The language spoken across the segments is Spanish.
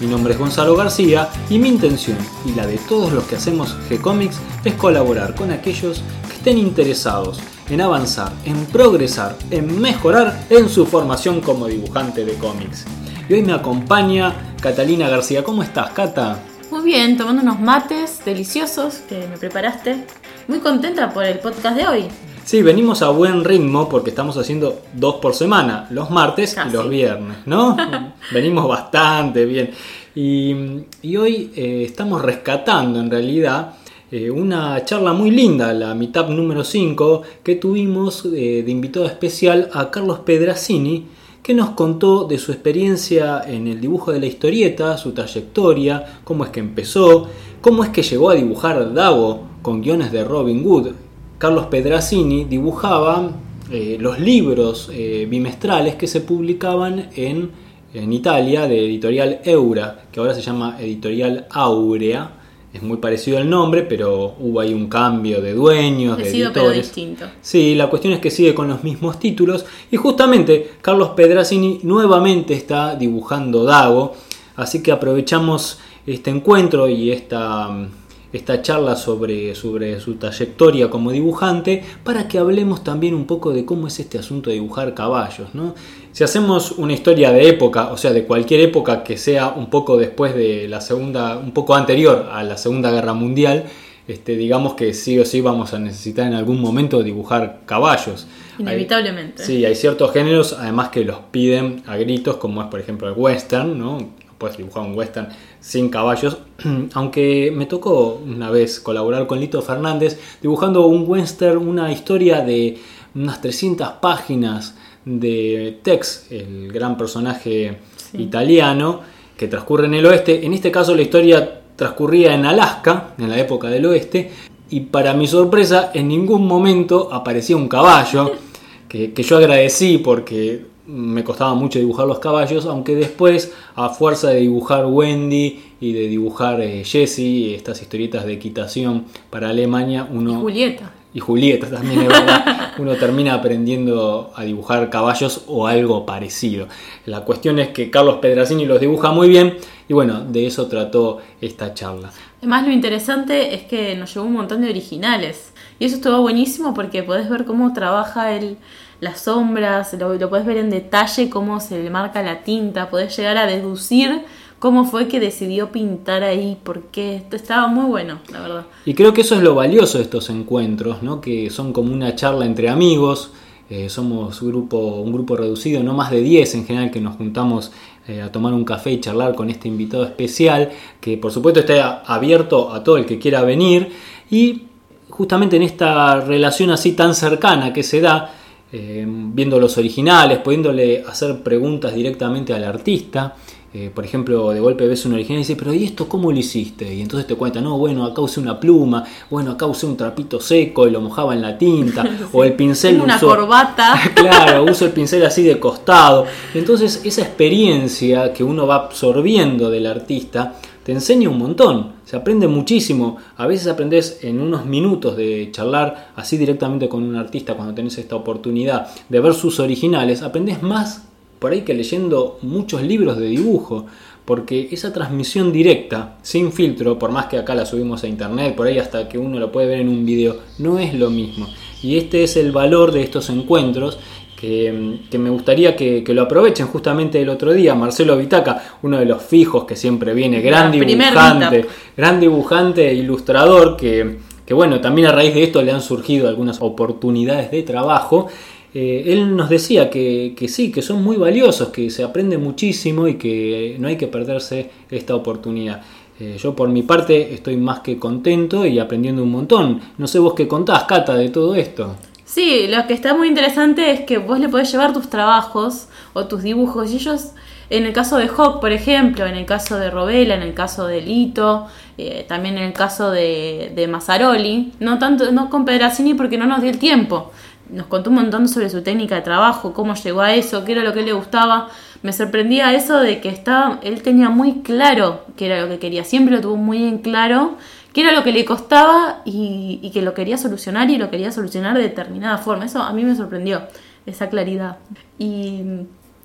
Mi nombre es Gonzalo García y mi intención y la de todos los que hacemos G-Comics es colaborar con aquellos que estén interesados en avanzar, en progresar, en mejorar en su formación como dibujante de cómics. Y hoy me acompaña Catalina García. ¿Cómo estás, Cata? Muy bien, tomando unos mates deliciosos que me preparaste. Muy contenta por el podcast de hoy. Sí, venimos a buen ritmo porque estamos haciendo dos por semana, los martes y los viernes, ¿no? venimos bastante bien. Y, hoy eh, estamos rescatando en realidad eh, una charla muy linda, la mitad número 5, que tuvimos eh, de invitado especial a Carlos Pedrazzini, que nos contó de su experiencia en el dibujo de la historieta, su trayectoria, cómo es que empezó, cómo es que llegó a dibujar Dago con guiones de Robin Wood. Carlos Pedrazzini dibujaba eh, los libros eh, bimestrales que se publicaban en, en Italia de editorial Eura, que ahora se llama editorial Aurea es muy parecido el nombre, pero hubo ahí un cambio de dueños, de editores. Pero distinto. Sí, la cuestión es que sigue con los mismos títulos y justamente Carlos Pedrazzini nuevamente está dibujando Dago, así que aprovechamos este encuentro y esta esta charla sobre, sobre su trayectoria como dibujante para que hablemos también un poco de cómo es este asunto de dibujar caballos. ¿no? Si hacemos una historia de época, o sea, de cualquier época que sea un poco después de la segunda, un poco anterior a la Segunda Guerra Mundial, este, digamos que sí o sí vamos a necesitar en algún momento dibujar caballos. Inevitablemente. sí, hay ciertos géneros además que los piden a gritos, como es por ejemplo el western, ¿no? Puedes dibujar un western sin caballos, aunque me tocó una vez colaborar con Lito Fernández dibujando un western, una historia de unas 300 páginas de Tex, el gran personaje italiano que transcurre en el oeste. En este caso la historia transcurría en Alaska, en la época del oeste, y para mi sorpresa en ningún momento aparecía un caballo, que, que yo agradecí porque me costaba mucho dibujar los caballos, aunque después, a fuerza de dibujar Wendy y de dibujar eh, Jessie, estas historietas de equitación para Alemania, uno... Y Julieta. Y Julieta también es verdad, uno termina aprendiendo a dibujar caballos o algo parecido. La cuestión es que Carlos Pedrazzini los dibuja muy bien y bueno, de eso trató esta charla. Además lo interesante es que nos llevó un montón de originales y eso estuvo buenísimo porque podés ver cómo trabaja el las sombras, lo, lo puedes ver en detalle cómo se le marca la tinta, podés llegar a deducir cómo fue que decidió pintar ahí, porque estaba muy bueno, la verdad. Y creo que eso es lo valioso de estos encuentros, ¿no? que son como una charla entre amigos, eh, somos grupo, un grupo reducido, no más de 10 en general, que nos juntamos eh, a tomar un café y charlar con este invitado especial, que por supuesto está abierto a todo el que quiera venir, y justamente en esta relación así tan cercana que se da, eh, viendo los originales, pudiéndole hacer preguntas directamente al artista. Eh, por ejemplo, de golpe ves un original y dices, pero ¿y esto cómo lo hiciste? Y entonces te cuenta, no, bueno, acá usé una pluma, bueno, acá usé un trapito seco y lo mojaba en la tinta, o el pincel... Una corbata. claro, uso el pincel así de costado. Entonces esa experiencia que uno va absorbiendo del artista te enseña un montón, se aprende muchísimo. A veces aprendes en unos minutos de charlar así directamente con un artista cuando tenés esta oportunidad de ver sus originales, aprendes más por ahí que leyendo muchos libros de dibujo, porque esa transmisión directa, sin filtro, por más que acá la subimos a internet, por ahí hasta que uno lo puede ver en un video, no es lo mismo. Y este es el valor de estos encuentros que, me gustaría que, lo aprovechen justamente el otro día. Marcelo Vitaca, uno de los fijos que siempre viene, gran dibujante, gran dibujante e ilustrador, que, bueno, también a raíz de esto le han surgido algunas oportunidades de trabajo. Eh, él nos decía que, sí, que son muy valiosos, que se aprende muchísimo y que no hay que perderse esta oportunidad. Eh, yo por mi parte estoy más que contento y aprendiendo un montón. No sé vos qué contás, Cata, de todo esto. Sí, lo que está muy interesante es que vos le podés llevar tus trabajos o tus dibujos y ellos En el caso de Hawk, por ejemplo, en el caso de Robela, en el caso de Lito, eh, también en el caso de, de Mazzaroli, no tanto no con Pedrazzini porque no nos dio el tiempo. Nos contó un montón sobre su técnica de trabajo, cómo llegó a eso, qué era lo que le gustaba. Me sorprendía eso de que estaba, él tenía muy claro qué era lo que quería, siempre lo tuvo muy en claro qué era lo que le costaba y, y que lo quería solucionar y lo quería solucionar de determinada forma. Eso a mí me sorprendió, esa claridad. Y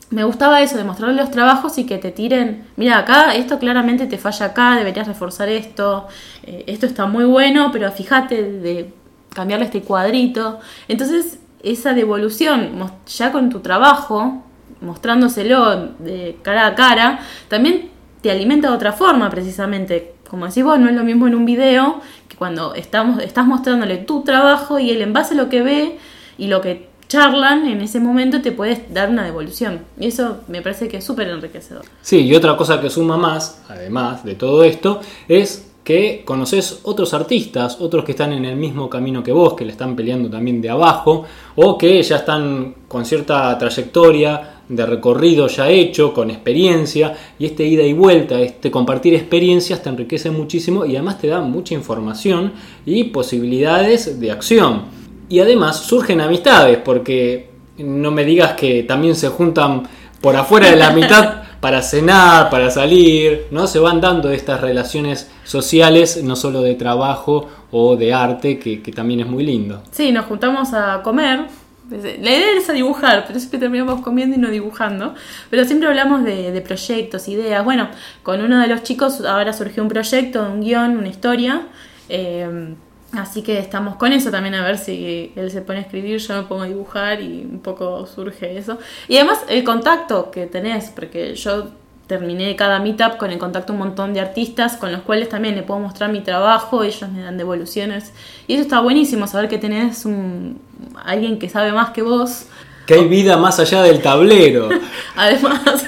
me gustaba eso, de mostrarle los trabajos y que te tiren, mira acá, esto claramente te falla acá, deberías reforzar esto, eh, esto está muy bueno, pero fíjate de cambiarle este cuadrito. Entonces, esa devolución, ya con tu trabajo, mostrándoselo de cara a cara, también te alimenta de otra forma, precisamente. Como decís vos, no es lo mismo en un video que cuando estamos, estás mostrándole tu trabajo y él en base a lo que ve y lo que charlan en ese momento te puedes dar una devolución. Y eso me parece que es súper enriquecedor. Sí, y otra cosa que suma más, además de todo esto, es que conoces otros artistas, otros que están en el mismo camino que vos, que le están peleando también de abajo, o que ya están con cierta trayectoria de recorrido ya hecho, con experiencia, y este ida y vuelta, este compartir experiencias te enriquece muchísimo y además te da mucha información y posibilidades de acción. Y además surgen amistades, porque no me digas que también se juntan por afuera de la mitad para cenar, para salir, ¿no? Se van dando estas relaciones sociales, no solo de trabajo o de arte, que, que también es muy lindo. Sí, nos juntamos a comer. La idea es a dibujar, pero siempre terminamos comiendo y no dibujando. Pero siempre hablamos de, de proyectos, ideas. Bueno, con uno de los chicos ahora surgió un proyecto, un guion, una historia. Eh, así que estamos con eso también a ver si él se pone a escribir, yo me pongo a dibujar y un poco surge eso. Y además el contacto que tenés, porque yo terminé cada meetup con el contacto un montón de artistas con los cuales también le puedo mostrar mi trabajo, ellos me dan devoluciones. Y eso está buenísimo, saber que tenés un, alguien que sabe más que vos. Que hay vida más allá del tablero. Además.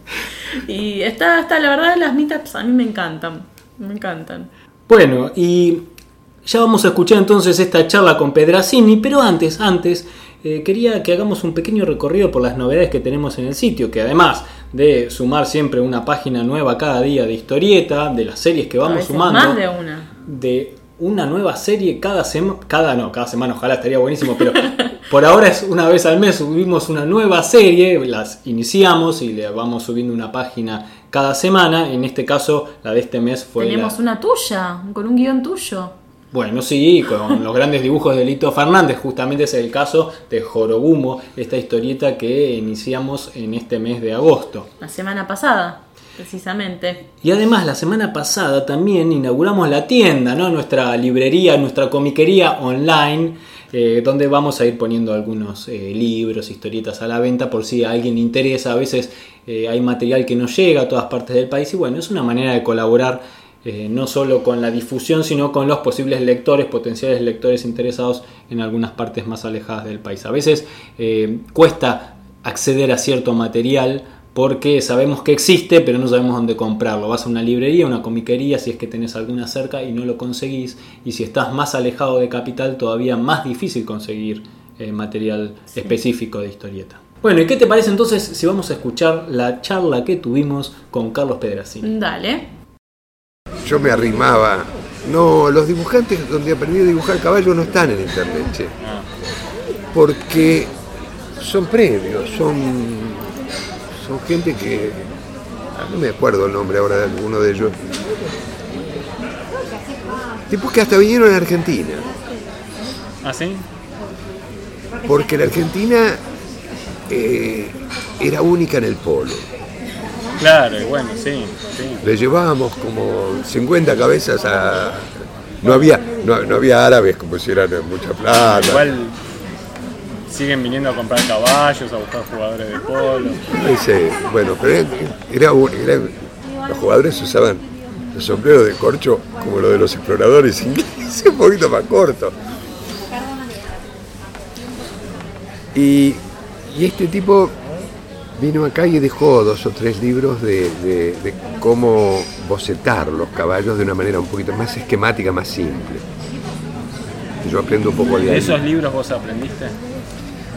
y está, está, la verdad, las meetups a mí me encantan. Me encantan. Bueno, y ya vamos a escuchar entonces esta charla con Pedrazzini, pero antes, antes, eh, quería que hagamos un pequeño recorrido por las novedades que tenemos en el sitio, que además de sumar siempre una página nueva cada día de historieta, de las series que vamos sumando, Más de una. de una nueva serie cada semana, cada no, cada semana ojalá estaría buenísimo, pero por ahora es una vez al mes subimos una nueva serie, las iniciamos y le vamos subiendo una página cada semana, en este caso la de este mes fue la- Tenemos una tuya, con un guion tuyo. bueno, sí, con los grandes dibujos de Lito Fernández, justamente es el caso de Jorobumo, esta historieta que iniciamos en este mes de agosto. La semana pasada, precisamente. Y además la semana pasada también inauguramos la tienda, ¿no? nuestra librería, nuestra comiquería online, eh, donde vamos a ir poniendo algunos eh, libros, historietas a la venta por si a alguien interesa. A veces eh, hay material que no llega a todas partes del país y bueno, es una manera de colaborar no solo con la difusión, sino con los posibles lectores, potenciales lectores interesados en algunas partes más alejadas del país. A veces cuesta acceder a cierto material porque sabemos que existe, pero no sabemos dónde comprarlo. Vas a una librería, una comiquería, si es que tenés alguna cerca y no lo conseguís, y si estás más alejado de capital, todavía más difícil conseguir eh, material específico de historieta. Bueno, ¿y qué te parece entonces si vamos a escuchar la charla que tuvimos con Carlos Pedrazzini? Dale. Yo me arrimaba. No, los dibujantes donde aprendí a dibujar caballo no están en internet, che. Porque son previos, son, son gente que. ah, No me acuerdo el nombre ahora de alguno de ellos. Tipos que hasta vinieron a Argentina. ¿Ah, sí? Porque la Argentina eh, era única en el polo. Claro, y bueno, sí, sí. Le llevábamos como 50 cabezas a. No había, no, no había árabes como si eran mucha plata. Igual siguen viniendo a comprar caballos, a buscar jugadores de polo. Ese, bueno, pero era, era los jugadores usaban los sombreros de corcho como lo de los exploradores ingleses, un poquito más corto. Y, y este tipo vino acá y dejó dos o tres libros de, de- de cómo bocetar los caballos de una manera un poquito más esquemática, más simple. Yo aprendo un poco de ¿De ahí. esos libros vos aprendiste?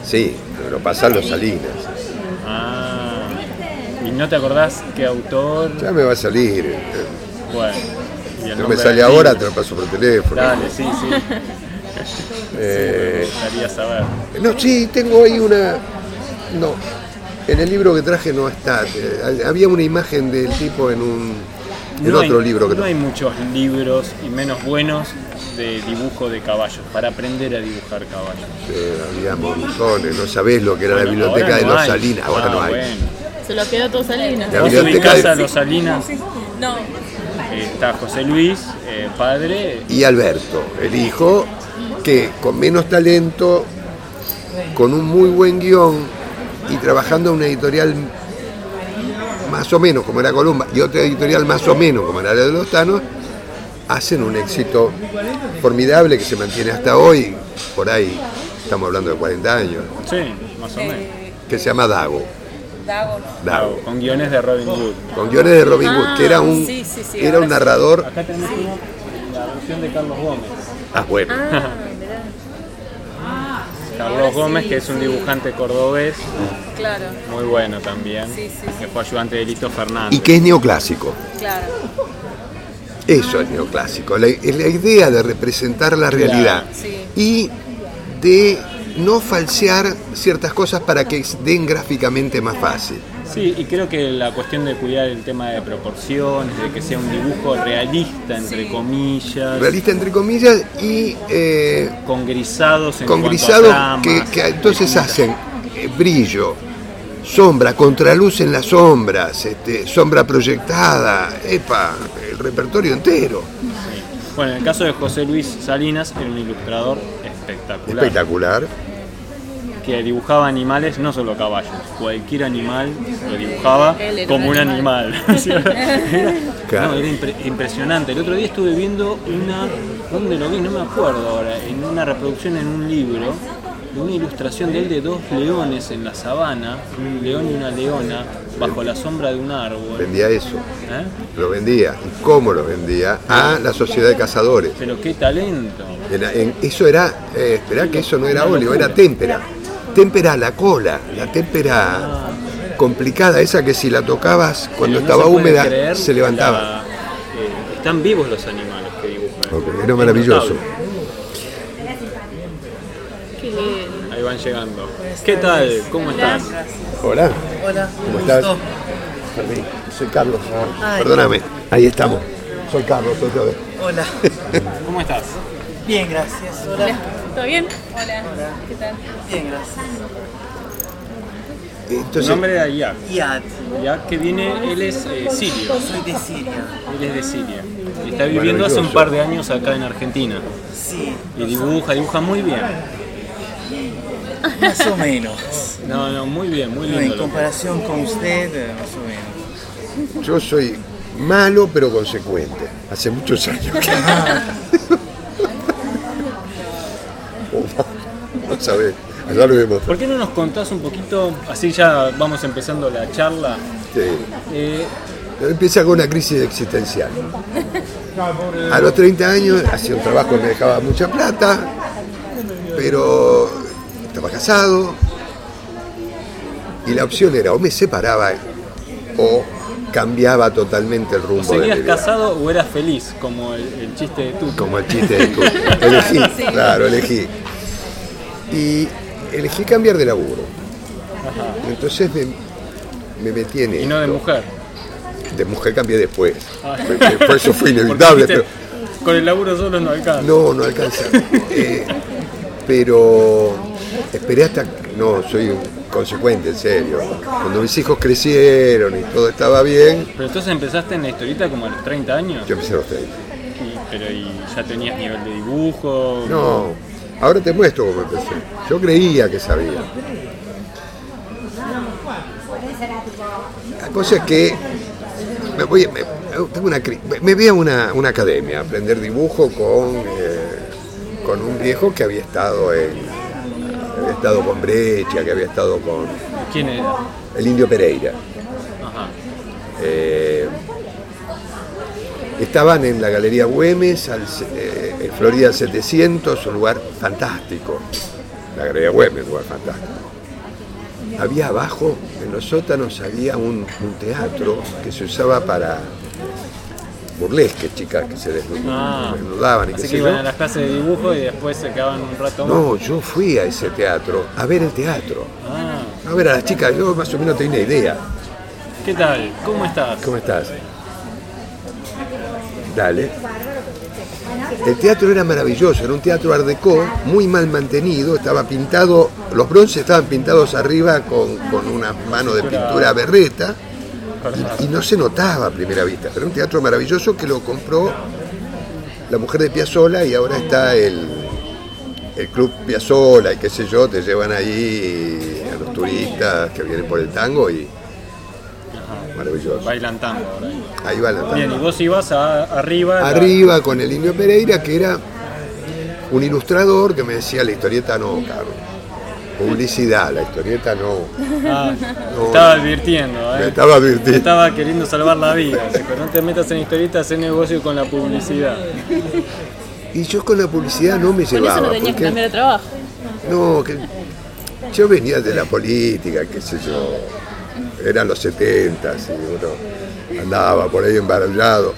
Sí, pero pasan los Salinas. Ah, ¿Y no te acordás qué autor? Ya me va a salir. eh, Bueno. No me sale ahora, libro. te lo paso por teléfono. Dale, sí, sí. Eh, Me gustaría saber. No, sí, tengo ahí una. No, en el libro que traje no está. Eh, Había una imagen del tipo en un. En No hay- otro libro que No hay muchos libros, y menos buenos, de dibujo de caballos, para aprender a dibujar caballos. Había montones, no sabés lo que era la biblioteca de no los hay. Salinas, ahora Ah, no hay. bueno. Se lo quedó todo Salinas. Vos ubicás de- a los Salinas, No. está José Luis, eh, padre, Y Alberto, el hijo, que con menos talento, con un muy buen guion y trabajando en una editorial más o menos como era Columba y otra editorial más o menos como era la de los Tanos, hacen un éxito formidable que se mantiene hasta hoy, por ahí estamos hablando de 40 años, sí, más o menos. que se llama Dago. Dago. Dago. Con guiones de Robin Hood. Con guiones de Robin Hood, que era un, sí, sí, sí, era ahora un sí. narrador. Acá tenemos uno, la versión de Carlos Gómez. Ah, bueno. Carlos Gómez, que es un dibujante cordobés, Claro, muy bueno también, Sí, sí, sí. que fue ayudante de Lito Fernández. Y que es neoclásico. claro. Eso es neoclásico, la, es la idea de representar la realidad y de no falsear ciertas cosas para que den gráficamente más fácil. Sí, y creo que la cuestión de cuidar el tema de proporciones, de que sea un dibujo realista, entre comillas, Realista entre comillas y eh, con grisados en con grisados tramas, que, que entonces hacen eh, brillo, sombra, contraluz en las sombras, este, sombra proyectada, epa, el repertorio entero. Sí. Bueno, en el caso de José Luis Salinas, era un ilustrador espectacular, Espectacular. que dibujaba animales, no solo caballos, cualquier animal lo dibujaba como un animal. Era, Claro. no, era impre- impresionante. El otro día estuve viendo una, ¿dónde lo vi? No me acuerdo ahora, en una reproducción en un libro, una ilustración de él de dos leones en la sabana, un león y una leona, bajo la sombra de un árbol. Vendía eso, ¿Eh? lo vendía. ¿Y cómo lo vendía? A la sociedad de cazadores. Pero qué talento. En- en- eso era, eh, esperá que eso no era óleo, era témpera. Témpera la cola, la témpera complicada, esa que si la tocabas cuando No estaba se húmeda se levantaba. la- eh, están vivos los animales que dibujan. Ok, era maravilloso. Qué lindo. Ahí van llegando. ¿Qué tal? ¿Cómo estás? Hola, Hola, ¿cómo estás? Soy Carlos. Ay. Perdóname, ahí estamos. Soy Carlos, soy todo. Hola. ¿Cómo estás? Bien, gracias. Hola. ¿Todo bien? Hola. ¿Qué tal? Bien, gracias. Tu Entonces, nombre era Iak. Iad, Iak que viene, él es eh, sirio. soy de Siria. Él es de Siria. Y está viviendo hace un par de años acá en Argentina. Sí, Y dibuja, dibuja muy bien. Más o menos. No, no, muy bien, muy No, lindo. en lo que- comparación con usted, eh, más o menos. yo soy malo pero consecuente. Hace muchos años que. no sabés, allá lo vemos. ¿Por qué no nos contás un poquito, así ya vamos empezando la charla? Sí. Eh, Empieza con una crisis existencial. A los 30 años hacía un trabajo que me dejaba mucha plata, pero estaba casado y la opción era o me separaba o cambiaba totalmente el ¿o rumbo de mi ¿Seguías vida. casado o eras feliz? Como el, el chiste de tú. Como el chiste de tú. Elegí, claro, elegí. Y elegí cambiar de laburo. Entonces me, me metí en Y no de mujer. De mujer cambié después. Ah. Después eso fue inevitable. viste, Pero, Con el laburo solo no alcanza. no, no alcanza. Eh, pero esperé hasta... No, soy un consecuente, en serio. Cuando mis hijos crecieron y todo estaba bien, Pero entonces empezaste en la historieta como a los 30 años. yo empecé a los 30. Y- pero y ya tenías nivel de dibujo. No, ahora te muestro cómo empecé. Yo creía que sabía. La cosa es que me voy, me, tengo una, me voy a una, una academia a aprender dibujo con, eh, con un viejo que había estado en había estado con Breccia, que había estado con ¿Quién era? el Indio Pereira. Ajá. Eh, estaban en la Galería Güemes, al, eh, en Florida 700, un lugar fantástico. La Galería Güemes, un lugar fantástico. Había abajo, en en los sótanos había un, un teatro que se usaba para burlesque, chicas que se Ah. desnudaban y qué Así que yo. iban a las clases de dibujo y después se quedaban un rato más. No, yo fui a ese teatro, a ver el teatro. Ah, A ver a las chicas, yo más o menos tenía idea. ¿Qué tal? ¿Cómo estás? ¿Cómo estás? Dale. El teatro era maravilloso, era un teatro art déco, muy mal mantenido, estaba pintado, los bronces estaban pintados arriba con, con una mano de pintura berreta y, y no se notaba a primera vista, pero un teatro maravilloso que lo compró la mujer de Piazzola y ahora está el, el club Piazzola y qué sé yo, te llevan ahí a los turistas que vienen por el tango y maravilloso. Bailan tango ahí. Va la Bien, y vos ibas a- arriba. la- arriba con el Indio Pereira, que era un ilustrador que me decía la historieta no, Carlos. Publicidad, la historieta no. Ah, No, estaba advirtiendo, Me ¿eh? estaba Te advirtiendo. estaba queriendo salvar la vida. Dijo, no te metas en historietas, haz negocio con la publicidad. Y yo con la publicidad no me llevaba. eso no tenías que cambiar de trabajo. No, que yo venía de la política, qué sé yo. Eran los 70 y uno andaba por ahí embarullado.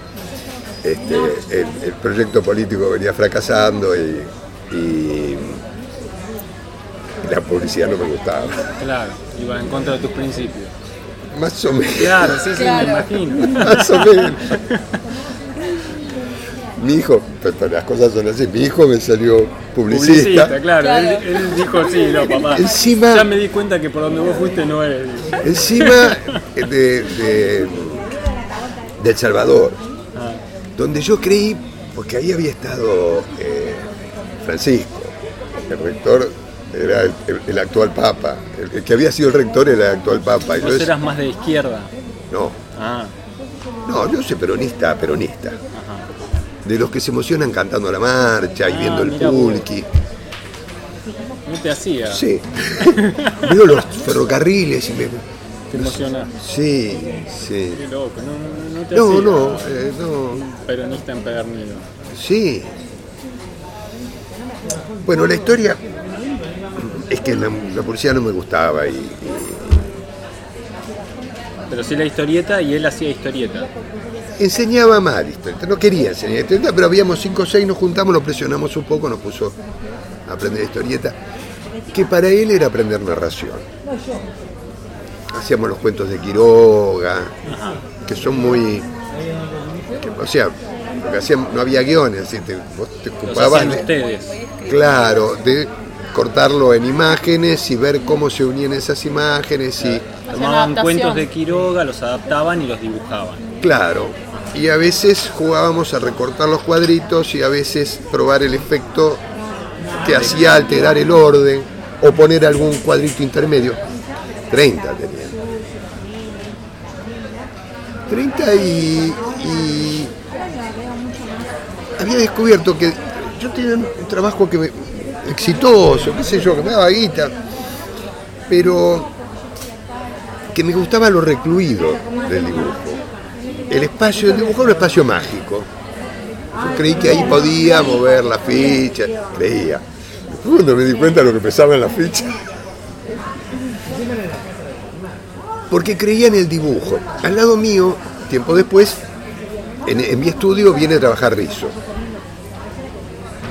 Este, el, el proyecto político venía fracasando y la publicidad no me gustaba. Claro, ibas en contra de tus principios. Más o menos. Claro, sí, sí, me imagino. Más o menos. Mi hijo, pero las cosas son así, mi hijo me salió publicista. Publicista, claro. Él, él dijo, sí, no, papá. Encima- Ya me di cuenta que por donde vos fuiste no eres. Encima de, de, de El Salvador, Ah, donde yo creí, porque ahí había estado eh, Francisco, el rector era el, el- el actual papa, el, el que había sido el rector era el actual papa. vos eras más de izquierda. no, Ah, no, yo soy peronista, peronista. De los que se emocionan cantando la marcha y Ah, viendo el vos. pulqui. no te hacía. Sí. Veo los ferrocarriles y me. Te emocionás. Sí, sí. Qué loco, no, no, no te No, hacía. no, eh, no. Peronista empedernido. Sí. Bueno, la historia es que la, la policía no me gustaba y, Pero sí la historieta y él hacía historieta. enseñaba mal historieta. No quería enseñar historieta, pero habíamos cinco o seis, nos juntamos, lo presionamos un poco, nos puso a aprender historieta, que para él era aprender narración. Hacíamos los cuentos de Quiroga, que son muy... que- o sea, lo que hacían, no había guiones, así te, vos te Los ocupabas hacían de- ustedes. Claro, de cortarlo en imágenes y ver cómo se unían esas imágenes y Tomaban cuentos de Quiroga, los adaptaban y los dibujaban. claro, y a veces jugábamos a recortar los cuadritos y a veces probar el efecto que hacía alterar el orden o poner algún cuadrito intermedio. 30 tenía. 30 y, y había descubierto que yo tenía un trabajo que me, exitoso, qué sé yo, que me daba guita, pero que me gustaba lo recluido del dibujo. El espacio del dibujo era un espacio mágico. Yo creí que ahí podía mover la ficha, creía. Después cuando me di cuenta de lo que pesaba en la ficha. Porque creía en el dibujo. Al lado mío, tiempo después, en, en mi estudio viene a trabajar Rizo.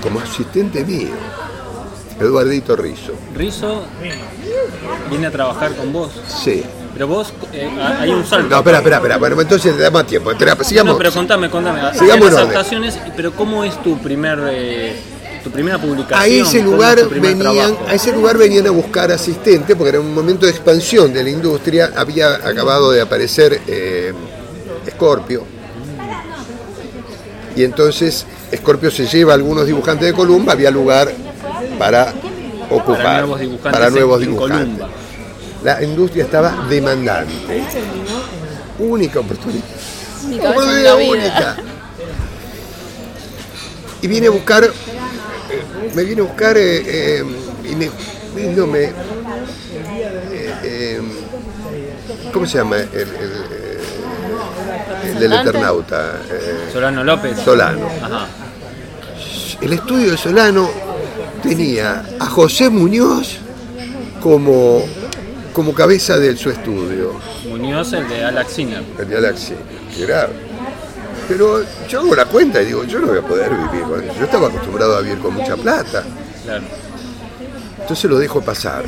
Como asistente mío. Eduardito Rizo. Rizo viene a trabajar con vos. Sí. Pero vos, eh, hay un salto. No, espera, espera, espera. Bueno, entonces le da más tiempo. Espera, sigamos. No, pero contame, contame. Sigamos orden. adaptaciones, pero ¿cómo es tu primer eh, tu primera publicación? A ese ¿Cómo lugar es venían, trabajo? a ese lugar venían a buscar asistente porque era un momento de expansión de la industria. Había acabado de aparecer eh, Scorpio. Y entonces Scorpio se lleva a algunos dibujantes de Columba, había lugar para ocupar. Para nuevos dibujantes para nuevos. La industria estaba demandante. Única oportunidad. Oportunidad única. Y vine a buscar, eh, me vine a buscar eh, eh, y me, no, me- eh, ¿cómo se llama? El, el, el del. Eternauta, eh, Solano López. Solano. Ajá. El estudio de Solano tenía a José Muñoz como como cabeza de su estudio, Muñoz, el de Alex Sinner. el de que era- Pero yo hago la cuenta y digo, yo no voy a poder vivir con eso. Yo estaba acostumbrado a vivir con mucha plata. Claro. Entonces lo dejo pasar.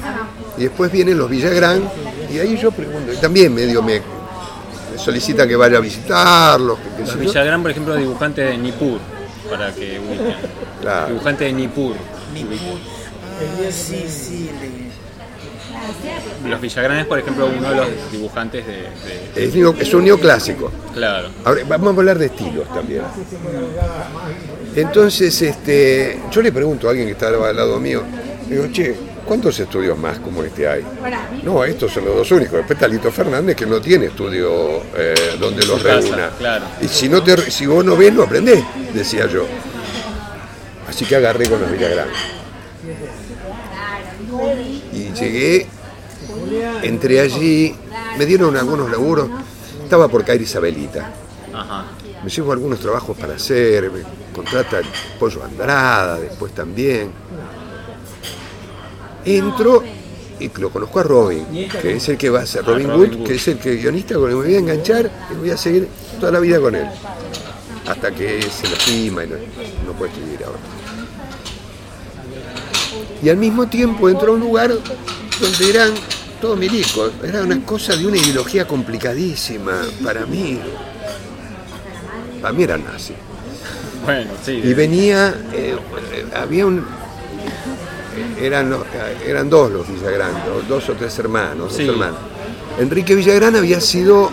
Y después vienen los Villagrán y ahí yo pregunto, y también medio me, me solicitan que vaya a visitarlos. Los. Villagrán, por ejemplo, dibujantes de Nippur, para que ubiquen. Claro. Dibujantes de Nippur. Sí, sí, le- Los Villagrán es, por ejemplo, uno de los dibujantes de. de- Es, neo- es un neoclásico. claro. Ahora, vamos a hablar de estilos también. Entonces, este, yo le pregunto a alguien que está al lado mío, digo, che, ¿cuántos estudios más como este hay? No, estos son los dos únicos. Después está Lito Fernández que no tiene estudio eh, donde los reúna. claro. Y si, no te, si vos no ves, no aprendés, decía yo. Así que agarré con los Villagrán. Y llegué, entré allí, me dieron algunos laburos, estaba por caer Isabelita. Me llevo algunos trabajos para hacer, me contrata el Pollo Andrada, después también. Entro y lo conozco a Robin, que es el que va a hacer, Ah, Robin, Robin Wood, Wood. que es el que guionista con el que me voy a enganchar y voy a seguir toda la vida con él. Hasta que se lastima y no, no puede escribir ahora. Y al mismo tiempo entró a un lugar donde eran todos milicos, era una cosa de una ideología complicadísima para mí. Para mí eran nazis. Bueno, sí. Y venía, eh, había un. Eran, los- eran dos los Villagrán, dos o tres hermanos, dos hermanos. Enrique Villagrán había sido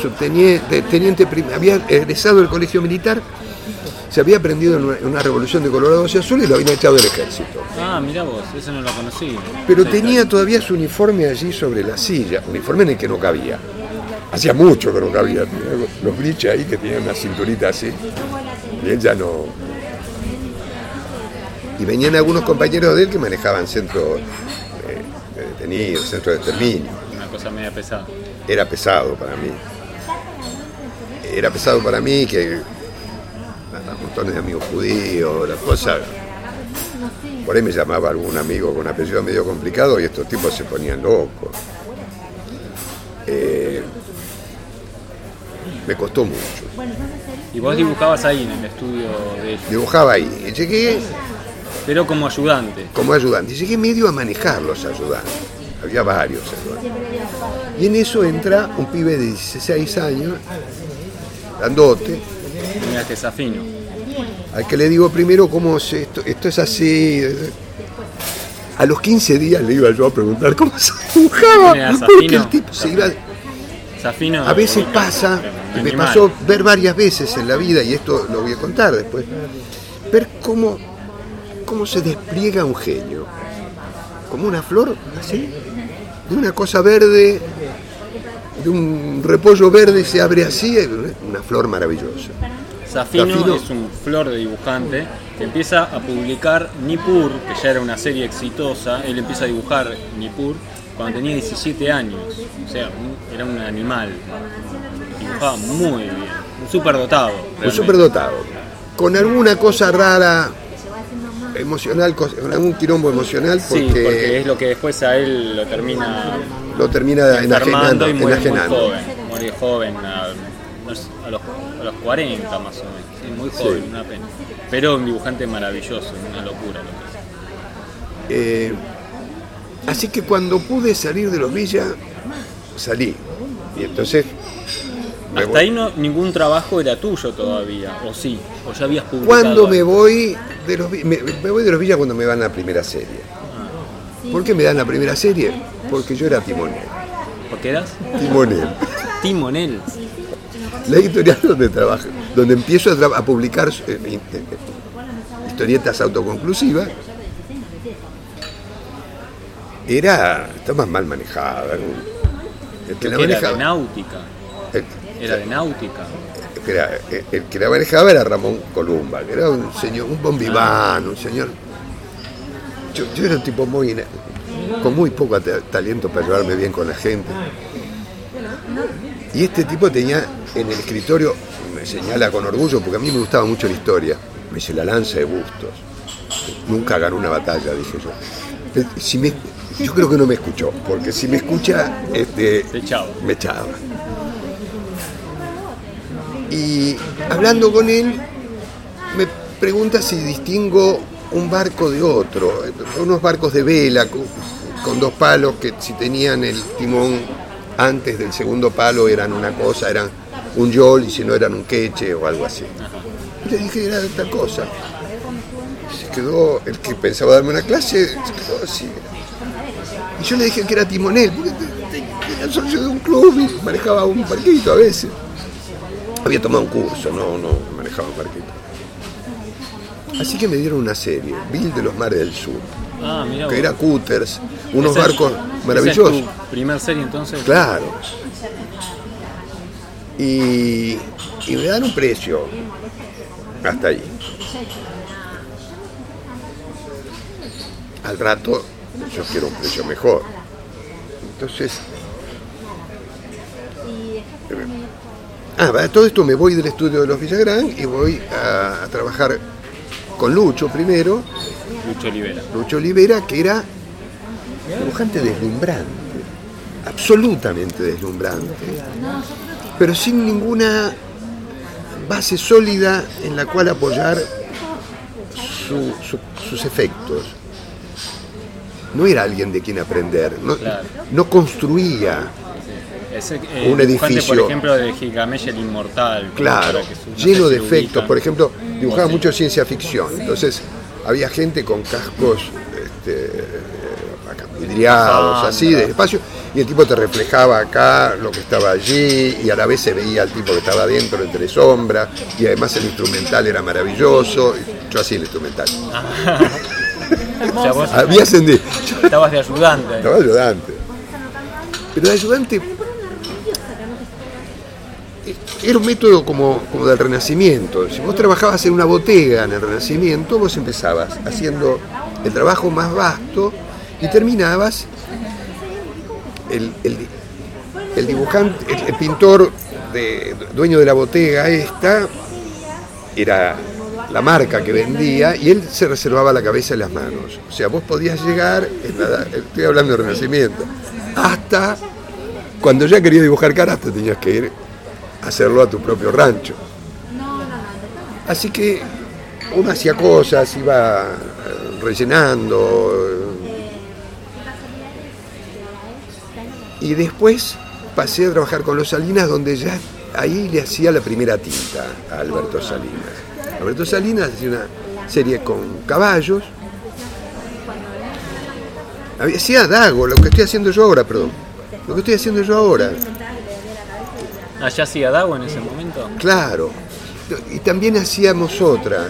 subteniente, teniente había egresado del colegio militar, se había prendido en una, en una revolución de Colorado y Azul y lo habían echado del ejército. Ah, mira vos, eso no lo conocí. Pero Sí, tenía todavía su uniforme allí sobre la silla, uniforme en el que no cabía. Hacía mucho que no cabía, los bliches ahí que tenían una cinturita así. Y él ya no. Y venían algunos compañeros de él que manejaban centro eh, de detenidos, centro de exterminio. Una cosa media pesada. Era pesado para mí. Era pesado para mí que montones de amigos judíos, la cosa. Por ahí me llamaba algún amigo con apellido medio complicado y estos tipos se ponían locos. Eh, me costó mucho. Y vos dibujabas ahí en el estudio de ellos, Dibujaba ahí. Y llegué pero como ayudante. como ayudante. Y llegué medio a manejar los ayudantes. Había varios ayudantes. Y en eso entra un pibe de 16 años, grandote, Mira que Safino. Al que le digo primero cómo es esto, esto es así. A los 15 días le iba yo a preguntar cómo se dibujaba, porque el tipo se iba... A veces pasa, y me pasó ver varias veces en la vida, y esto lo voy a contar después, ver cómo, cómo se despliega un genio. Como una flor, así, de una cosa verde, de un repollo verde se abre así, una flor maravillosa. Safino, Safino. es un flor de dibujante que empieza a publicar Nippur, que ya era una serie exitosa. Él empieza a dibujar Nippur cuando tenía 17 años. O sea, un- era un animal. Dibujaba muy bien. Un superdotado. Un superdotado. Con alguna cosa rara, emocional, con algún quilombo emocional, porque, Sí, porque es lo que después a él lo termina lo termina enajenando. y muere muy enajenando. joven. Muere joven, a, a los, los 40 más o menos. Sí, muy joven, Sí. una pena. Pero un dibujante maravilloso, una locura lo que es. Eh, así que cuando pude salir de los villas, salí. Y entonces. Hasta voy. ahí no, ningún trabajo era tuyo todavía, o sí, o ya habías publicado. Cuando me voy de los me, me voy de los villas cuando me van a la primera serie. ¿Por qué me dan la primera serie? Porque yo era timonel. Porque eras Timonel. timonel. La editorial donde trabajo, donde empiezo a, a publicar eh, eh, eh, historietas autoconclusivas, era, estaba mal manejada. El que la Que era de manejaba, náutica. el- Era de náutica. Espera, eh, el que la manejaba era Ramón Columba, que era un señor, un bombiván, un señor. Yo, yo era un tipo muy con muy poco ta- talento para llevarme bien con la gente. Y este tipo tenía en el escritorio, me señala con orgullo, porque a mí me gustaba mucho la historia, me dice la lanza de bustos. Nunca ganó una batalla, dije yo. Pero Si me, Yo creo que no me escuchó, porque si me escucha, este, me echaba. Y hablando con él, me pregunta si distingo un barco de otro, unos barcos de vela con, con dos palos que si tenían el timón antes del segundo palo eran una cosa, eran un yol y si no eran un queche o algo así. Y le dije era de tal cosa. Se quedó, el que pensaba darme una clase, se quedó así. Y yo le dije que era timonel, porque era socio de un club y manejaba un barquito a veces. Había tomado un curso, no, no manejaba un barquito. Así que me dieron una serie, Bill de los Mares del Sur, Ah, que era cutters, unos barcos esa es maravillosos. tu primer serie entonces. Claro. Y, y me dan un precio. Hasta ahí. Al rato yo quiero un precio mejor. Entonces... Ah, para todo esto me voy del estudio de los Villagrán y voy a, a trabajar con Lucho primero, Lucho Olivera. Lucho Olivera, que era dibujante deslumbrante, absolutamente deslumbrante, pero sin ninguna base sólida en la cual apoyar su- su- sus efectos. No era alguien de quien aprender, no, Claro. no construía, Ese, eh, Un edificio. Por ejemplo, de Gigamella el Inmortal. claro, lleno de efectos. Por ejemplo, dibujaba mucho ciencia ficción, entonces había gente con cascos este, así, de espacio, y el tipo te reflejaba acá lo que estaba allí, y a la vez se veía el tipo que estaba adentro entre sombras, y además el instrumental era maravilloso. Yo hacía el instrumental. Había ascendido. estabas de ayudante. Estaba ayudante. Pero el ayudante era un método como, como del Renacimiento. Si vos trabajabas en una botega en el Renacimiento, vos empezabas haciendo el trabajo más vasto y terminabas el, el- el dibujante, el, pintor de- dueño de la botega esta era la marca que vendía y él se reservaba la cabeza y las manos. O sea, vos podías llegar, estoy hablando de Renacimiento, hasta cuando ya querías dibujar caras te tenías que ir a hacerlo a tu propio rancho. Así que uno hacía cosas, iba rellenando. eh, Y después pasé a trabajar con los Salinas, donde ya ahí le hacía la primera tinta a Alberto Salinas. Alberto Salinas hacía una serie con caballos. Hacía Dago, lo que estoy haciendo yo ahora, perdón. Lo que estoy haciendo yo ahora. Allá hacía Dago en ese momento. Claro. Y también hacíamos otra.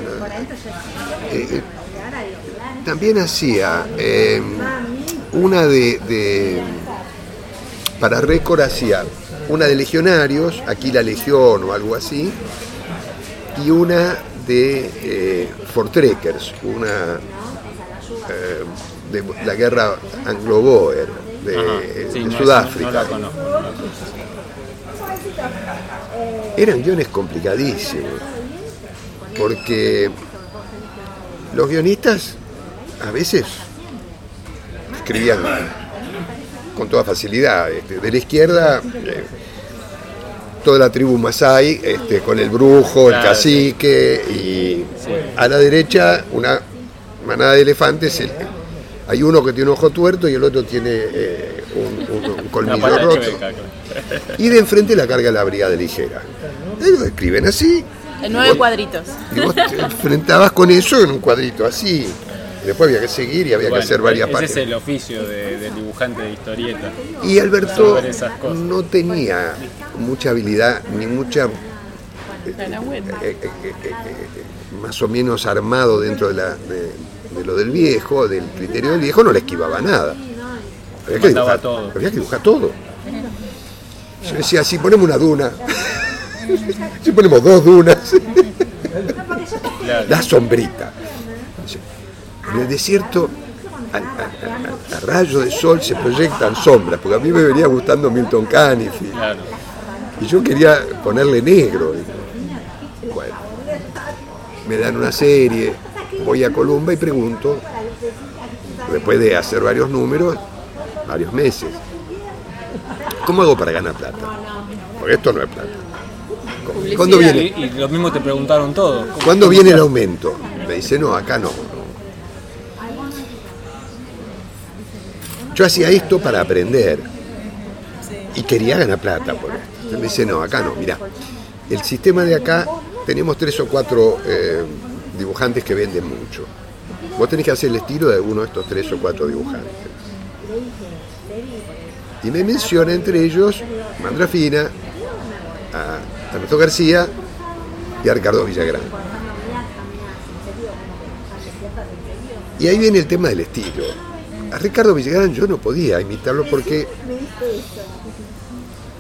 Eh, eh, también hacía eh, una de, de- Para récord hacía una de legionarios, aquí la Legión o algo así, y una de eh, Fortrekkers, una eh, de la guerra anglo-boer de, Ajá. de Sí, no, esa Sudáfrica. No, no la conozco. Eran guiones complicadísimos, porque los guionistas a veces escribían con toda facilidad. este, de la izquierda, eh, toda la tribu Masai, este, con el brujo, el cacique, y a la derecha una manada de elefantes. el- hay uno que tiene un ojo tuerto y el otro tiene eh, un, un- un Una colmillo roto. Y de enfrente la carga la brigada ligera. Ellos escriben así. En y nueve vos- cuadritos. Y vos te enfrentabas con eso en un cuadrito así. Después había que seguir y había Bueno, que hacer varias ese páginas. es el oficio de- del dibujante de historieta. Y Alberto no tenía mucha habilidad ni mucha eh, eh, eh, más o menos armado dentro de, la, de, de lo del viejo, del criterio del viejo, no le esquivaba nada. Había que dibujar todo. Había que dibujar todo. Yo decía, si ponemos una duna, si ponemos dos dunas, la sombrita. En el desierto, al- al- al- a, rayo de sol se proyectan sombras, porque a mí me venía gustando Milton Caniff. Claro. Y yo quería ponerle negro. Y, Bueno, me dan una serie, voy a Columba y pregunto, después de hacer varios números, varios meses. ¿Cómo hago para ganar plata? Porque esto no es plata. ¿Cuándo Y, viene, y lo mismo te preguntaron todos. ¿Cómo- ¿Cuándo viene el aumento? Me dice, no, acá no. no. Yo hacía esto para aprender y quería ganar plata por esto. Me dice, no, acá no, mira, el sistema de acá tenemos tres o cuatro eh, dibujantes que venden mucho. Vos tenés que hacer el estilo de uno de estos tres o cuatro dibujantes. Y me menciona entre ellos Mandrafina, a Ernesto García y a Ricardo Villagrán. Y ahí viene el tema del estilo. A Ricardo Villagrán yo no podía imitarlo porque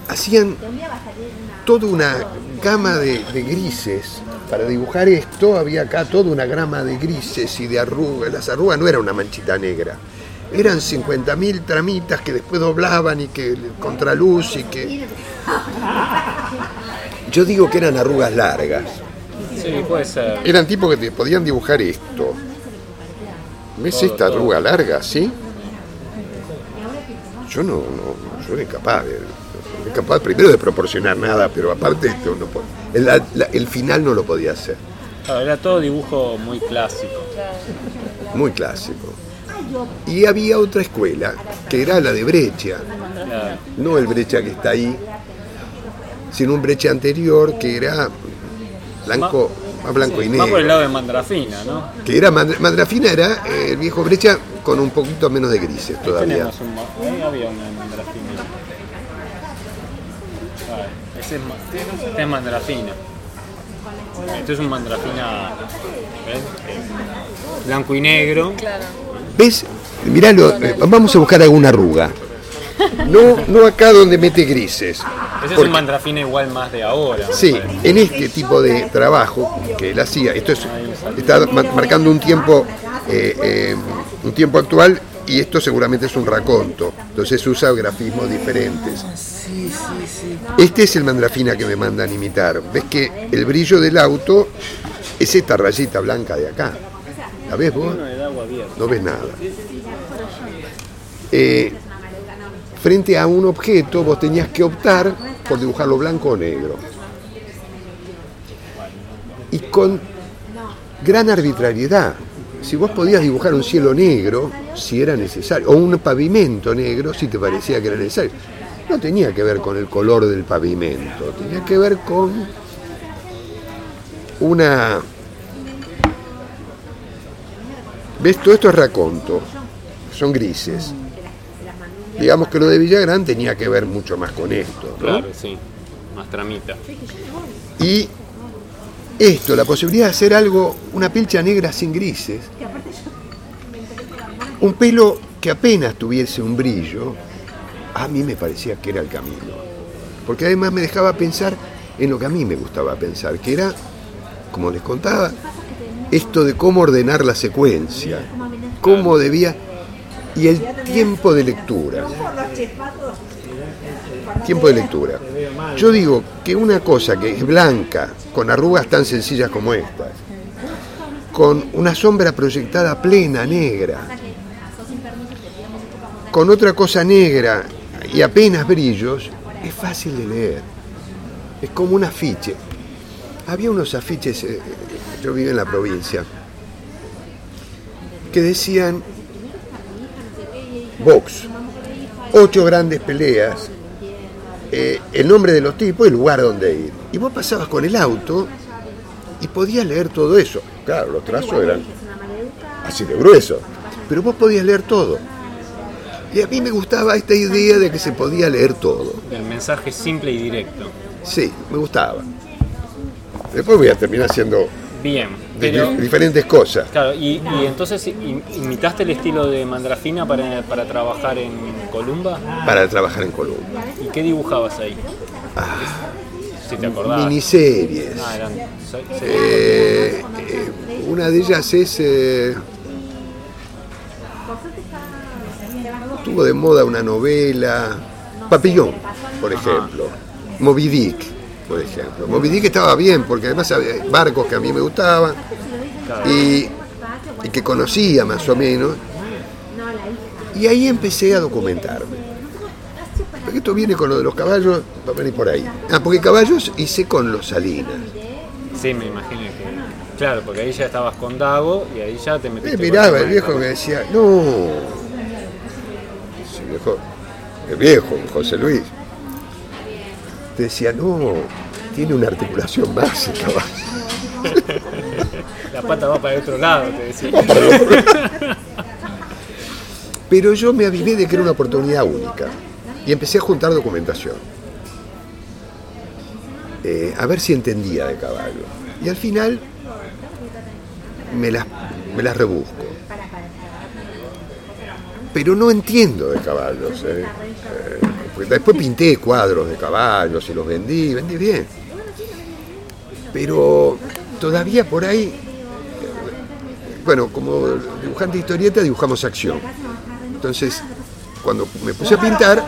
hacían toda una gama de, de grises. Para dibujar esto había acá toda una gama de grises y de arrugas. Las arrugas no eran una manchita negra. Eran 50.000 tramitas que después doblaban y que contraluz y que... Yo digo que eran arrugas largas. Sí, puede ser. Eran tipos que te podían dibujar esto. ¿Ves esta arruga larga, sí? Yo no, no, yo era incapaz de, era incapaz primero de proporcionar nada, pero aparte esto no el, la- el final no lo podía hacer. Claro, era todo dibujo muy clásico. Muy clásico. Y había otra escuela, que era la de Brecha, Claro. no el Brecha que está ahí, sino un Brecha anterior que era blanco, más blanco y negro. Más por el lado de Mandrafina, ¿no? que era Mandra- Mandrafina era eh, el viejo brecha con un poquito menos de grises todavía. Tenemos un, ahí había una Mandrafina. Ah, ese es, este es Mandrafina. Este es un Mandrafina ¿ves? Blanco y negro. Claro. ¿Ves? Miralo, eh, vamos a buscar alguna arruga. No, no acá donde mete grises. Ese es un Mandrafina igual más de ahora. Sí, en este tipo de trabajo que él hacía, esto es, está ma- marcando un tiempo, eh, eh, un tiempo actual y esto seguramente es un raconto, entonces usa grafismos diferentes. Este es el mandrafina que me mandan imitar. ¿Ves que el brillo del auto es esta rayita blanca de acá? ¿La ves vos? No ves nada. Eh, frente a un objeto vos tenías que optar por dibujarlo blanco o negro. Y con gran arbitrariedad. Si vos podías dibujar un cielo negro, si era necesario, o un pavimento negro, si te parecía que era necesario. No tenía que ver con el color del pavimento, tenía que ver con una... ¿Ves? Todo esto es raconto, son grises. Digamos que lo de Villagrán tenía que ver mucho más con esto, ¿no? Claro, sí. Más tramita. Y esto, la posibilidad de hacer algo, una pilcha negra sin grises, un pelo que apenas tuviese un brillo, a mí me parecía que era el camino. Porque además me dejaba pensar en lo que a mí me gustaba pensar, que era, como les contaba, esto de cómo ordenar la secuencia, cómo debía, y el tiempo de lectura. Tiempo de lectura. Yo digo que una cosa que es blanca, con arrugas tan sencillas como estas, con una sombra proyectada plena, negra, con otra cosa negra y apenas brillos, es fácil de leer. Es como un afiche. Había unos afiches, eh, yo vivo en la provincia, que decían box, ocho grandes peleas, eh, el nombre de los tipos y el lugar donde ir. Y vos pasabas con el auto y podías leer todo eso. Claro, los trazos eran así de gruesos, pero vos podías leer todo. Y a mí me gustaba esta idea de que se podía leer todo. El mensaje simple y directo. Sí, me gustaba. Después voy a terminar haciendo Bien, diferentes cosas. claro, y, y entonces im- imitaste el estilo de Mandrafina para, para trabajar en Columba. para trabajar en Colombia. ¿Y qué dibujabas ahí? Si te acordabas. Miniseries. Ah, eran Eh, eh, una de ellas es. eh, tuvo de moda una novela. Papillón, por ejemplo. Moby Dick, por ejemplo. Moby Dick estaba bien porque además había barcos que a mí me gustaban y, y que conocía más o menos. Y ahí empecé a documentarme. Porque esto viene con lo de los caballos, va a venir por ahí. Ah, porque caballos hice con los Salinas. Sí, me imagino que. Claro, porque ahí ya estabas con Dago y ahí ya te metiste. Me con miraba el viejo me decía, no. Sí, viejo, el viejo, José Luis. Te decía, no, tiene una articulación más el caballo. La pata va para el otro lado, te decía. Pero yo me avivé de que era una oportunidad única y empecé a juntar documentación. Eh, a ver si entendía de caballo. Y al final me las, me las rebusco. Pero no entiendo de caballos. eh. Eh, después pinté cuadros de caballos y los vendí, vendí bien. Pero todavía por ahí, bueno, como dibujante de historieta dibujamos acción. Entonces, cuando me puse a pintar,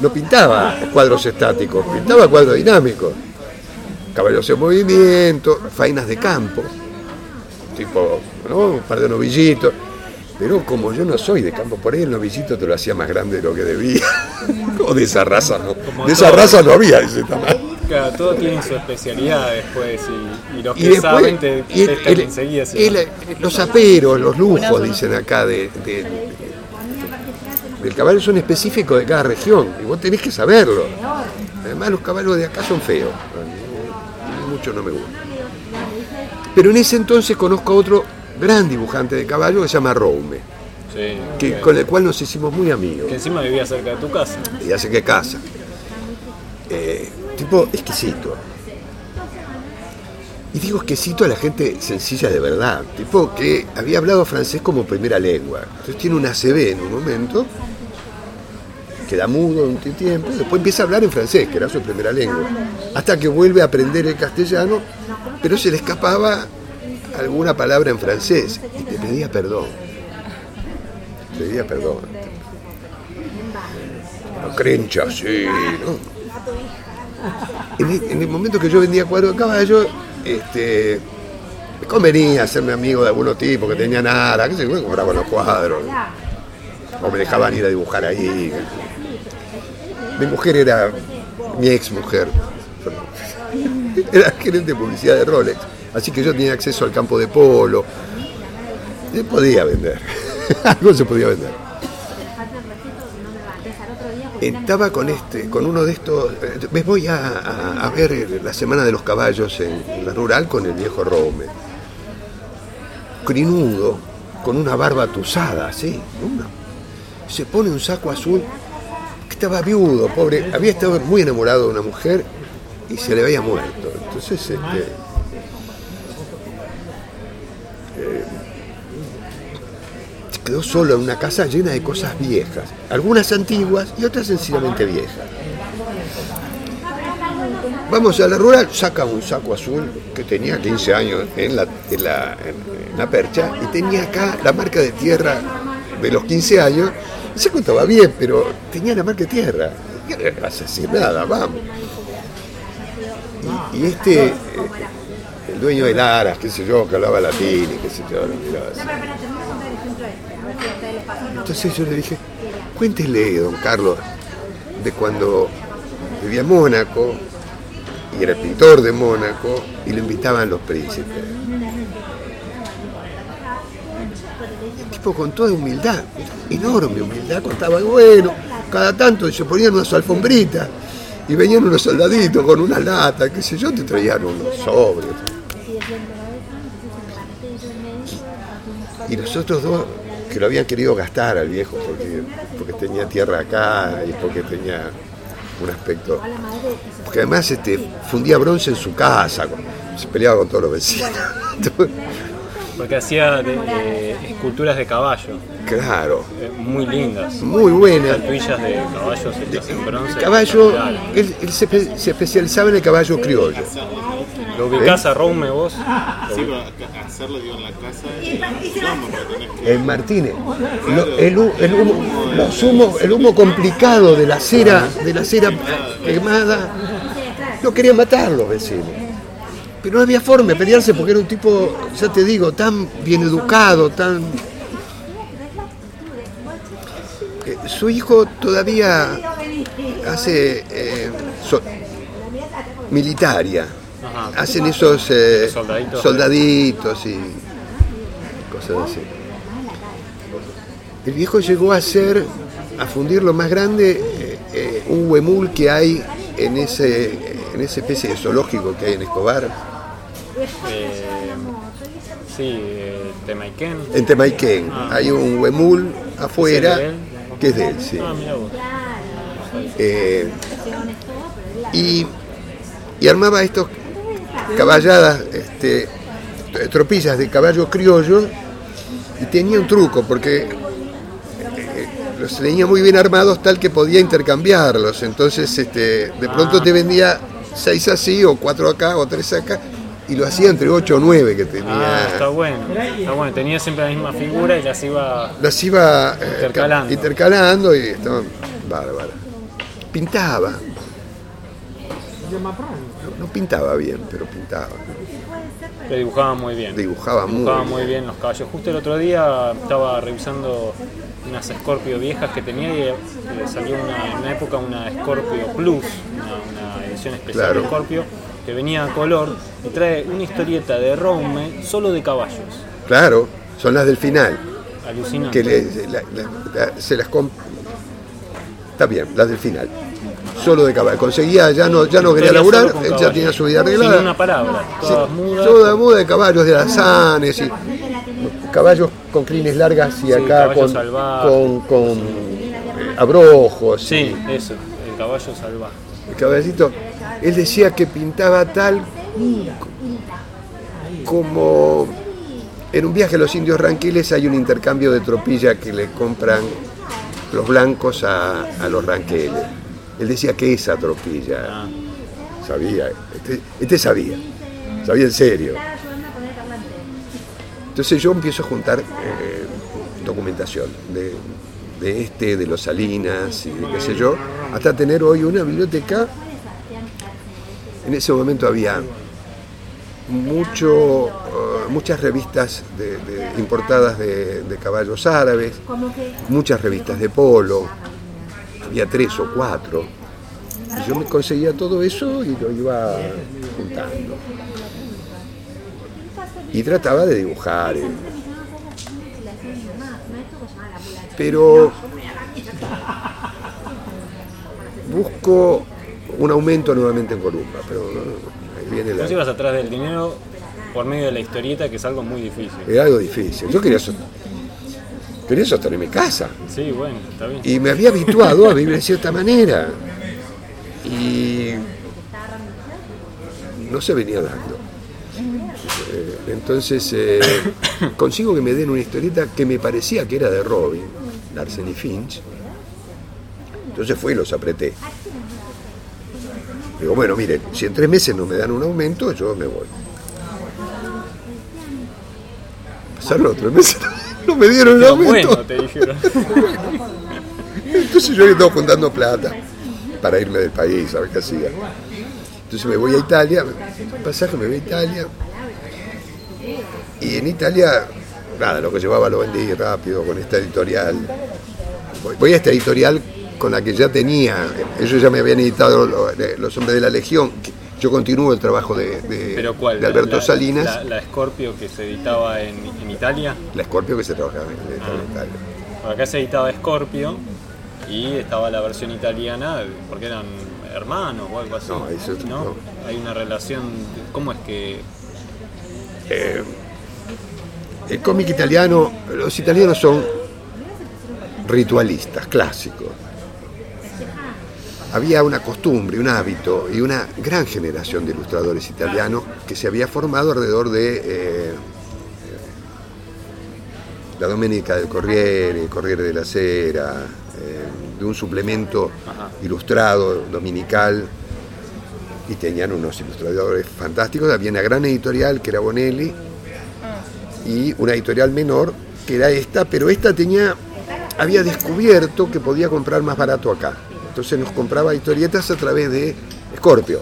no pintaba cuadros estáticos, pintaba cuadros dinámicos. Caballos en movimiento, faenas de campo, tipo, ¿no? un par de novillitos. Pero como yo no soy de campo, por ahí el novillito te lo hacía más grande de lo que debía. o de esa raza no. Como De esa todo. raza no había ese tamaño. Claro, todo tiene su especialidad después y, y los Y que después, saben te y el- el- enseguida. el- no. los aperos, los lujos, dicen acá, de, de- del caballo son específicos de cada región y vos tenés que saberlo. Además, los caballos de acá son feos. A mí Mucho no me gustan. Pero en ese entonces conozco a otro gran dibujante de caballo que se llama Roume, Sí, que, que, con el cual nos hicimos muy amigos. que encima vivía cerca de tu casa. Y hace que casa. Eh, tipo exquisito. Y digo exquisito a la gente sencilla de verdad. Tipo que había hablado francés como primera lengua. Entonces tiene una CB en un momento, queda mudo un tiempo, después empieza a hablar en francés, que era su primera lengua. Hasta que vuelve a aprender el castellano, pero se le escapaba alguna palabra en francés. Y te pedía perdón. Pedía perdón. La crencha, sí. En el, en el momento que yo vendía cuadros de caballo, este, me convenía hacerme amigo de algunos tipos que tenían nada, que se compraban los cuadros. O me dejaban ir a dibujar ahí. Mi mujer era, mi ex mujer, era gerente de publicidad de Rolex. Así que yo tenía acceso al campo de polo. Se podía vender. Algo se podía vender. Estaba con este, con uno de estos. eh, Me voy a, ver la semana de los caballos en, la rural con el viejo Rome. Crinudo, con una barba tusada, así. una- se pone un saco azul. Estaba viudo, pobre. Había estado muy enamorado de una mujer y se le había muerto. Entonces, este, eh, se quedó solo en una casa llena de cosas viejas, algunas antiguas y otras sencillamente viejas. Vamos a la rural, saca un saco azul que tenía 15 años en la, en la, en la percha y tenía acá la marca de tierra de los 15 años. El saco estaba bien, pero tenía la marca de tierra. ¿Qué le vas a decir nada? Vamos. Y, y este, eh, el dueño de Laras, qué sé yo, que hablaba latín y qué sé yo, lo miraba así. Entonces yo le dije, cuéntele, don Carlos, de cuando vivía en Mónaco y era pintor de Mónaco y lo invitaban los príncipes. El tipo con toda humildad, enorme humildad, contaba, bueno, cada tanto se ponían unas alfombritas y venían unos soldaditos con una lata, qué sé yo, te traían unos sobres. Y los otros dos que lo habían querido gastar al viejo porque, porque tenía tierra acá y porque tenía un aspecto. Porque además este, fundía bronce en su casa, se peleaba con todos los vecinos. Porque hacía de- de esculturas de caballo, claro, eh, muy lindas. muy buena. Estatuillas de caballos hechas en bronce. Caballo, él, él se, espe- se especializaba en el caballo criollo. ¿Lo ubicás a Rome vos? Sí, pero hacerlo digo en la casa En Martínez, lo- el, hu- el humo, los humos- el humo complicado de la cera, de la cera quemada, no querían matar los vecinos. Pero no había forma de pelearse porque era un tipo, ya te digo, tan bien educado, tan. su hijo todavía hace eh, so- militaria. Ajá. Hacen esos eh, Soldaditos. soldaditos y cosas así. El viejo llegó a hacer, a fundir lo más grande, eh, eh, un huemul que hay en ese, en esa especie de zoológico que hay en Escobar, sí, Temaiken. en Temaiken. Ah. Hay un huemul afuera que es de él, sí. Ah, mira vos. Eh, y, y armaba estos caballadas, este, tropillas de caballos criollos y tenía un truco porque eh, los tenía muy bien armados tal que podía intercambiarlos. Entonces este, de pronto te vendía seis así o cuatro acá o tres acá y lo hacía entre ocho o nueve que tenía. Ah, está bueno. Está bueno, tenía siempre la misma figura y las iba. las iba eh, Intercalando. intercalando y estaban bárbaras. Pintaba. No, no pintaba bien, pero pintaba. Le dibujaba muy bien. Dibujaba muy Dibujaba bien. muy bien los caballos. Justo el otro día estaba revisando unas Scorpio viejas que tenía y eh, salió una, en una época una Scorpio Plus, una, una edición especial Claro. de Scorpio, que venía a color y trae una historieta de Rome solo de caballos. Claro, son las del final. Alucinante. Que le- la- la- la- se las comp- Está bien, las del final. Solo de caballo. Conseguía, ya no, ya no quería laburar, él ya tenía su vida Sin arreglada. una palabra, todas Sí, mudas. Toda muda de caballos, de alazanes y caballos con crines largas y Sí, acá con, con, con, eh, abrojos. Sí, eso, el caballo salvaje. El caballito, él decía que pintaba tal como en un viaje a los indios ranquiles hay un intercambio de tropilla que le compran los blancos a, a los ranqueles. Él decía que esa tropilla sabía, este, este sabía, sabía en serio. Entonces yo empiezo a juntar eh, documentación de, de este, de los Salinas y de qué sé yo, hasta tener hoy una biblioteca. En ese momento había mucho, eh, muchas revistas importadas de caballos árabes, muchas revistas de polo, había tres o cuatro. Y yo me conseguía todo eso y lo iba juntando. Y trataba de dibujar. eh. Pero busco un aumento nuevamente en Columba, pero no, no, ahí viene la... Vos ibas atrás del dinero por medio de la historieta, que es algo muy difícil. Era algo difícil. Yo quería, so- quería sostener mi casa. Sí, bueno, está bien. Y me había habituado a vivir de cierta manera. Y no se venía dando. Eh, Entonces eh, consigo que me den una historieta que me parecía que era de Robin, Larsen y Finch. Entonces fui y los apreté. Digo, bueno, miren, si en tres meses no me dan un aumento, yo me voy. Pasaron los tres meses, no me dieron Pero aumento. bueno, te dijeron. Entonces yo estaba juntando plata para irme del país, ¿sabes qué hacía? Entonces me voy a Italia, pasaje me voy a Italia. Y en Italia, nada, lo que llevaba lo vendí rápido con esta editorial. Voy, a esta editorial con la que ya tenía, ellos ya me habían editado lo- Los Hombres de la Legión. Yo continúo el trabajo de, de- ¿Pero cuál? de Alberto La- Salinas, La, la Scorpio que se editaba en, en Italia. la Escorpio que se trabajaba en, en Italia. Acá se editaba Scorpio y estaba la versión italiana porque eran hermanos o algo así. No, eso es- ¿no? no. Hay una relación. ¿Cómo es que.? El cómic italiano, los italianos son ritualistas, clásicos. Había una costumbre, un hábito y una gran generación de ilustradores italianos que se había formado alrededor de eh, la Domenica del Corriere, el Corriere de la Sera, eh, de un suplemento ilustrado dominical y tenían unos ilustradores fantásticos. Había una gran editorial que era Bonelli y una editorial menor que era esta, pero esta tenía había descubierto que podía comprar más barato acá. Entonces nos compraba historietas a través de Scorpio.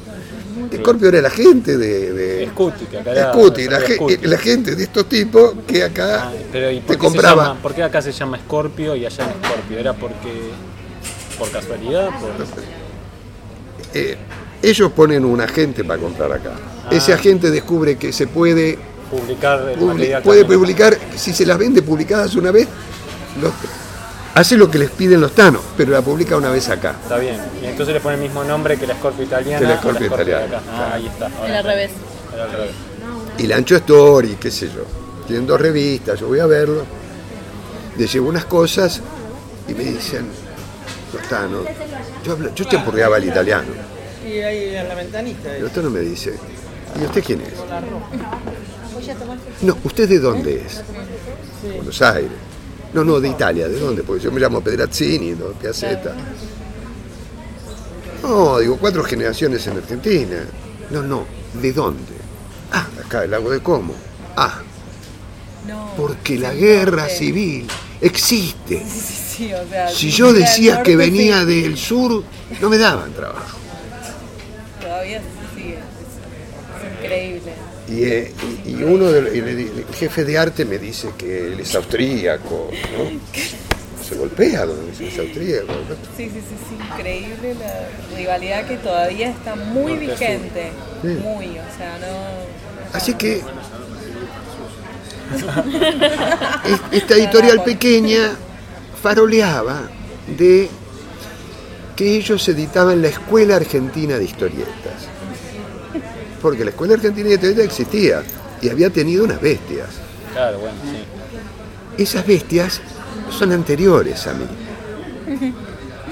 Scorpio era la gente de, de Scuti, que acá era- Scuti, la, Scuti. gente de estos tipos que acá Ah, pero ¿y te compraba. llama- por qué acá se llama Scorpio y allá en Scorpio? ¿Era porque por casualidad? Por... eh, ellos ponen un agente para comprar acá. Ah. Ese agente descubre que se puede publicar puede publicar, si se las vende publicadas una vez, lo- hace lo que les piden los tanos, pero la publica una vez acá. Está bien. Y entonces le pone el mismo nombre que la Scorpio italiana. Que la Scorpio italiana. Ah, claro. ahí está. Ahora Era al revés. Era al revés. Y Lancho Story, qué sé yo. Tienen dos revistas, yo voy a verlo. Les llevo unas cosas y me dicen, los tanos, yo, hablo- yo champurreaba el italiano. Y ahí en la ventanita. El otro me dice, ¿y usted quién es? No, ¿usted de dónde es? Buenos Aires. No, no, de Italia, ¿de dónde? Porque yo me llamo Pedrazzini, no, Piazzetta. No, digo, cuatro generaciones en Argentina. No, no, ¿de dónde? Ah, acá, el lago de Como. Ah, porque la guerra civil existe. Si yo decía que venía del sur, no me daban trabajo. Todavía se sigue. Es, es increíble. Y, eh, y- y uno del y le di- el jefe de arte me dice que él es austríaco, ¿no? Se golpea cuando dice que es austríaco. ¿no? Sí, sí, sí, sí, increíble la rivalidad que todavía está muy vigente. Sí. Muy, o sea, no. Así que es- esta editorial pequeña faroleaba de que ellos editaban la Escuela Argentina de Historietas. Porque la Escuela Argentina de Historietas existía y había tenido unas bestias. Claro, bueno, sí. Esas bestias son anteriores a mí.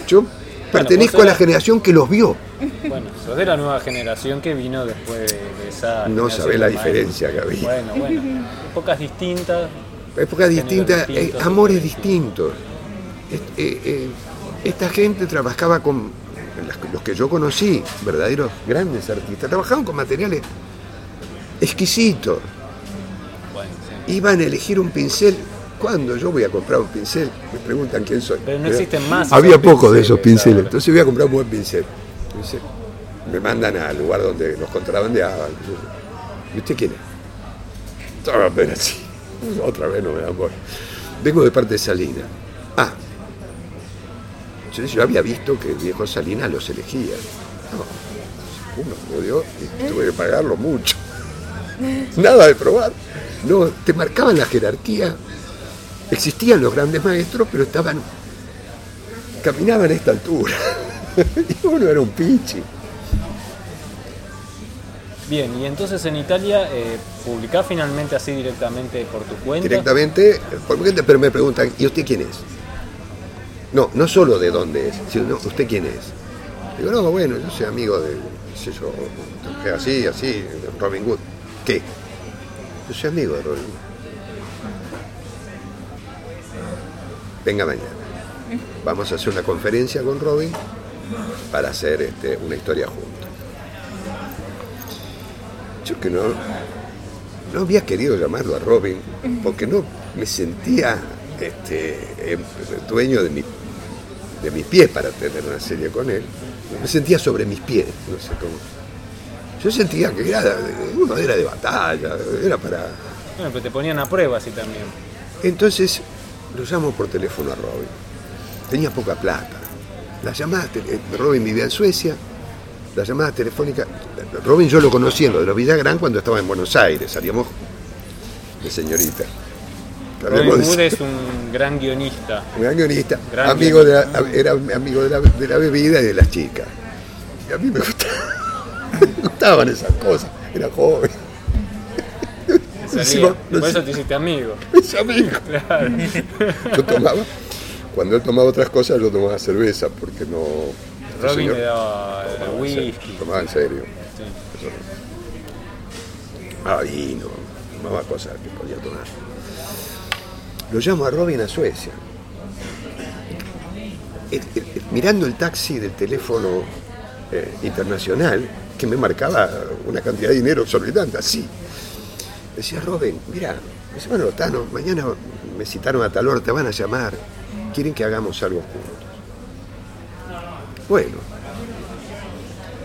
Yo pertenezco a la eras- generación que los vio. Bueno, sos de la nueva generación que vino después de, esa. No sabés la diferencia que había. Bueno, bueno. Épocas distintas. Épocas distintas, eh, amores distintos. Eh, eh, esta gente trabajaba con los que yo conocí, verdaderos grandes artistas, trabajaban con materiales exquisitos. Iban a elegir un pincel. ¿Cuándo yo voy a comprar un pincel? Me preguntan quién soy. Pero no existen más Había pocos de esos pinceles entonces voy a comprar un buen pincel. Me mandan al lugar donde los contrabandeaban. ¿Y usted quién es? Estaba apenas así. Otra vez no me dan bola. Vengo de parte de Salina. Ah. Yo, yo había visto que el viejo Salina los elegía. No, uno me dio y tuve que pagarlo mucho. Nada de probar. No, te marcaban la jerarquía. Existían los grandes maestros, pero estaban. caminaban a esta altura. y uno era un pichi. Bien, y entonces en Italia eh, publicás finalmente así directamente por tu cuenta. Directamente, por mi gente, pero me preguntan, ¿y usted quién es? No, no solo de dónde es, sino ¿usted quién es? Digo, no, bueno, yo soy amigo de, qué sé yo, así, así, Robin Hood. ¿Qué? Yo soy amigo de Robin Hood. Venga mañana. Vamos a hacer una conferencia con Robin para hacer este, una historia juntos. Yo que no, no había querido llamarlo a Robin porque no me sentía este, em- dueño de mi, de mis pies para tener una serie con él. Me sentía sobre mis pies, no sé cómo. Yo sentía que era, uno era de batalla, era para... Bueno, pero te ponían a prueba así también. Entonces lo llamo por teléfono a Robin. Tenía poca plata. Las llamadas, tele- Robin vivía en Suecia, las llamadas telefónicas. Robin yo lo conocí en lo de los Villagrán cuando estaba en Buenos Aires, salíamos de señorita. Robin Hood es un gran guionista. un gran guionista, Gran amigo de la- era amigo de la, de la bebida y de las chicas. Y a mí me gustaba- me gustaban esas cosas, era joven. Encima, Por eso te hiciste amigo. Mis amigos. Claro. Yo tomaba, cuando él tomaba otras cosas, yo tomaba cerveza, porque no. este Robin señor le daba tomaba whisky. Tomaba en serio. Sí. Tomaba vino, tomaba cosas que podía tomar. Lo llamo a Robin a Suecia. El- el- el- mirando el taxi del teléfono eh, internacional, que me marcaba una cantidad de dinero exorbitante, así. Decía, Robin, mira, me dice, bueno, Tano, mañana me citaron a tal hora, te van a llamar, quieren que hagamos algo juntos. Bueno,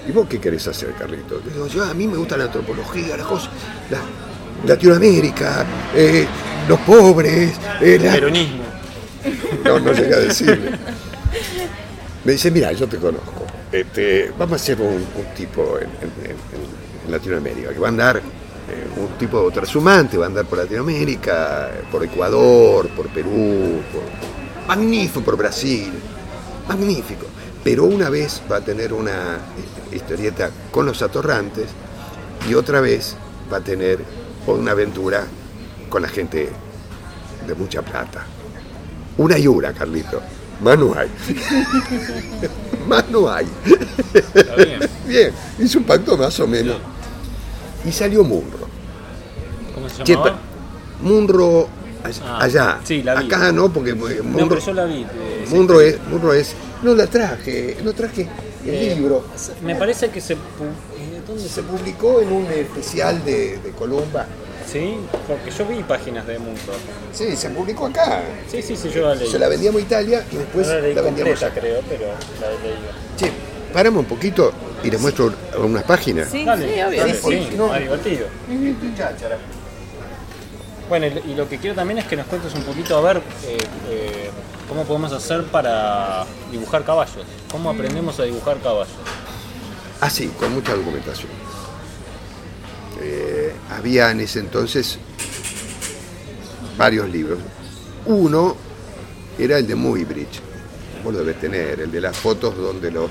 ¿y vos qué querés hacer, Carlito? Le digo, yo, a mí me gusta la antropología, las cosas, Latinoamérica, eh, los pobres, eh, la- Peronismo. no, no llegué a decirle. Me dice, mira, yo te conozco. Este, vamos a hacer un, un tipo en, en- en- en Latinoamérica, que va a andar, eh, un tipo transhumante, va a andar por Latinoamérica, por Ecuador, por Perú, por- magnífico, por Brasil, magnífico. Pero una vez va a tener una eh, historieta con los atorrantes y otra vez va a tener una aventura con la gente de mucha plata. Una y una, Carlito. Más no hay. Más no hay. Está bien. Bien, hizo un pacto más o menos. Y salió Munro. ¿Cómo se Che, llamaba? pa- Munro Ah, allá. sí, la vi. Acá no, porque No, Munro, pero yo la vi. eh. Munro es, Munro es. No la traje, no traje el Eh, libro. Me parece que se... pu- eh, ¿Dónde Se se publicó en un especial de, de Columba. Sí, porque yo vi páginas de Munro. Sí, se publicó acá. Sí, sí, sí, yo la leí. Se la vendíamos a Italia y después no la leí la vendíamos completa, acá. creo, pero la he leído. Che, paramos un poquito y les muestro unas páginas. Sí, Dale, sí, obvio. dale, Sí, sí, sí, no. más divertido. Bueno, y y lo que quiero también es que nos cuentes un poquito a ver eh, eh, cómo podemos hacer para dibujar caballos. ¿Cómo aprendemos a dibujar caballos? Así, con mucha documentación. Eh, había en ese entonces varios libros. Uno era el de Muybridge, vos lo debes tener, el de las fotos donde lo,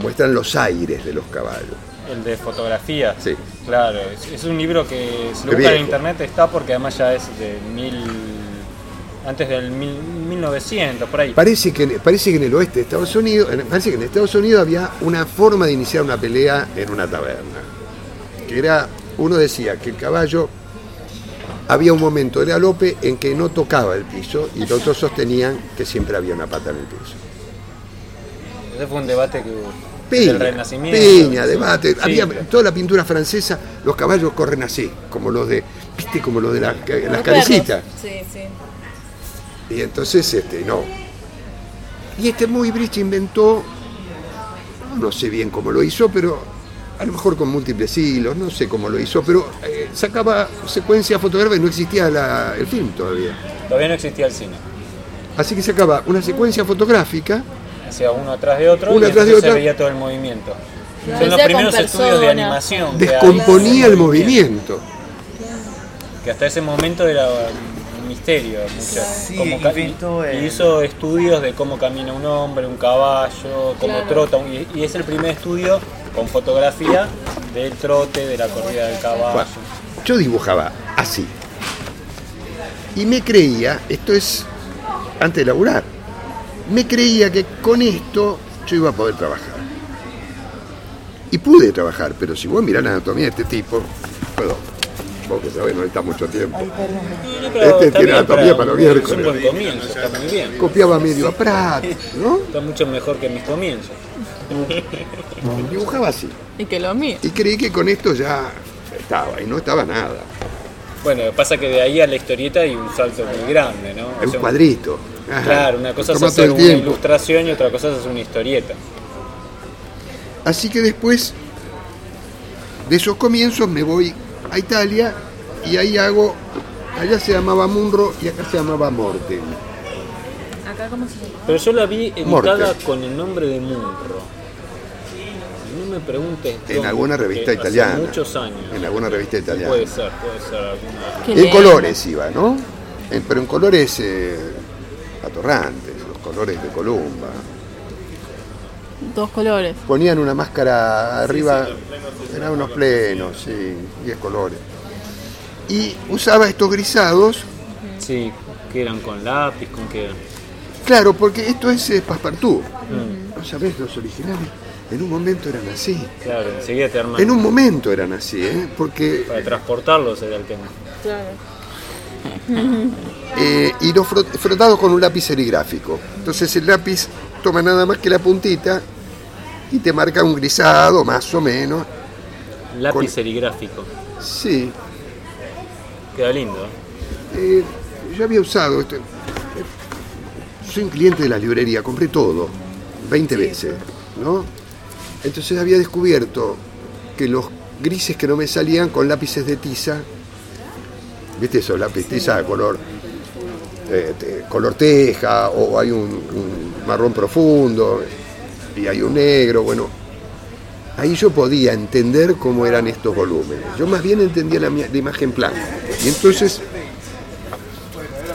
muestran los aires de los caballos. El de fotografía. Sí. Claro, es, es un libro que si lo buscan en internet está porque además ya es de mil... antes del mil, 1900, por ahí. Parece que, parece que en el oeste de Estados Unidos, parece que en Estados Unidos había una forma de iniciar una pelea en una taberna. Que era, uno decía que el caballo había un momento del galope en que no tocaba el piso y los otros sostenían que siempre había una pata en el piso. Ese fue un debate que hubo. Piña, del Renacimiento. piña, debate. Sí, había pero- toda la pintura francesa, los caballos corren así, como los de, viste, como los de la- las Los cabecitas. Sí, sí. Y entonces, este, no. Y este Muybridge inventó, no sé bien cómo lo hizo, pero a lo mejor con múltiples hilos, no sé cómo lo hizo, pero eh, sacaba secuencia fotográfica y no existía la- el film todavía. Todavía no existía el cine. Así que sacaba una secuencia fotográfica, Hacía uno atrás de otro Uno y atrás de otro. se veía todo el movimiento. Son los hacía primeros estudios de animación que descomponía el movimiento. Que hasta ese momento era misterio. mucho. Sí, Cómo hizo estudios de cómo camina un hombre, un caballo, cómo Claro. trota. un- Y, y es el primer estudio con fotografía del trote, de la corrida del caballo. Bueno, yo dibujaba así. Y me creía, esto es antes de laburar, me creía que con esto yo iba a poder trabajar. Y pude trabajar, pero si vos mirás la anatomía de este tipo, perdón, vos que sabés, no está mucho tiempo. No, Este pero tiene bien anatomía para un- miércoles. Es un buen comienzo, está muy bien. Copiaba medio a Prat, ¿no? Está mucho mejor que mis comienzos. Dibujaba así. Y que lo mío. Y creí que con esto ya estaba, y no estaba nada. Bueno, pasa que de ahí a la historieta hay un salto muy grande, ¿no? Es un sea, cuadrito. Ajá. Claro, una cosa es hacer una ilustración y otra cosa es hacer una historieta. Así que después de esos comienzos me voy a Italia y ahí hago, allá se llamaba Munro y acá se llamaba Morten. Acá, ¿cómo se llama? Pero yo la vi editada con el nombre de Munro. No me preguntes. En alguna revista italiana. Hace muchos años. En alguna revista italiana. Puede ser, puede ser alguna. Qué En colores iba, ¿no? En- pero en colores eh, atorrantes, los colores de Columba. Dos colores. Ponían una máscara arriba, eran unos plenos, sí, 10 colores. Y usaba estos grisados Sí, que eran con lápiz, con qué eran. Claro, porque esto es eh, Passepartout. Mm, ¿No sabés? Los originales en un momento eran así. claro, enseguida te arman. En un momento eran así, ¿eh? Porque, Para transportarlos era el tema. eh, y los frot- frotados con un lápiz serigráfico. Entonces el lápiz toma nada más que la puntita y te marca un grisado, más o menos. Lápiz Con- serigráfico. Sí, Queda lindo. ¿eh? eh, yo había usado esto. eh, Soy un cliente de la librería, compré todo, 20 veces, ¿no? Entonces había descubierto que los grises que no me salían con lápices de tiza, ¿viste eso? Lápiz tiza de color, eh, color teja, o hay un, un marrón profundo, y hay un negro, bueno. Ahí yo podía entender cómo eran estos volúmenes. Yo más bien entendía la, imagen plana. Y entonces,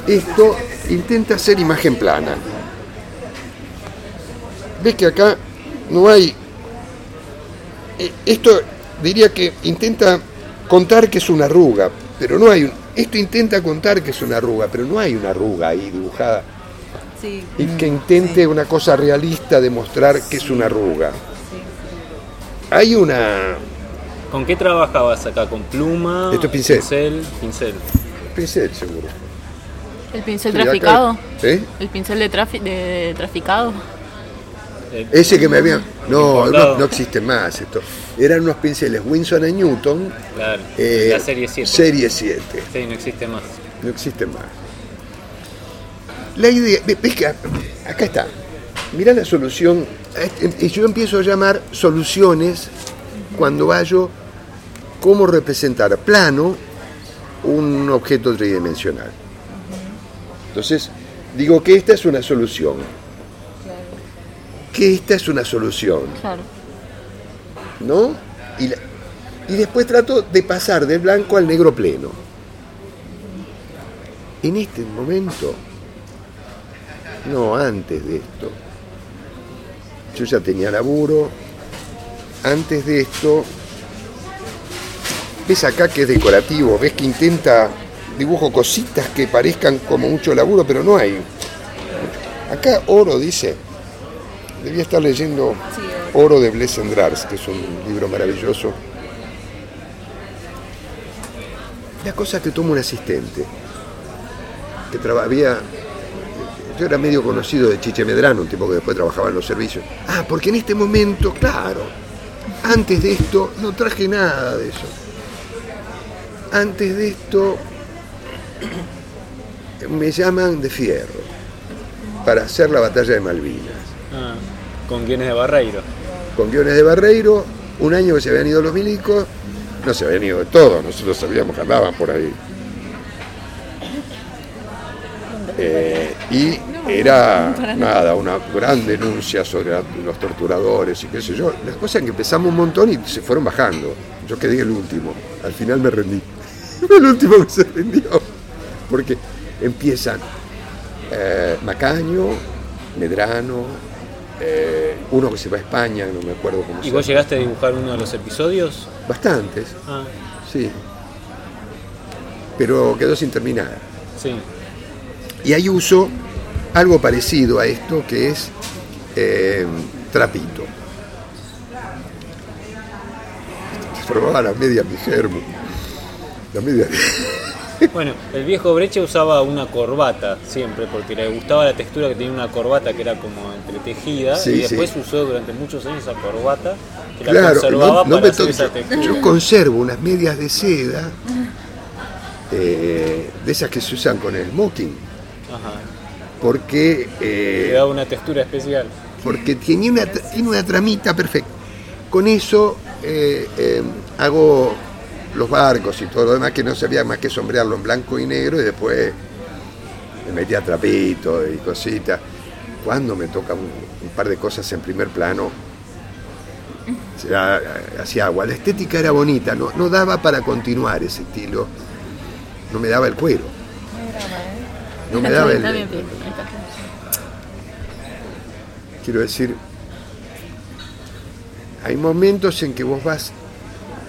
esto intenta ser imagen plana. Ves que acá no hay eh, esto diría que intenta contar que es una arruga, pero no hay un, esto intenta contar que es una arruga, pero no hay una arruga ahí dibujada Sí. y que intente una cosa realista demostrar que es una arruga. Hay una ¿Con qué trabajabas acá? ¿Con pluma? Esto es pincel. Pincel, pincel. pincel seguro. ¿El pincel acá- traficado? ¿Eh? ¿El pincel de, trafi- de traficado? Eh, Ese que me habían no, no, no existe más esto. Eran unos pinceles Winsor Newton, Claro, eh, la serie 7. serie 7. Sí, no existe más. no existe más. La idea, ve- ves que acá está. Mirá la solución. Y yo empiezo a llamar soluciones cuando hallo cómo representar plano un objeto tridimensional. Entonces, digo que esta es una solución. Que esta es una solución. Claro. ¿no? Y, la- y después trato de pasar del blanco al negro pleno. En este momento, no antes de esto, yo ya tenía laburo, antes de esto, ves acá que es decorativo, ves que intenta, dibujo cositas que parezcan como mucho laburo, pero no hay. Acá oro dice, debía estar leyendo Oro. De Blessendrars, que es un libro maravilloso. La cosa que toma un asistente, que había, yo era medio conocido de Chiche Medrano, un tipo que después trabajaba en los servicios. Ah, porque en este momento, claro, antes de esto no traje nada de eso. Antes de esto me llaman de fierro para hacer la batalla de Malvinas Ah, con guiones de Barreiro. con guiones de Barreiro, un año que se habían ido los milicos, no se habían ido de todo, nosotros sabíamos que andaban por ahí. Eh, y era nada, una gran denuncia sobre los torturadores y qué sé yo. Las cosas que empezamos un montón y se fueron bajando. Yo quedé el último, al final me rendí. el último que se rindió. Porque empiezan eh, Macaño, Medrano, eh, uno que se va a España, no me acuerdo cómo se ¿Y vos llegaste a dibujar uno de los episodios? Bastantes, Ah, sí. Pero quedó sin terminar. sí. Y ahí uso algo parecido a esto que es eh, trapito. Probaba la media mi germo. La media. Bueno, el viejo Breche usaba una corbata siempre, porque le gustaba la textura que tenía una corbata que era como entretejida, Sí, y después sí. usó durante muchos años esa corbata que la Claro, conservaba no, no para hacer esa textura. yo conservo unas medias de seda, eh, de esas que se usan con el smoking, Ajá. porque Le eh, daba una textura especial. porque tiene una, tiene una tramita perfecta. Con eso eh, eh, hago los barcos y todo lo demás, que no sabía más que sombrearlo en blanco y negro y después me metía trapito y cositas. Cuando me toca un, un par de cosas en primer plano, hacía agua. La estética era bonita, no, no daba para continuar ese estilo. No me daba el cuero. No me daba el, bien, bien, quiero decir, hay momentos en que vos vas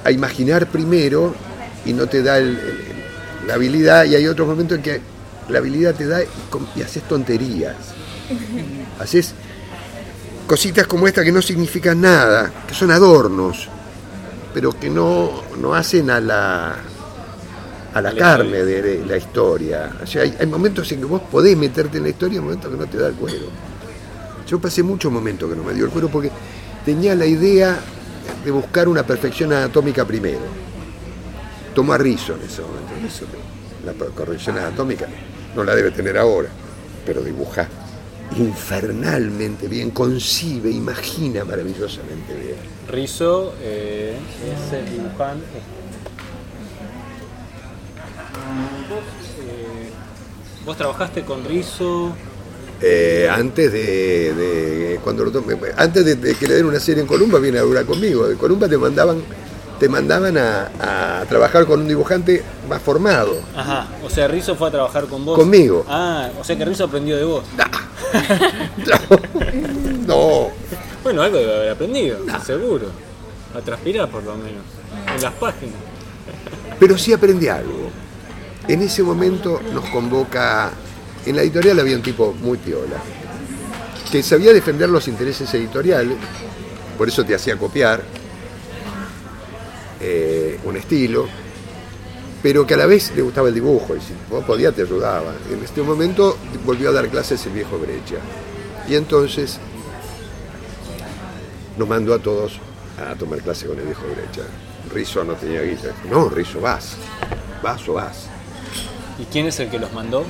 a imaginar primero y no te da el- el- la habilidad, y hay otros momentos en que la habilidad te da y haces tonterías. Haces cositas como esta que no significan nada, que son adornos, pero que no, no hacen a la, a la carne de, de la historia. O sea, hay, hay momentos en que vos podés meterte en la historia y momentos que no te da el cuero. Yo pasé muchos momentos que no me dio el cuero porque tenía la idea de buscar una perfección anatómica primero. Tomó a Rizzo en ese momento. Rizzo, la corrección anatómica no la debe tener ahora, pero dibujar. infernalmente bien, concibe, imagina maravillosamente bien. Rizzo eh, es el dibujante. Vos, eh, vos trabajaste con Rizzo. Eh, antes de, de- cuando lo tome- antes de, de que le den una serie en Columba viene a durar conmigo. De Columba te mandaban te mandaban a, a trabajar con un dibujante más formado. Ajá, o sea, Rizzo fue a trabajar con vos. Conmigo. Ah, o sea que Rizzo aprendió de vos. No, Bueno, algo debe haber aprendido, seguro. A transpirar por lo menos. En las páginas. pero sí aprendí algo. En ese momento nos convoca, en la editorial había un tipo muy piola, que sabía defender los intereses editoriales, por eso te hacía copiar eh, un estilo, pero que a la vez le gustaba el dibujo, y si vos podías te ayudaba. En este momento volvió a dar clases el viejo Brecha. Y entonces nos mandó a todos a tomar clase con el viejo Brecha. Rizo no tenía guita. No, Rizo, vas. Vas o vas. ¿Y quién es el que los mandó?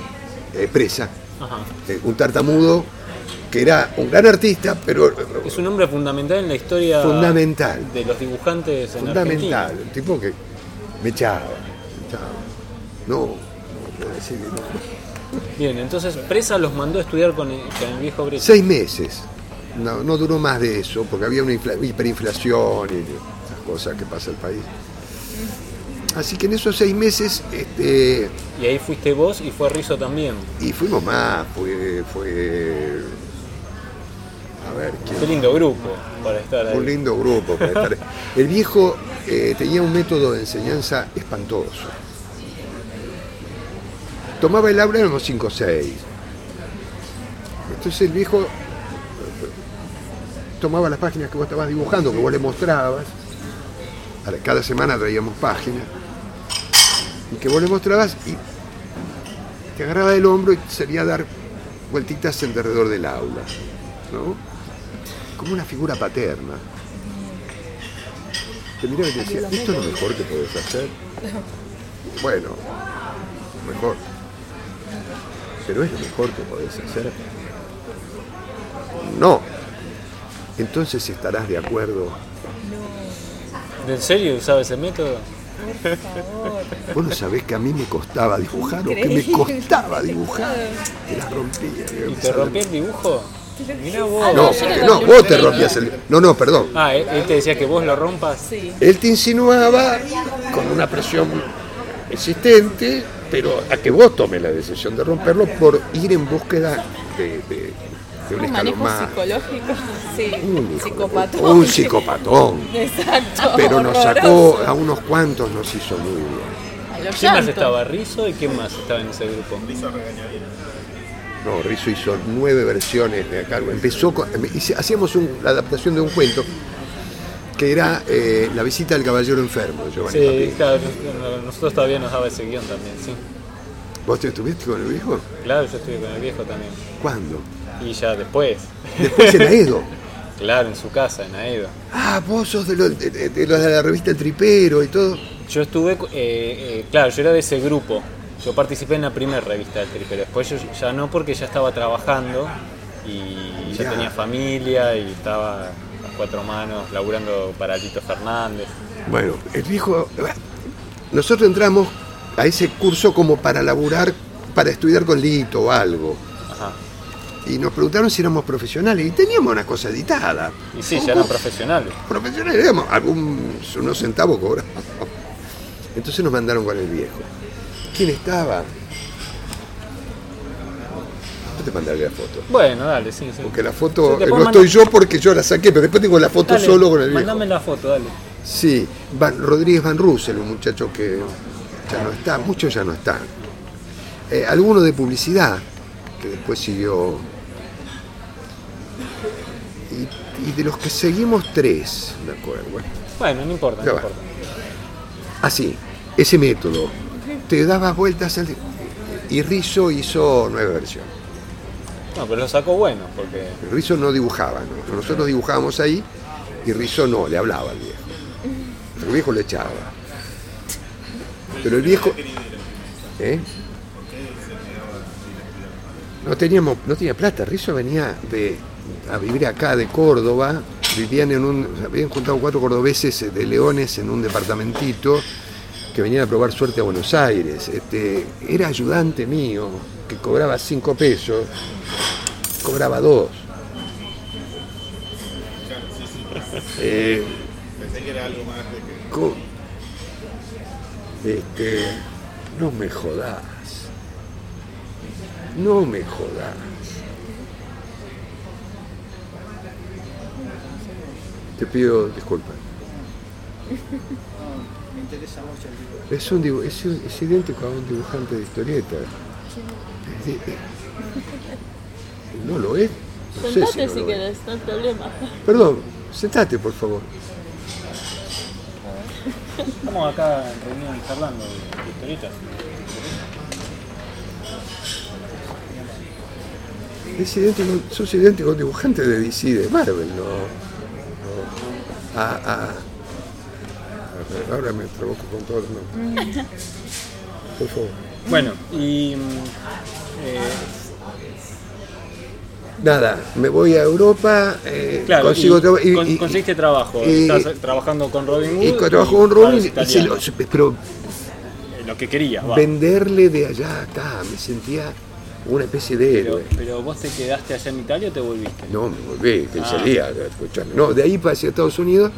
Eh, presa. Ajá. Eh, un tartamudo que era un gran artista, pero Es un hombre fundamental en la historia Fundamental. de los dibujantes en fundamental. Argentina. Un tipo que me echaba. me echaba. No, no puedo decir que no. Bien, entonces Presa los mandó a estudiar con el, con el viejo Brecha. Seis meses. No, no duró más de eso, porque había una infla- hiperinflación y esas cosas que pasa el país. Así que en esos seis meses, este, Y ahí fuiste vos y fue Rizzo también. y fuimos más, fue, fue a ver, ¿quién? Qué lindo grupo para estar ahí. un lindo grupo para estar. El viejo eh, tenía un método de enseñanza espantoso. Tomaba el aula, éramos 5 o 6. Entonces el viejo eh, tomaba las páginas que vos estabas dibujando, que vos le mostrabas. Cada semana traíamos páginas. Y que vos le mostrabas y te agarraba del hombro y te salía a dar vueltitas alrededor del aula. ¿no? Como una figura paterna. Te miraba y te decía, ¿esto es lo mejor que podés hacer? Bueno, mejor. Pero es lo mejor que podés hacer. No. Entonces estarás de acuerdo. ¿En serio usaba ese método? Vos no sabés que a mí me costaba dibujar o que me costaba dibujar. Te la rompía. ¿Y te rompía el dibujo? Mirá vos. No, porque no, vos te rompías el. No, no, perdón. Ah, él él te decía que vos lo rompas. Sí. Él te insinuaba con una presión existente, pero a que vos tomes la decisión de romperlo por ir en búsqueda de, de- de un Un escalón manejo más. psicológico. Sí. Un, de psicopatón. un psicopatón. Exacto. Pero nos sacó a unos cuantos, nos hizo muy bien. ¿Quién más estaba? ¿Rizzo y quién más estaba en ese grupo? No, Rizzo hizo nueve versiones de acá. Empezó con, hice- hacíamos un- la adaptación de un cuento que era eh, La visita del caballero enfermo Giovanni Sí, claro, nosotros todavía nos daba ese guion también, sí. ¿Vos te estuviste con el viejo? Claro, yo estuve con el viejo también. ¿Cuándo? Y ya después, Después en Aedo. claro, en su casa, en Aedo. Ah, vos sos de los de, de- de los de la revista El Tripero y todo. Yo estuve, eh, eh, claro, yo era de ese grupo. Yo participé en la primera revista del Tri, pero después yo ya no porque ya estaba trabajando y ya tenía familia y estaba a cuatro manos laburando para Tito Fernández. Bueno, el viejo. Nosotros entramos a ese curso como para laburar, para estudiar con Lito o algo. Y nos preguntaron si éramos profesionales y teníamos una cosa editada. Y sí, ya eran profesionales. Profesionales, éramos, algún, unos centavos cobramos. Entonces nos mandaron con el viejo. ¿Quién estaba? Yo te mandaré la foto. Bueno, dale, sí, sí. Porque la foto, Sí, eh, no estoy yo porque yo la saqué, pero después tengo la foto Dale, solo con el viejo. Mandame la foto, dale. Sí, Van- Rodríguez Van Russell, un muchacho que ya no está, muchos ya no están. Eh, alguno de publicidad, que después siguió. Y, de los que seguimos, tres, me acuerdo. Bueno, Bueno, no importa, no importa. así, ese método. Te dabas vueltas al- y Rizzo hizo nueve versiones. No, pero lo sacó bueno, porque Rizzo no dibujaba, ¿no? nosotros dibujábamos ahí y Rizzo no, le hablaba al viejo. El viejo le echaba. Pero el viejo... ¿Eh? no teníamos, no tenía plata. Rizzo venía de, a vivir acá de Córdoba, vivían en un, habían juntado cuatro cordobeses de Leones en un departamentito que venían a probar suerte a Buenos Aires. Este, era ayudante mío, que cobraba cinco pesos, cobraba dos. Eh, Pensé que era algo más de que. este, no me jodas. No me jodas. Te pido disculpas. Me interesa mucho el libro. Es, un, dibu- es, un- es idéntico a un dibujante de historieta. No lo es. No sé si no lo es. no hay problema. Perdón, sentate por favor. Estamos acá en reunión charlando de, de historietas. Es idéntico, sos idéntico a un dibujante de DC de Marvel, no. No. A, a- a ver, ahora me trabajo con todo el nombre. Por favor. Bueno, y mm, eh, Nada, me voy a Europa, eh, claro, consigo y traba- y- con- y- conseguiste trabajo. Estás trabajando con Robin Hood. y con- trabajo con Robin, lo- pero Eh, lo que querías, va. venderle de allá a acá, me sentía una especie de Pero, héroe. pero vos te quedaste allá en Italia o te volviste. No, me volví, que Ah. salía, escuchame. No, de ahí pasé a Estados Unidos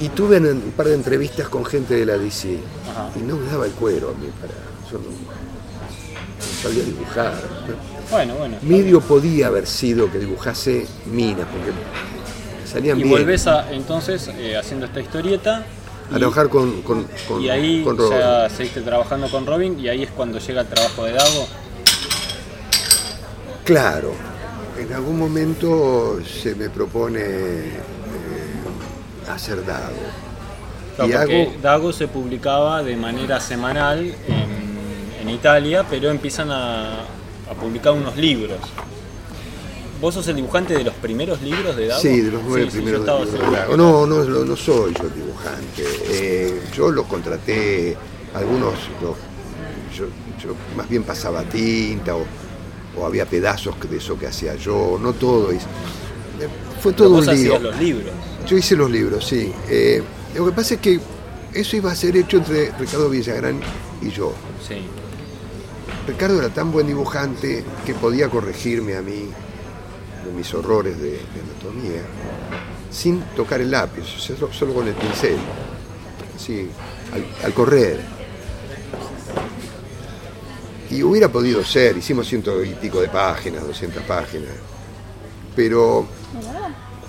y tuve un par de entrevistas con gente de la DC. Ajá. Y no me daba el cuero a mí para. Yo no, no sabía dibujar. Bueno, bueno. Medio podía haber sido que dibujase minas, porque salían Y bien. volvés a, entonces eh, haciendo esta historieta. A trabajar con, con, con, y ahí con Robin. ya seguiste trabajando con Robin y ahí es cuando llega el trabajo de Dago. Claro, en algún momento se me propone eh, hacer Dago. Claro, y hago. Dago se publicaba de manera semanal en, en Italia, pero empiezan a, a publicar unos libros. ¿Vos sos el dibujante de los primeros libros de Dago? Sí, de los nueve Sí, primeros libros de. No, no, no, no soy yo el dibujante. Eh, yo los contraté, algunos, los- yo, yo más bien pasaba tinta o, o había pedazos de eso que hacía yo, no todo. y- eh, fue todo vos un lío. los libros. Yo hice los libros, sí. Eh, lo que pasa es que eso iba a ser hecho entre Ricardo Villagrán y yo. Sí. Ricardo era tan buen dibujante que podía corregirme a mí de mis horrores de, de anatomía sin tocar el lápiz, solo, solo con el pincel, así, al, al correr. Y hubiera podido ser, hicimos ciento y pico de páginas, 200 páginas, pero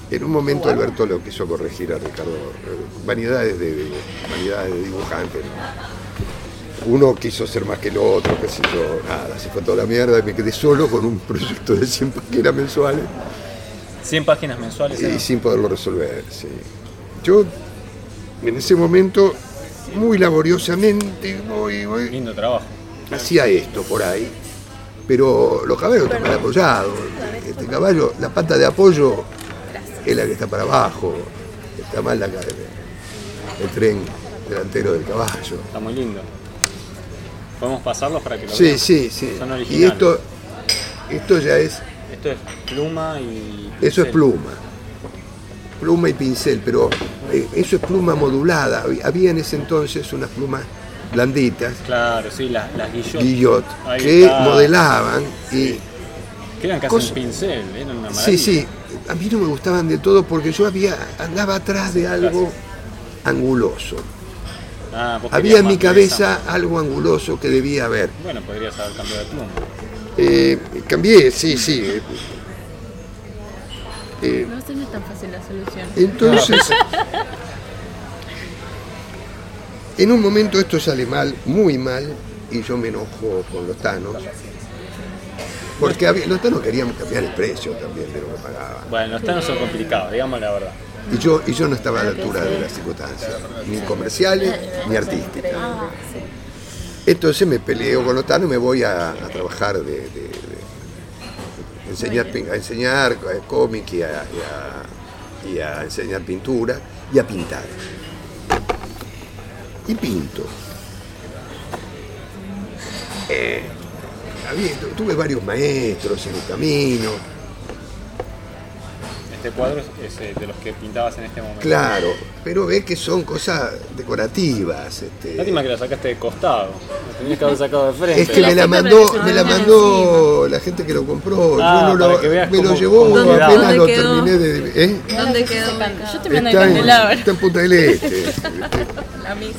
en un momento Alberto lo quiso corregir a Ricardo, eh, vanidades de, de- vanidades de dibujante. ¿no? Uno quiso ser más que el otro, qué sé yo, nada, se fue toda la mierda y me quedé solo con un proyecto de 100 páginas mensuales 100 páginas mensuales. y eran. sin poderlo resolver. sí. Yo, en ese momento, muy laboriosamente, voy, voy, Lindo trabajo. hacía esto por ahí, pero los caballos están mal apoyados. Este caballo, la pata de apoyo es la que está para abajo, está mal la, el tren delantero del caballo. Está muy lindo. ¿Podemos pasarlos para que lo Sí, vean? sí, sí. Son Y esto, esto ya es, Esto es pluma y. eso es pincel. pluma. Pluma y pincel, pero eh, eso es pluma modulada. Había- en ese entonces unas plumas blanditas, Claro, sí, las, las guillot. guillot, que está. modelaban y Que eran casi un pincel, eran una Sí, maravilla. sí, a mí no me gustaban de todo porque yo había andaba atrás de algo anguloso. Ah, Había en mi cabeza algo anguloso que debía haber. Bueno, podrías haber cambiado de pluma. Eh, cambié, sí, sí. eh, eh, No, no es tan fácil la solución. entonces, en un momento esto sale mal, muy mal, y yo me enojo con los tanos. Porque había- los tanos querían cambiar el precio también de lo que pagaban. Bueno, los tanos son complicados, digamos la verdad. Y yo, y yo no estaba a la altura de las circunstancias, ni comerciales ni artísticas. Entonces me peleo con los tanos y me voy a, a trabajar de, de- de- enseñar, a enseñar eh, cómic y a, y a- y a enseñar pintura y a pintar. Y pinto. Eh, había- tuve varios maestros en el camino. Este cuadro es, es, eh, de los que pintabas en este momento. Claro, pero ves que son cosas decorativas. este. Lástima que la sacaste de costado. La tenías que haber sacado de frente. Es que me la mandó, me la mandó la gente que lo compró. Ah, Yo no para lo, me lo llevó cómo apenas lo ¿Dónde quedó? terminé de. ¿eh? ¿Dónde quedó? Yo mirando Está el en, candelabro. está en Punta del Este. este. La misa.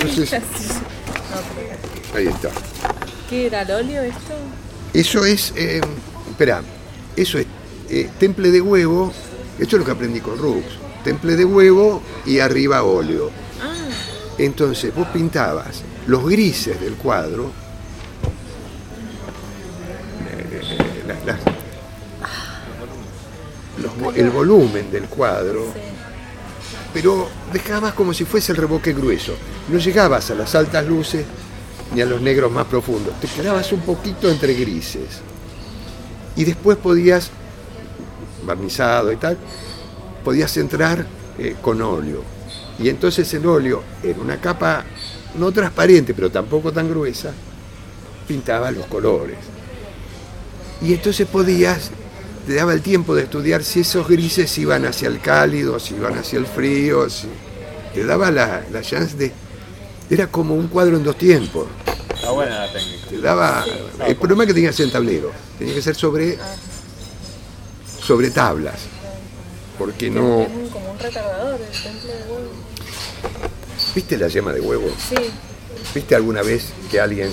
Entonces, ahí está. ¿Qué era el óleo esto? Eso es, eh, espera, eso es eh, temple de huevo, esto es lo que aprendí con Rux, temple de huevo y arriba óleo. Entonces vos pintabas los grises del cuadro, eh, la- las- los vo- el volumen del cuadro, pero dejabas como si fuese el revoque grueso. No llegabas a las altas luces ni a los negros más profundos. Te quedabas un poquito entre grises. Y después podías, barnizado y tal, podías entrar eh, con óleo. Y entonces el óleo, en una capa no transparente, pero tampoco tan gruesa, pintaba los colores. Y entonces podías, te daba el tiempo de estudiar si esos grises iban hacia el cálido, si iban hacia el frío, si, te daba la, la chance de... Era como un cuadro en dos tiempos. Está buena la técnica. Te daba. El problema es que tenía que ser en tablero. Tenía que ser sobre. Sobre tablas. Porque no. Es un- como un retardador el temple de huevo. ¿Viste la yema de huevo? Sí. ¿Viste alguna vez que alguien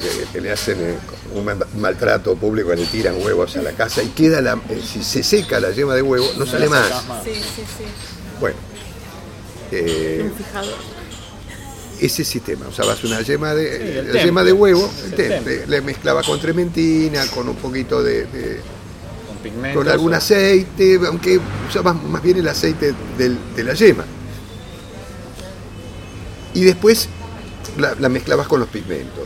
que, que le hacen eh, un ma- maltrato público, le tiran huevos a la casa y queda la. eh, si se seca la yema de huevo, no sale más. Sí, sí, sí. Bueno. eh, ese sistema, usabas una yema de, Sí, el la yema de huevo, el el temple, temple. le mezclaba con trementina, con un poquito de- pigmentos. con algún aceite, aunque usabas más bien el aceite del- de la yema. Y después la, la mezclabas con los pigmentos.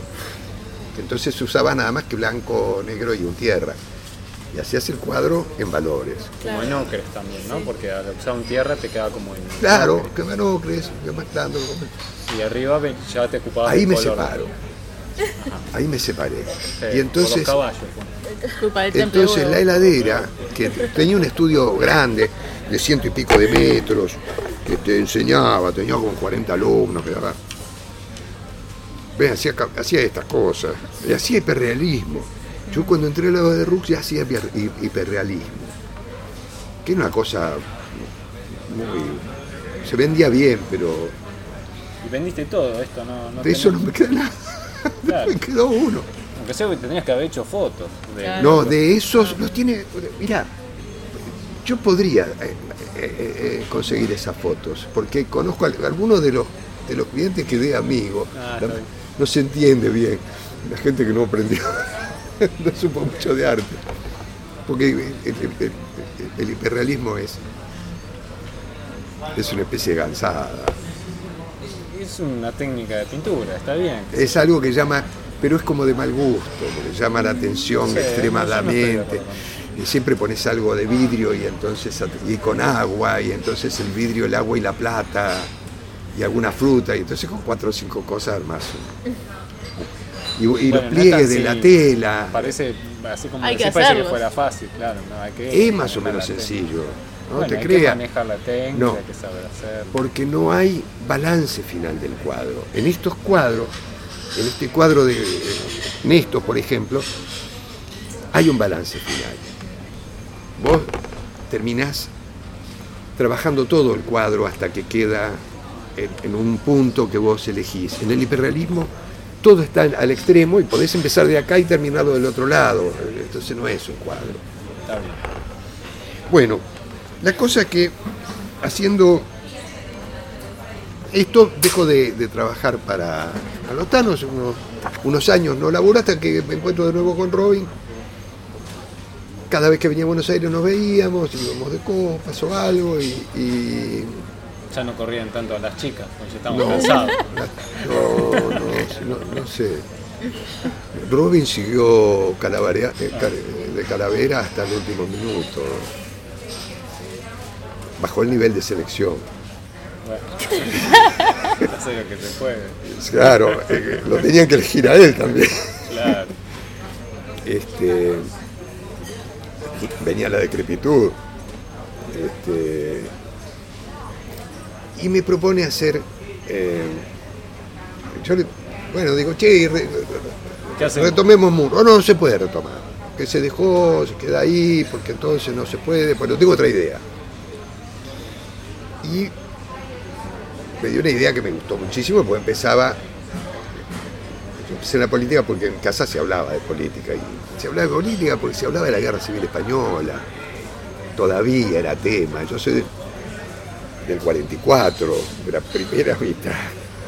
Entonces usabas nada más que blanco, negro y un tierra. Y hacías el cuadro en valores. Como en ocres también, ¿no? Porque al usar un tierra te queda como en. Claro, que no crees, que mezclando. Y arriba ya te ocupabas Ahí me color. separo. Ahí me separé. Sí, Y por entonces, los caballos. Entonces la heladera, que tenía un estudio grande, de ciento y pico de metros, que te enseñaba, tenía como 40 alumnos, que daba- Ve, hacía, estas cosas, y hacía hiperrealismo. Yo cuando entré al lado de Rux ya hacía hiper- hi- hiperrealismo, que era una cosa muy... Se vendía bien, pero Y vendiste todo esto, ¿no? no de eso no me queda nada. Claro. me quedó uno. Aunque sea que tenías que haber hecho fotos. de- No, de esos los tiene. Mira, yo podría eh, eh, eh, conseguir esas fotos, porque conozco a algunos de los de los clientes que de amigo. Ah, no se entiende bien. La gente que no aprendió, no supo mucho de arte. Porque el, el- el- el hiperrealismo es, es una especie de gansada. Es una técnica de pintura, está bien. Es algo que llama, pero es como de mal gusto, porque llama la atención Sí, no extremadamente. y siempre pones algo de vidrio y entonces y con agua, y entonces el vidrio, el agua y la plata, y alguna fruta, y entonces con cuatro o cinco cosas más. Y, y los Bueno, pliegues tan de la tela. Parece, así como Hay que parece que fuera fácil, claro. No, hay que Es más o menos sencillo. No Bueno, te hay que creas. manejar la técnica, No. hay que saber hacer. porque no hay balance final del cuadro. En estos cuadros, en este cuadro de eh, Néstor, por ejemplo, hay un balance final. Vos terminás trabajando todo el cuadro hasta que queda en, en un punto que vos elegís. En el hiperrealismo todo está al extremo y podés empezar de acá y terminarlo del otro lado. Entonces no es un cuadro. Bueno, la cosa que haciendo esto dejo de, de trabajar para Alotanos, unos, unos años no laburé hasta que me encuentro de nuevo con Robin. Cada vez que venía a Buenos Aires nos veíamos, íbamos de copas o algo y, y Ya no corrían tanto a las chicas, porque ya estamos No. cansados. no, no, no, no sé. Robin siguió calavarea- eh, ca- de calavera hasta el último minuto. Bajó el nivel de selección. Bueno, hacer lo que se puede. Claro, eh, lo tenían que elegir a él también. Claro. este, venía la decrepitud. Este, y me propone hacer. eh, yo le- bueno, digo, che, re- retomemos muro. No, no se puede retomar. Que se dejó, se queda ahí, porque entonces no se puede. Bueno, tengo otra idea. Y me dio una idea que me gustó muchísimo, porque empezaba. Yo empecé en la política porque en casa se hablaba de política. Y se hablaba de política porque se hablaba de la guerra civil española. Todavía era tema. Yo soy de- del 44, de la primera mitad.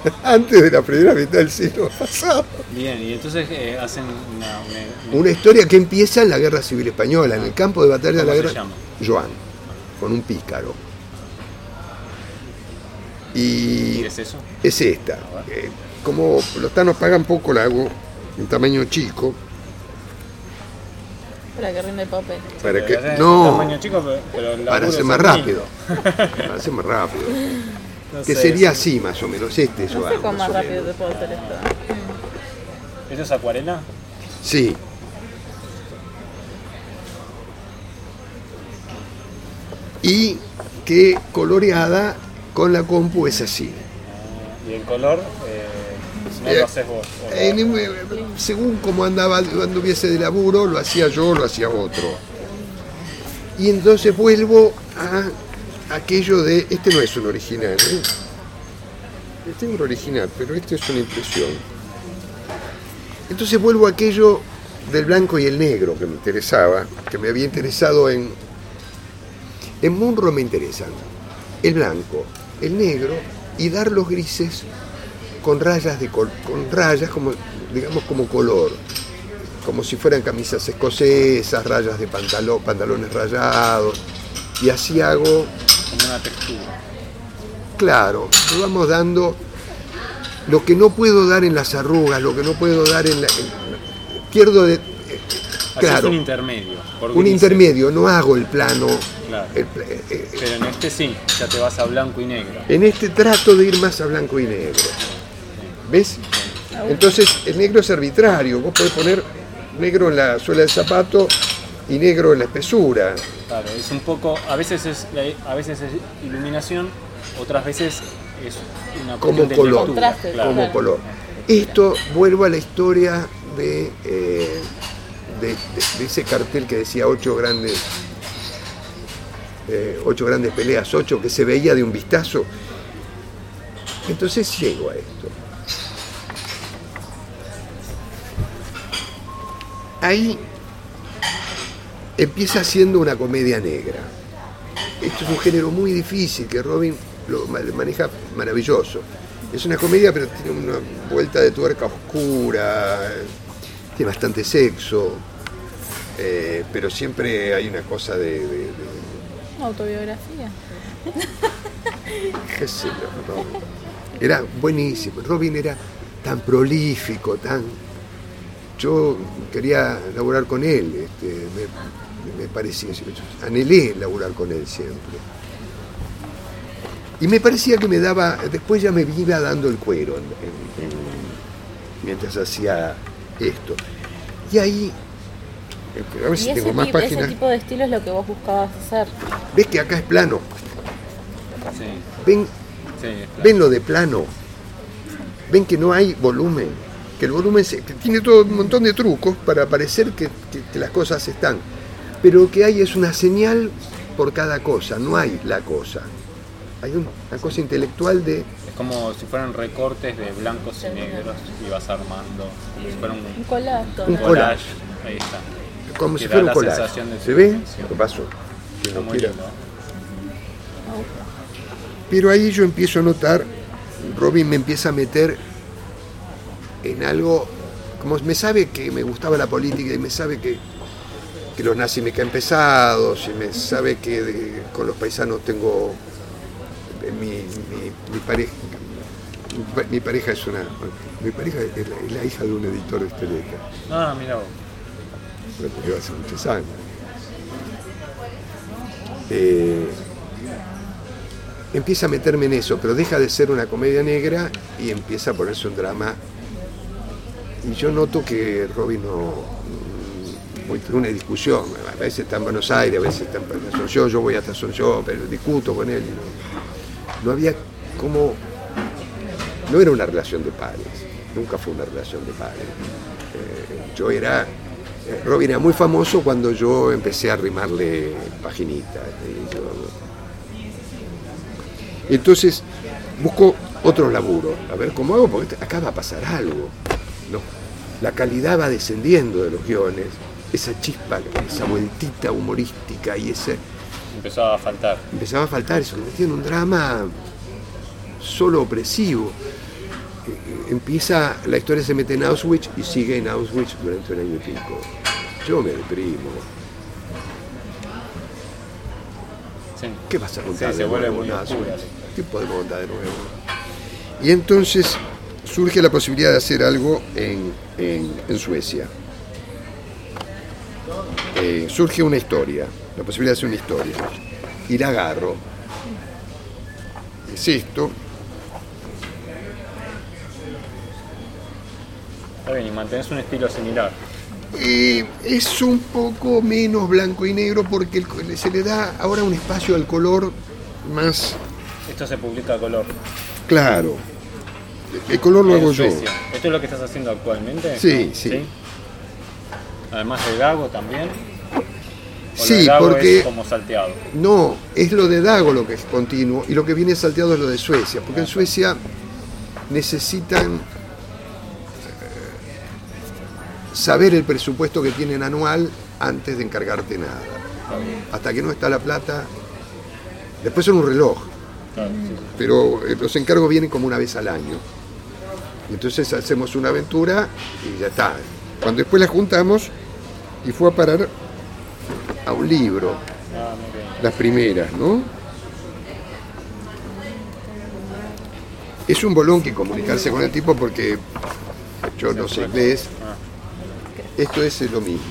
Antes de la primera mitad del siglo pasado. Bien, y entonces eh, hacen una, una- Una historia que empieza en la guerra civil española, en el campo de batalla de la ¿Cómo se guerra. llama? Joan, con un pícaro. ¿Y qué es eso? es esta. Eh, como los tanos pagan poco, la hago en tamaño chico. Para que rinde el papel. Para que, es no, tamaño chico, pero- el para hacer es más rápido. Para hacer más rápido. No Que sé, sería es- así más o menos, este No Joan. sé cuán más más rápido te puedo hacer esto. ¿Eso es acuarela? Sí. Y que coloreada con la compu es así. Y el color, eh, no Eh, lo haces vos. lo- En- eh, según como andaba, anduviese de laburo, lo hacía yo, lo hacía otro. Y entonces vuelvo a aquello de, este no es un original, ¿eh? este es un original, pero este es una impresión. Entonces vuelvo a aquello del blanco y el negro que me interesaba, que me había interesado en... En Munro me interesan el blanco, el negro y dar los grises con rayas de col- con rayas como digamos como color como si fueran camisas escocesas rayas de pantalón pantalones rayados y así hago como una textura. claro vamos dando lo que no puedo dar en las arrugas lo que no puedo dar en la en- pierdo de Haces claro un intermedio. un intermedio no hago el plano Claro. el pla- eh, eh, Pero en este sí, ya te vas a blanco y negro. En este trato de ir más a blanco y negro. ¿Ves? Entonces el negro es arbitrario. Vos podés poner negro en la suela del zapato y negro en la espesura. Claro, es un poco, a veces es, a veces es iluminación, otras veces es una Como de color. lectura, Contraste, claro. como color. Esto vuelvo a la historia de, eh, de, ese cartel que decía ocho grandes, eh, ocho grandes peleas, ocho que se veía de un vistazo. Entonces llego a esto. Ahí empieza siendo una comedia negra. Esto es un género muy difícil que Robin lo ma- maneja maravilloso. Es una comedia, pero tiene una vuelta de tuerca oscura, tiene bastante sexo, eh, pero siempre hay una cosa de, de- de- Autobiografía. qué sé yo, Robin. Era buenísimo. Robin era tan prolífico, tan. Yo quería laburar con él, este, me, me parecía, anhelé laburar con él siempre. Y me parecía que me daba, después ya me iba dando el cuero en- en- en- mientras hacía esto. Y ahí, a ver si ese, tengo más tipo, ese páginas. tipo de estilo es lo que vos buscabas hacer. ¿Ves que acá es plano? Sí, ¿Ven, sí, es claro. ven lo de plano? ¿Ven que no hay volumen? Que el volumen se- que tiene todo un montón de trucos para parecer que, que- que las cosas están. Pero lo que hay es una señal por cada cosa, no hay la cosa. Hay un- una cosa intelectual de Es como si fueran recortes de blancos y negros y vas armando, como si fuera un, Un colato. Un collage. Ahí está. Como si fuera un la collage. ¿Se ve? superficie. ¿Qué pasó? Que Está no quiera. Pero ahí yo empiezo a notar, Robin me empieza a meter en algo, como me sabe que me gustaba la política y me sabe que, que los nazis me caen pesados y me sabe que de- con los paisanos tengo eh, mi, mi- mi pareja. mi pa- Mi pareja es una. Mi pareja es la, es la hija de un editor de Esteleca, Ah, mira vos. Hace muchos años. Eh, empieza a meterme en eso, pero deja de ser una comedia negra y empieza a ponerse un drama. Y yo noto que Robin no, una discusión, a veces está en Buenos Aires, a veces está en Sonyo, yo voy hasta Sonyo, pero discuto con él. No, no había como... No era una relación de padres, nunca fue una relación de padres. Eh, yo era... eh, Robin era muy famoso cuando yo empecé a rimarle paginitas. y yo- entonces busco otro laburo, a ver cómo hago, porque acá va a pasar algo. ¿no? La calidad va descendiendo de los guiones, esa chispa, esa vueltita humorística y ese Empezaba a faltar. empezaba a faltar, eso que en un drama solo opresivo. Empieza, la historia se mete en Auschwitz y sigue en Auschwitz durante un año y pico. Yo me deprimo. Sí. ¿Qué vas a contar Sí, de nuevo en Auschwitz? ¿Qué podemos contar de nuevo? Y entonces surge la posibilidad de hacer algo en, en- en Suecia. Eh, surge una historia, la posibilidad de hacer una historia. Y la agarro. Es esto. Está bien, y mantenés un estilo similar. Eh, es un poco menos blanco y negro porque el se le da ahora un espacio al color más Esto se publica a color. claro. El color lo hago yo. ¿Esto es lo que estás haciendo actualmente? Sí, sí. Además de Dago también. ¿O lo Sí, de Dago porque- es como salteado. No, es lo de Dago lo que es continuo y lo que viene salteado es lo de Suecia, porque en Suecia necesitan saber el presupuesto que tienen anual antes de encargarte nada. Hasta que no está la plata, después son un reloj, pero eh, los encargos vienen como una vez al año. Entonces hacemos una aventura y ya está. Cuando después la juntamos y fue a parar a un libro, las primeras, ¿no? Es un bolón que comunicarse con el tipo porque yo no sé inglés. Esto es lo mismo.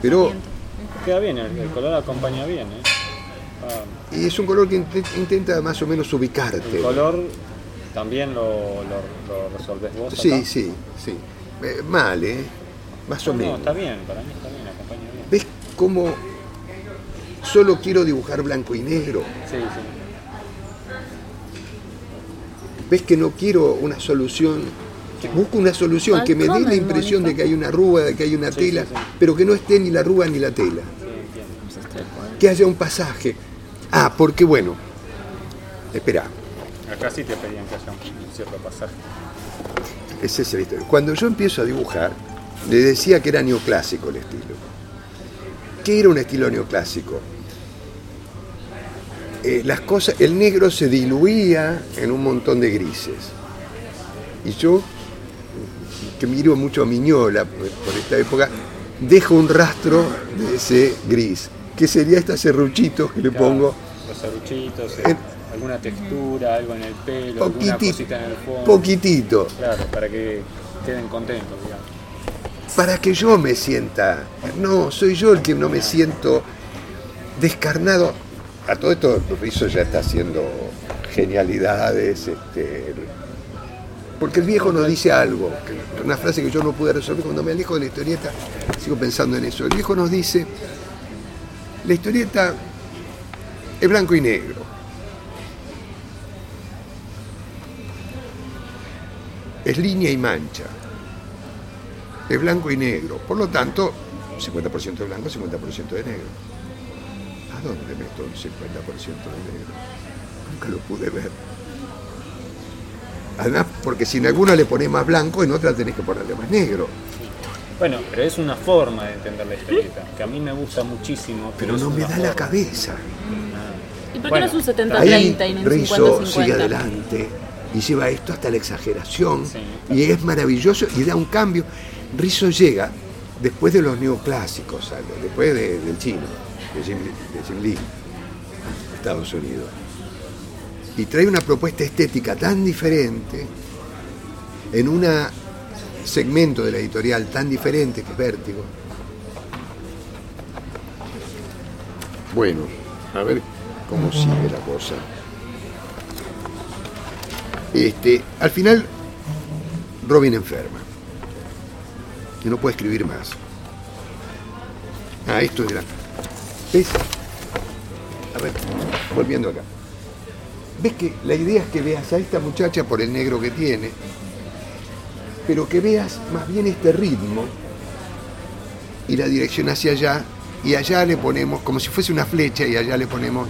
Pero Queda bien, el, el color acompaña bien. ¿eh? Ah, y es un color que inte- intenta más o menos ubicarte. el color también lo, lo, lo resolvés vos. acá? Sí, sí, sí. Eh, mal, ¿eh? Más o No, menos. está bien, para mí está bien, acompaña bien. ¿Ves cómo solo quiero dibujar blanco y negro? Sí, sí. ¿Ves que no quiero una solución? Que Busco una solución que me dé la impresión de que hay una arruga, de que hay una tela, pero que no esté ni la arruga ni la tela. Que haya un pasaje. Ah, porque bueno, espera, Acá sí te pedían que haya un cierto pasaje. esa es la historia. Cuando yo empiezo a dibujar, le decía que era neoclásico el estilo. ¿Qué era un estilo neoclásico? Eh, las cosas, el negro se diluía en un montón de grises. Y yo, que miro mucho a Miñola por esta época, dejo un rastro de ese gris, que sería estos serruchitos que le Claro, pongo Los serruchitos, Eh, alguna textura, algo en el pelo, alguna cosita en el fondo. poquitito, Claro, para que queden contentos, digamos. para que yo me sienta, no, soy yo el que no me siento descarnado. A todo esto Rizzo ya está haciendo genialidades, este, porque el viejo nos dice algo, una frase que yo no pude resolver cuando me alejo de la historieta, sigo pensando en eso. El viejo nos dice, la historieta es blanco y negro. Es línea y mancha. Es blanco y negro. Por lo tanto, 50% de blanco, 50% de negro. ¿A dónde meto el 50% de negro? Nunca lo pude ver. Además, porque si en alguna le pones más blanco, en otra tenés que ponerle más negro. Bueno, pero es una forma de entender la historieta, que a mí me gusta muchísimo. Pero es no me da la cabeza. ¿Y por qué Bueno, no es un Ahí 70-30 y no un Rizzo sigue 50-50? adelante y lleva esto hasta la exageración Sí. y es maravilloso y da un cambio. Rizzo llega después de los neoclásicos, ¿sabes? después de- del chino, de Jim, de Jim Lee, Estados Unidos. Y trae una propuesta estética tan diferente en un segmento de la editorial tan diferente que es Vértigo. Bueno, a ver cómo sigue la cosa. Este, al final, Robin enferma. Y no puede escribir más. Ah, esto era. ¿Ves? A ver, volviendo acá. ¿Ves que la idea es que veas a esta muchacha por el negro que tiene, pero que veas más bien este ritmo y la dirección hacia allá, y allá le ponemos, como si fuese una flecha, y allá le ponemos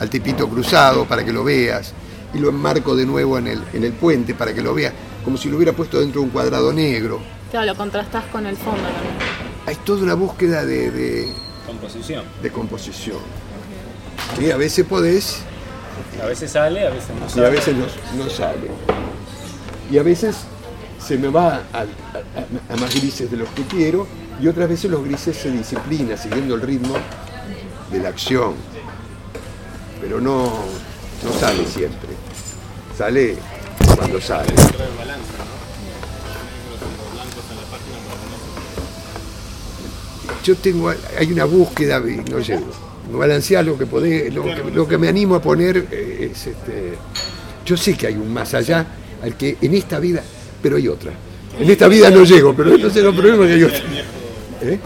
al tipito cruzado para que lo veas, y lo enmarco de nuevo en el, en el puente para que lo veas, como si lo hubiera puesto dentro de un cuadrado negro. Claro, lo contrastás con el fondo también. Hay toda una búsqueda de, de- Composición. de composición. Y a veces podés, A veces sale, a veces no y sale. a veces no, no sale. Y a veces se me va a, a- a más grises de los que quiero, y otras veces los grises se disciplina siguiendo el ritmo de la acción. Pero no, no sale siempre. Sale cuando sale. Yo tengo, hay una búsqueda, y no llego. No balancear lo que podés, lo que, lo que me animo a poner eh, es este. Yo sé que hay un más allá al que en esta vida, pero hay otra. En esta vida no llego, pero no sé los problemas que hay otra. ¿Eh?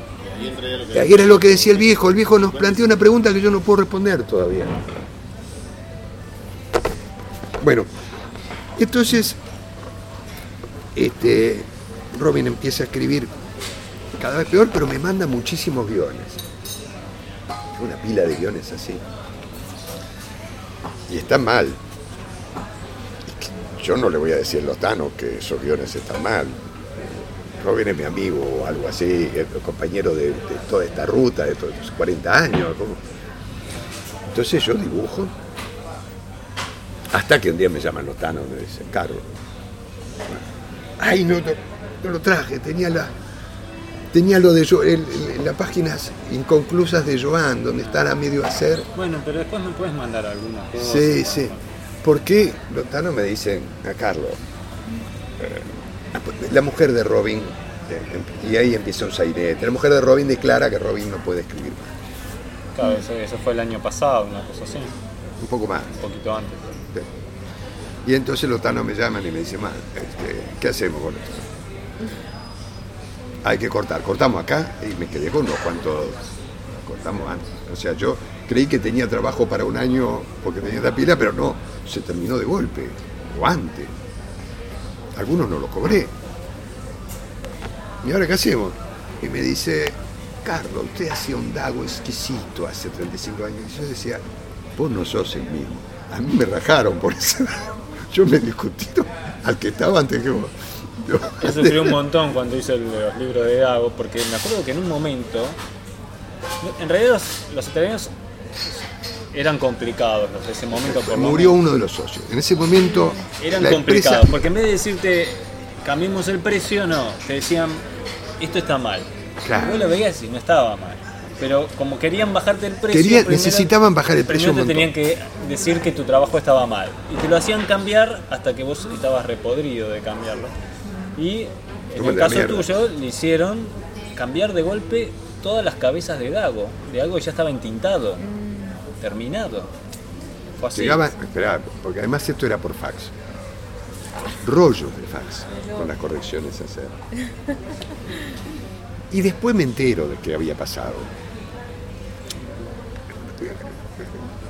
Era lo que decía el viejo. El viejo nos planteó una pregunta que yo no puedo responder todavía. Bueno, entonces, este, Robin empieza a escribir cada vez peor, pero me manda muchísimos guiones. Una pila de guiones así. Y están mal. Yo no le voy a decir a Lotano que esos guiones están mal. Robin es mi amigo o algo así, compañero de, toda esta ruta, de todos estos 40 años. Entonces yo dibujo. Hasta que un día me llaman Lotano y me dicen, Carlos. Ay, no, no, no lo traje, tenía la. Tenía lo de las páginas inconclusas de Joan, donde están a medio hacer. Bueno, pero después me puedes mandar algunas cosas. Sí, sí. ¿Por qué Lotano me dicen a Carlos? eh, la mujer de Robin, eh, y ahí empieza un sainete. La mujer de Robin declara que Robin no puede escribir más. Claro, eso, eso fue el año pasado, una cosa así, Un poco más. un poquito antes. Sí. Y entonces Lotano me llaman y me dice, "Ma, este, ¿qué hacemos con esto? Hay que cortar. Cortamos acá y me quedé con unos cuantos. Cortamos antes. O sea, yo creí que tenía trabajo para un año porque tenía esta pila, pero no, se terminó de golpe. O antes. Algunos no lo cobré. ¿Y ahora qué hacemos? Y me dice, Carlos, usted hacía un dago exquisito hace 35 años. Y yo decía, vos no sos el mismo. A mí me rajaron por eso. Yo me discutí al que estaba antes que vos. Yo- Yo sufrí un montón cuando hice el- los libros de Dago, porque me acuerdo que en un momento, en realidad los, los italianos eran complicados de ese momento por Murió uno de los socios. En ese momento Eran empresa complicados, porque en vez de decirte cambiemos el precio, no, te decían esto está mal. Claro. Vos lo veías y no estaba mal. Pero como querían bajarte el precio, Quería- primero- necesitaban bajar el precio Primero te tenían que decir que tu trabajo estaba mal. Y te lo hacían cambiar hasta que vos estabas repodrido de cambiarlo. Y en el caso mierda. tuyo le hicieron cambiar de golpe todas las cabezas de Dago. De algo que ya estaba entintado, terminado. Fue así. Llegaba, esperá, porque además esto era por fax. Rollos de fax, con las correcciones a hacer. Y después me entero de qué había pasado.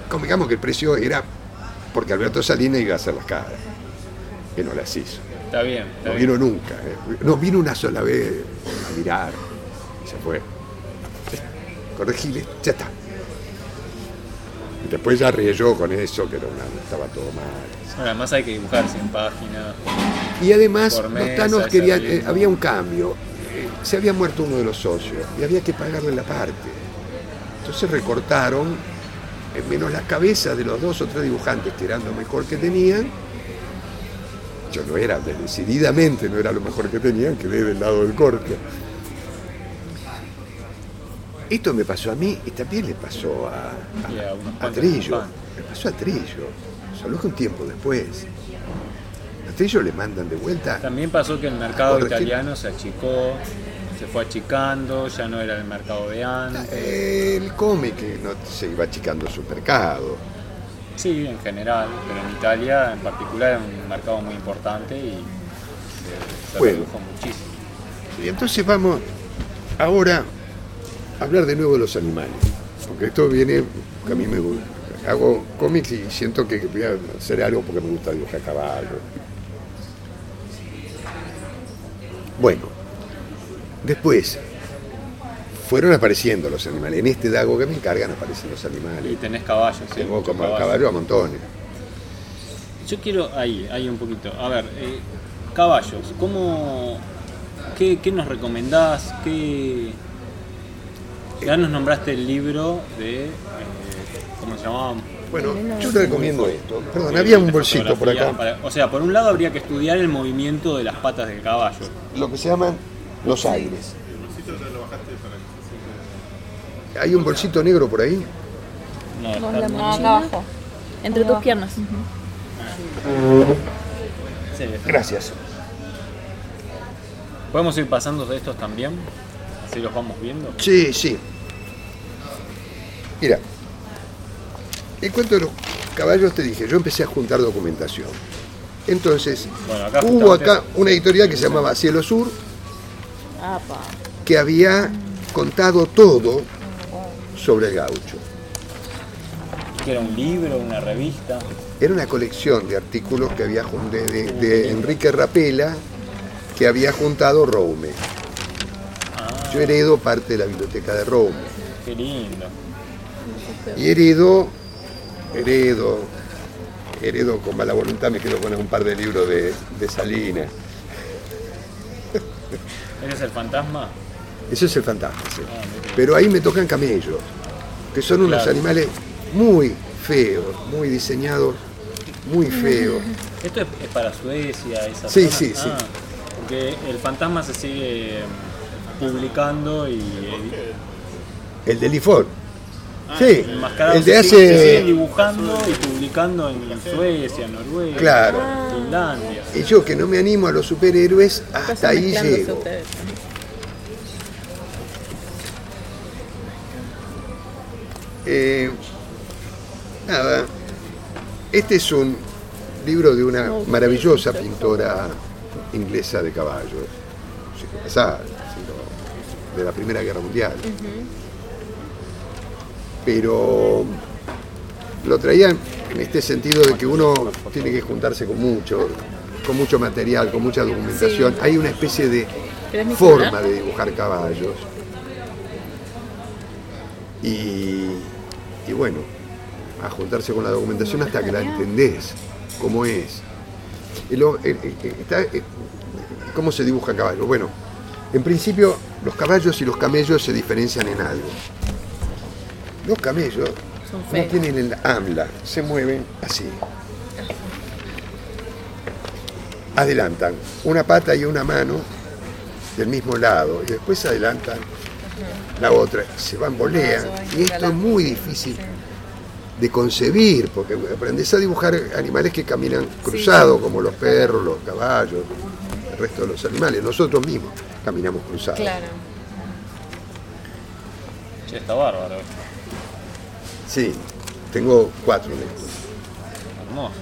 Como digamos que el precio era porque Alberto Salinas iba a hacer las caras, que no las hizo. Está bien, está No bien. vino nunca. eh. No, vino una sola vez a mirar y se fue. Corregile, ya está. Y después ya rió con eso, que era una- estaba todo mal. Bueno, además hay que dibujar 100 páginas. Y además, los mesa, querían, eh, había un cambio. Eh, se había muerto uno de los socios y había que pagarle la parte. Entonces recortaron, menos las cabezas de los dos o tres dibujantes que eran lo mejor que tenían. Yo no era, decididamente no era lo mejor que tenían, quedé del lado del corte. Esto me pasó a mí y también le pasó a, a- Trillo. Le pasó a Trillo. Solo que un tiempo después. A Trillo le mandan de vuelta. También pasó que el mercado italiano se achicó, se fue achicando, ya no era el mercado de antes. El cómic no se iba achicando su mercado. Sí, en general, pero en Italia en particular era un mercado muy importante y se, se Bueno. redujo muchísimo. Y entonces vamos ahora hablar de nuevo de los animales. Porque esto viene, que a mí me gusta. Hago cómics y siento que voy a hacer algo porque me gusta dibujar caballos. Bueno, después fueron apareciendo los animales. En este dago que me encargan aparecen los Y animales. tenés caballos, ¿sí? Tengo como Caballos. caballo a montones. Yo quiero, ahí, ahí un poquito. A ver, eh, caballos, ¿cómo, qué, qué nos recomendás? ¿Qué... Ya nos nombraste el libro de, eh, ¿cómo se llamaba? Bueno, yo te recomiendo esto. Perdón, había un bolsito por acá. para- o sea, por un lado habría que estudiar el movimiento de las patas del caballo. Lo que se llaman los aires. ¿Hay un bolsito negro por ahí? No, está- No, acá abajo. entre tus piernas. sí, está. Gracias. ¿Podemos ir pasando de estos también? Así los vamos viendo. Sí, sí. Mira, en cuanto a los caballos te dije, yo empecé a juntar documentación. Entonces, Bueno, acá hubo acá una editorial que se llamaba Cielo Sur, Apa. que había contado todo sobre el gaucho. Era un libro, una revista. Era una colección de artículos que había de, de- de Enrique Rapela que había juntado Roume. Ah, Yo heredo parte de la biblioteca de Roume. qué lindo. Y heredo, heredo, heredo con mala voluntad, me quedo con un par de libros de, de Salinas. ¿Eres el fantasma? Ese es el fantasma. sí. Ah. Pero ahí me tocan camellos, que son unos Claro. animales muy feos, muy diseñados, muy feos. Esto es, es para Suecia, esa Sí, zona? sí, sí. Ah, porque el fantasma se sigue mm, publicando y El de Liford. Ah, Sí, el de se, sigue- se hace... siguen dibujando y publicando en Suecia, Noruega, Claro. Finlandia. Y yo que no me animo a los superhéroes, hasta ahí llego. ustedes. Eh, nada, este es un libro de una maravillosa pintora inglesa de caballos, de la Primera Guerra Mundial. Pero lo traía en este sentido de que uno tiene que juntarse con mucho, con mucho material, con mucha documentación. Hay una especie de ¿Querés mi forma de dibujar caballos. Y, y bueno, a juntarse con la documentación hasta que la entendés, cómo es. Y lo- eh, eh, eh, está, eh, ¿Cómo se dibuja caballo? Bueno, en principio los caballos y los camellos se diferencian en algo. Los camellos no tienen el AMLA, se mueven así. Adelantan una pata y una mano del mismo lado y después adelantan la otra, se van bolean. Y esto es muy difícil de concebir, porque aprendes a dibujar animales que caminan cruzados, como los perros, los caballos, el resto de los animales. Nosotros mismos caminamos cruzados. Claro. Che, está bárbaro. Sí, tengo cuatro de estos. Hermoso.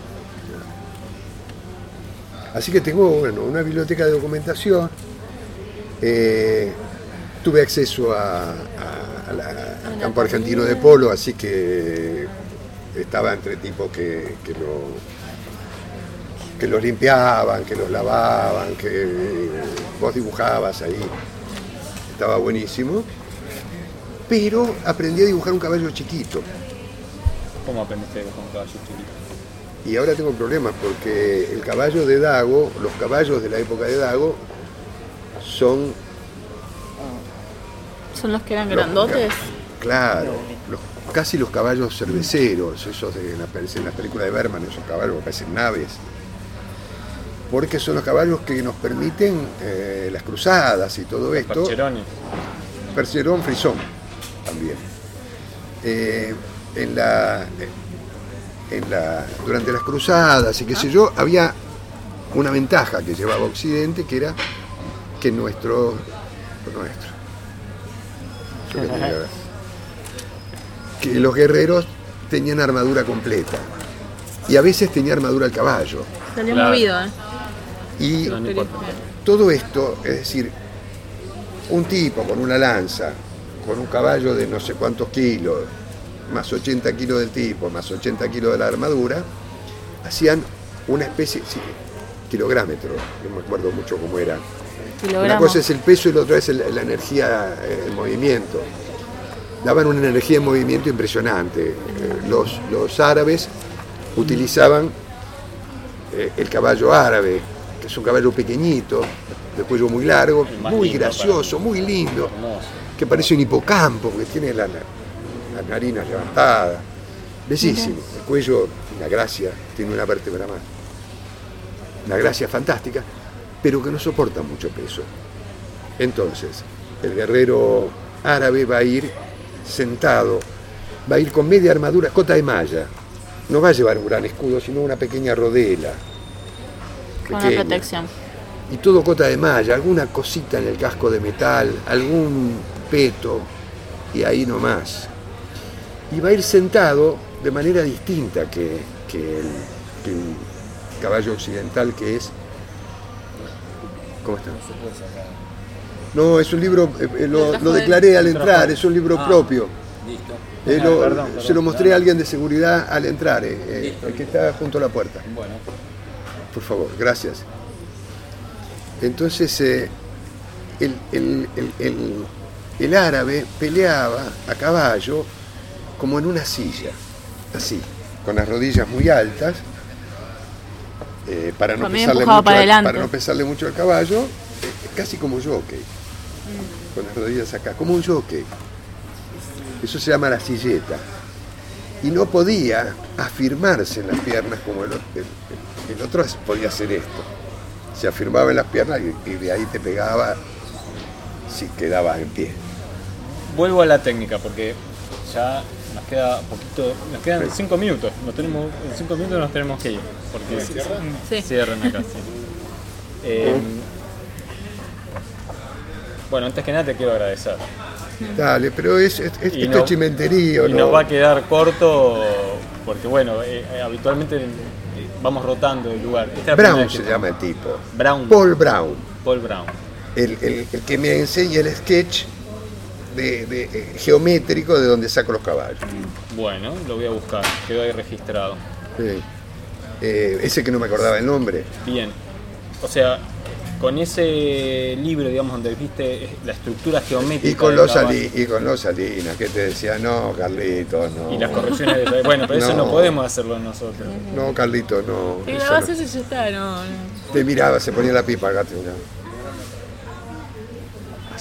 Así que tengo bueno, una biblioteca de documentación. eh, tuve acceso a, a- a la- al campo argentino de polo, así que estaba entre tipos que, que lo que los limpiaban, que los lavaban, que vos dibujabas ahí. Estaba buenísimo. Pero aprendí a dibujar un caballo chiquito. ¿Cómo aprendiste a dibujar un caballo chiquito? Y ahora tengo problemas porque el caballo de Dago, los caballos de la época de Dago, son Son los que eran Los- grandotes. Claro, los- casi los caballos cerveceros, esos de la, en la película de Berman, esos caballos que parecen naves. Porque son los caballos que nos permiten eh, las cruzadas y todo esto. Percheroni. Percherón Frisón también. Eh, en la, en la, durante las cruzadas y qué sé yo, había una ventaja que llevaba Occidente, que era que nuestro, nuestro, tenía que ver, que los guerreros tenían armadura completa y a veces tenía armadura al caballo. Salió Claro. movido, ¿eh? Y No, no importa. todo esto, es decir, un tipo con una lanza, con un caballo de no sé cuántos kilos, más 80 kilos del tipo, más 80 kilos de la armadura, hacían una especie, sí, kilográmetro, no me acuerdo mucho cómo era. Una cosa es el peso y la otra es el- la energía, eh, el movimiento. Daban una energía en movimiento impresionante. Eh, Los, los árabes utilizaban eh, el caballo árabe, que es un caballo pequeñito, de cuello muy largo, muy gracioso, muy lindo, que parece un hipocampo, porque tiene la- la- las narinas levantadas. Bellísimo. El cuello, una gracia, tiene una vértebra más. Una gracia fantástica, pero que no soporta mucho peso. Entonces, el guerrero árabe va a ir sentado, va a ir con media armadura, cota de malla. No va a llevar un gran escudo, sino una pequeña rodela. Con una protección. Y todo cota de malla, alguna cosita en el casco de metal, algún peto, y ahí nomás. Y va a ir sentado de manera distinta que, que el, que el caballo occidental que es. ¿Cómo está? No, es un libro, eh, eh, lo, lo declaré al entrar, es un libro propio. Listo. Eh, Ah, lo- perdón, se lo mostré a alguien de seguridad al entrar, eh, el que está junto a la puerta. Bueno, Por favor, gracias. Entonces, eh, el, el- el- el- el árabe peleaba a caballo como en una silla, así, con las rodillas muy altas, eh, para, no pesarle mucho para al- para no pesarle mucho al caballo, eh, casi como jockey, con las rodillas acá, como un jockey. Eso se llama la silleta y no podía afirmarse en las piernas como el- el- el otro podía hacer esto. Se afirmaba en las piernas y, y de ahí te pegaba si quedabas en pie. vuelvo a la técnica porque ya nos queda poquito, nos quedan cinco minutos. Nos tenemos, en cinco minutos nos tenemos que ir. Porque Sí. cierran acá, sí. Eh, bueno, antes que nada te quiero agradecer. Dale, pero es, es- esto no- es chimenterío, Y ¿no? nos va a quedar corto porque, bueno, eh, eh, habitualmente eh, vamos rotando de lugar. Esta es la primera Brown se llama el tipo. Brown. Paul Brown, Paul Brown. el, el- el que me enseña el sketch de, de- eh, geométrico de donde saco los caballos. Bueno, lo voy a buscar. Quedó ahí registrado. Sí. Eh, ese que no me acordaba el nombre. Bien. O sea, con ese libro, digamos, donde viste la estructura geométrica. Y con, los caballo Ali- y con los Salinas, que te decía, no, Carlitos, no. Y las correcciones de. Bueno, pero eso no No. podemos hacerlo nosotros. No, Carlitos, no. Eso grabás no. eso y ya está, no, no. Te miraba, se ponía la pipa acá. te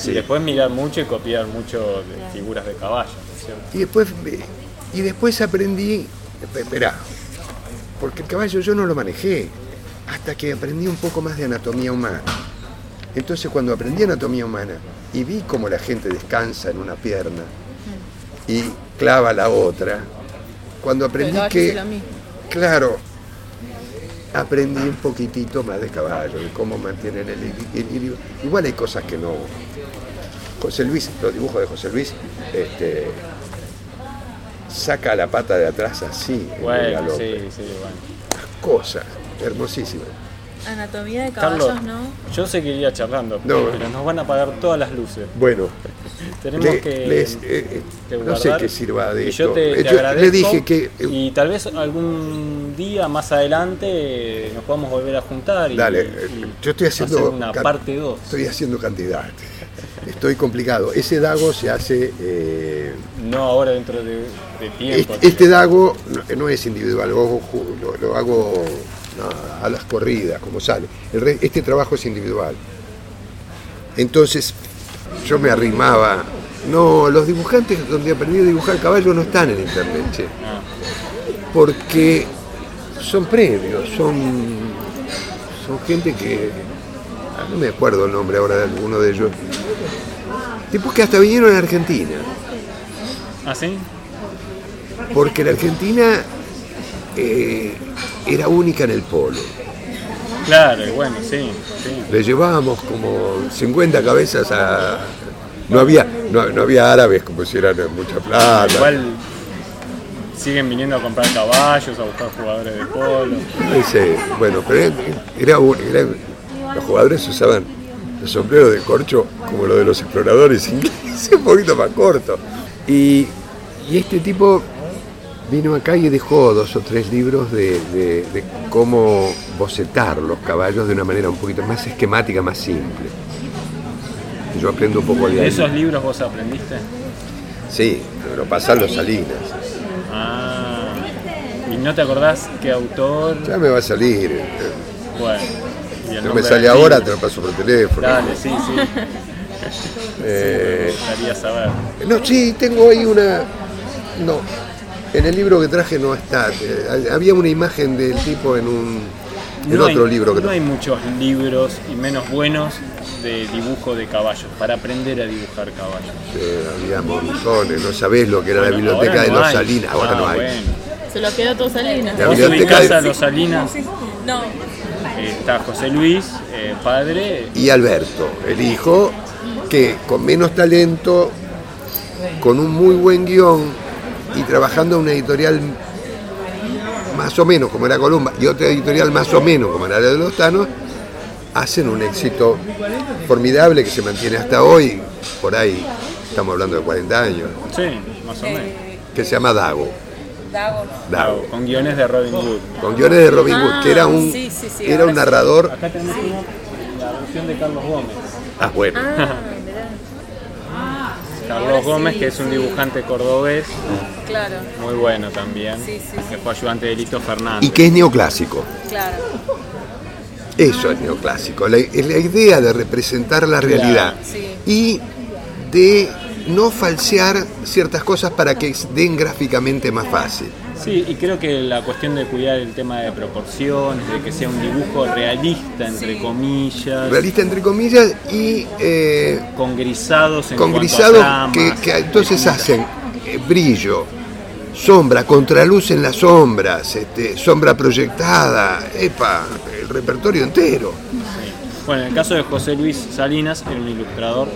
Y después mirar mucho y copiar mucho de figuras de caballo, ¿no es cierto? Y después, y después aprendí, espera, porque el caballo yo no lo manejé, hasta que aprendí un poco más de anatomía humana. Entonces cuando aprendí anatomía humana y vi cómo la gente descansa en una pierna y clava la otra, cuando aprendí que, claro, aprendí un poquitito más de caballo, de cómo mantienen el equilibrio. Igual hay cosas que no. José Luis, los dibujos de José Luis, este, saca la pata de atrás así, Bueno, galope. sí, sí, bueno. cosas hermosísimas. Anatomía de Carlos, caballos, ¿no? yo seguiría charlando, No. pero nos van a apagar todas las luces. Bueno, Tenemos le- que. les, eh, eh, que no sé qué sirva de Y esto. yo te, Eh, te yo agradezco. le dije que eh, Y tal vez algún día más adelante nos podamos volver a juntar y, Dale, y yo estoy haciendo hacer una parte 2. estoy haciendo cantidad. Estoy complicado. Ese dago se hace eh, No ahora dentro de, de tiempo. Este, este dago no, no es individual, lo hago, ju- lo, lo hago no, a las corridas, como sale. El este trabajo es individual. Entonces, yo me arrimaba. No, los dibujantes donde aprendí a dibujar caballo no están en internet, che. Porque son previos, son, son gente que. ah, No me acuerdo el nombre ahora de alguno de ellos. Tipos que hasta vinieron a Argentina. ¿Ah, sí? porque la Argentina eh, era única en el polo. Claro, y bueno, sí, sí. Le llevábamos como 50 cabezas a... No había, no, no había árabes como si eran mucha plata. Igual siguen viniendo a comprar caballos, a buscar jugadores de polo. Sé, bueno, pero era, era los jugadores usaban los sombreros de corcho como los de los exploradores ingleses, un poquito más corto. Y, y este tipo vino acá y dejó dos o tres libros de, de- de cómo bocetar los caballos de una manera un poquito más esquemática, más simple. Yo aprendo un poco de ¿De ahí. esos libros vos aprendiste? Sí, pero pasan los Salinas. Ah. ¿Y no te acordás qué autor? Ya me va a salir. eh, Bueno. Y el No me sale ahora, libro. te lo paso por teléfono. Dale, sí, sí. Eh, Me gustaría saber. No, sí, tengo ahí una. No, en el libro que traje no está. Eh, Había una imagen del tipo en un. En No otro hay- libro que No hay muchos libros, y menos buenos, de dibujo de caballos, para aprender a dibujar caballos. Eh, había montones, no sabés lo que era la biblioteca de no los hay. Salinas, ahora Ah, no hay. bueno. Se lo quedó todo Salinas. La Vos biblioteca de- los Salinas, No, está José Luis, eh, padre, Y Alberto, el hijo, que con menos talento, con un muy buen guion y trabajando en una editorial más o menos como era Columba y otra editorial más o menos como era la de los Tanos, hacen un éxito formidable que se mantiene hasta hoy, por ahí estamos hablando de 40 años, sí, más o menos. eh, que se llama Dago. Dago no. Dago. Con guiones de Robin Hood. Con guiones de Robin Hood, que era un, sí, sí, sí, era un narrador. Acá tenemos la versión de Carlos Gómez. Ah, bueno. Carlos Gómez, que es un dibujante cordobés, Claro, muy bueno también, Sí, sí, que fue ayudante de Lito Fernández. Y que es neoclásico. claro. Eso es neoclásico, la, es la idea de representar la realidad sí. y de no falsear ciertas cosas para que den gráficamente más fácil. Sí, y creo que la cuestión de cuidar el tema de proporciones, de que sea un dibujo realista, entre comillas, Realista entre comillas y eh, con grisados en con grisados que entonces hacen eh, brillo, sombra, contraluz en las sombras, este, sombra proyectada, epa, el repertorio entero. Bueno, en el caso de José Luis Salinas, era un ilustrador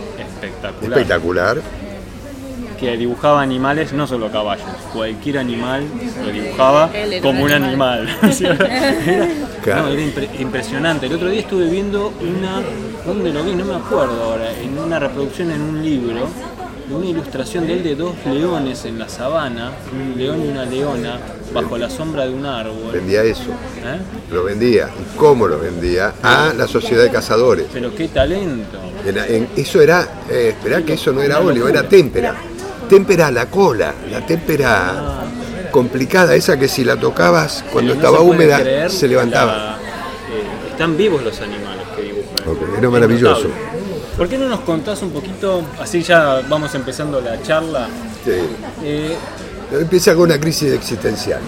espectacular, Espectacular. que dibujaba animales, no solo caballos, cualquier animal lo dibujaba como un animal. Era, Claro. no, era impre- impresionante. El otro día estuve viendo una, ¿dónde lo vi? No me acuerdo ahora, en una reproducción en un libro, una ilustración de él de dos leones en la sabana, un león y una leona, bajo la sombra de un árbol. Vendía eso, ¿Eh? lo vendía. ¿Y cómo lo vendía? A la sociedad de cazadores. Pero qué talento. En- en- eso era, eh, esperá que eso no era óleo, era témpera. Témpera a la cola, la témpera complicada, esa que si la tocabas cuando no estaba se húmeda se levantaba. la- eh, están vivos los animales que dibujan. Ok, era maravilloso. ¿Por qué no nos contás un poquito, así ya vamos empezando la charla? Sí. eh, Empieza con una crisis existencial.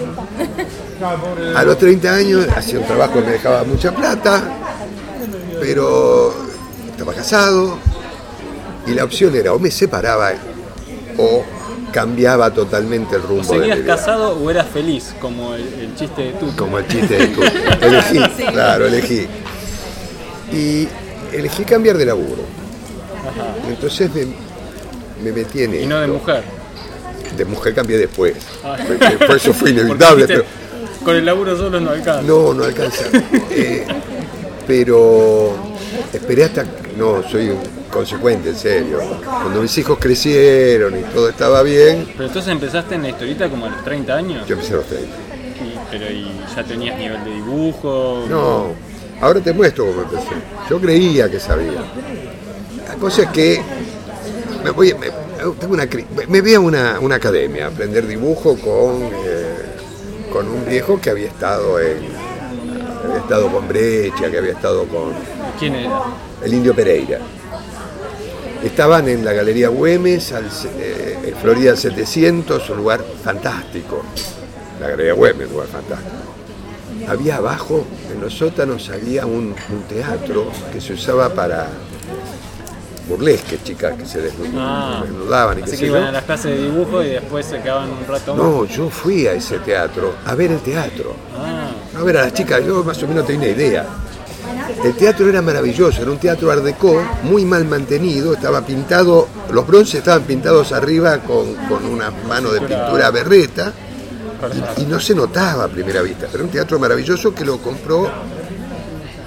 A los 30 años hacía un trabajo que me dejaba mucha plata, pero estaba casado y la opción era o me separaba o cambiaba totalmente el ¿o rumbo de mi ¿Seguías vida. casado o eras feliz? Como el, el chiste de tú. Como el chiste de tú. Elegí, claro, elegí. Y elegí cambiar de laburo. Entonces me, me metí en Y no de mujer. De mujer cambié después. Ah. Después eso fue inevitable. Pero, Con el laburo solo no alcanza. no, no alcanza. Eh, pero esperé hasta... No, soy consecuente, en serio. Cuando mis hijos crecieron y todo estaba bien, Pero entonces empezaste en la historieta como a los 30 años. yo empecé a los 30. Y, pero y ya tenías nivel de dibujo. No, ahora te muestro cómo empecé. Yo creía que sabía. La cosa es que me, voy, me, tengo una, me voy a una, una academia a aprender dibujo con, eh, con un viejo que había estado en había estado con Brecha, que había estado con ¿Quién era? el Indio Pereira. Estaban en la Galería Güemes, al, eh, en Florida 700, un lugar fantástico. La Galería Güemes, un lugar fantástico. Había abajo, en los sótanos, había un, un teatro que se usaba para burlesque, chicas que se Ah. desnudaban y qué Así sé que yo. iban a las clases de dibujo y después se quedaban un rato. No, yo fui a ese teatro, a ver el teatro. Ah, A ver a las chicas, yo más o menos tenía idea. El teatro era maravilloso, era un teatro art déco, muy mal mantenido, estaba pintado, los bronces estaban pintados arriba con, con una mano de pintura berreta y, y no se notaba a primera vista, pero un teatro maravilloso que lo compró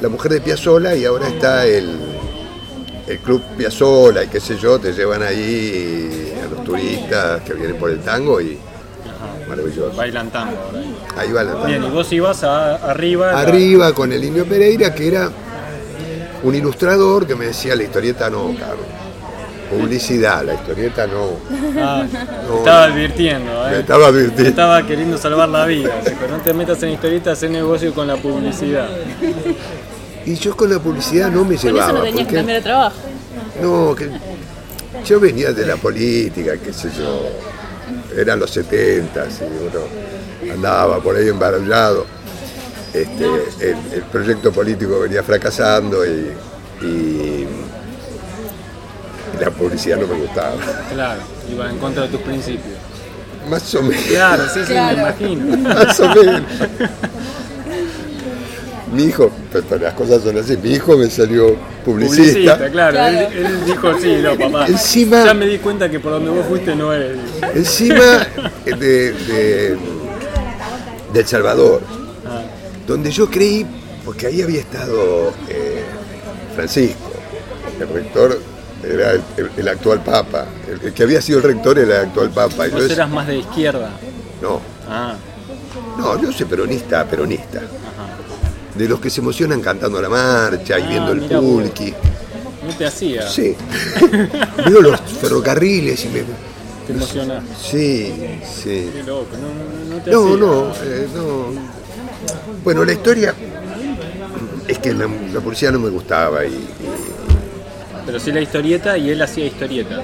la mujer de Piazzolla y ahora está el, el club Piazzola y qué sé yo, te llevan ahí a los turistas que vienen por el tango y maravilloso. Bailan tango ahora ahí. Ahí va la Bien, y vos ibas a- arriba. Arriba con el Indio Pereira, que era un ilustrador que me decía la historieta no, Carlos. Publicidad, la historieta no. Ah, No, estaba advirtiendo, Me ¿eh? estaba Te advirtiendo. estaba queriendo salvar la vida. Dijo, no te metas en historietas, haz negocio con la publicidad. Y yo con la publicidad no me Con llevaba. eso no tenías que cambiar de trabajo. No, que yo venía de la política, qué sé yo. Eran los 70 y uno andaba por ahí embarullado. Este, el, el proyecto político venía fracasando y, y la publicidad no me gustaba. Claro, iba en contra de tus principios. Más o menos. Claro, sí, sí, me imagino. Más o menos. Mi hijo, pero las cosas son así, mi hijo me salió publicista. Publicista, claro. Él, él dijo, sí, no, papá. Encima- Ya me di cuenta que por donde vos fuiste no es. Encima de, de, de El Salvador, Ah, donde yo creí, porque ahí había estado eh, Francisco, el rector era el, el- el actual papa, el, el que había sido el rector era el actual papa. vos eras más de izquierda. no, Ah, no, yo soy peronista, peronista. De los que se emocionan cantando la marcha y Ah, viendo el pulqui. no te hacía. Sí. Veo los ferrocarriles y me. Te emocionás. Sí, sí. Qué loco, no, no, no te No, hacía. no, eh, no. Bueno, la historia es que la, la policía no me gustaba y, y Pero sí la historieta y él hacía historieta.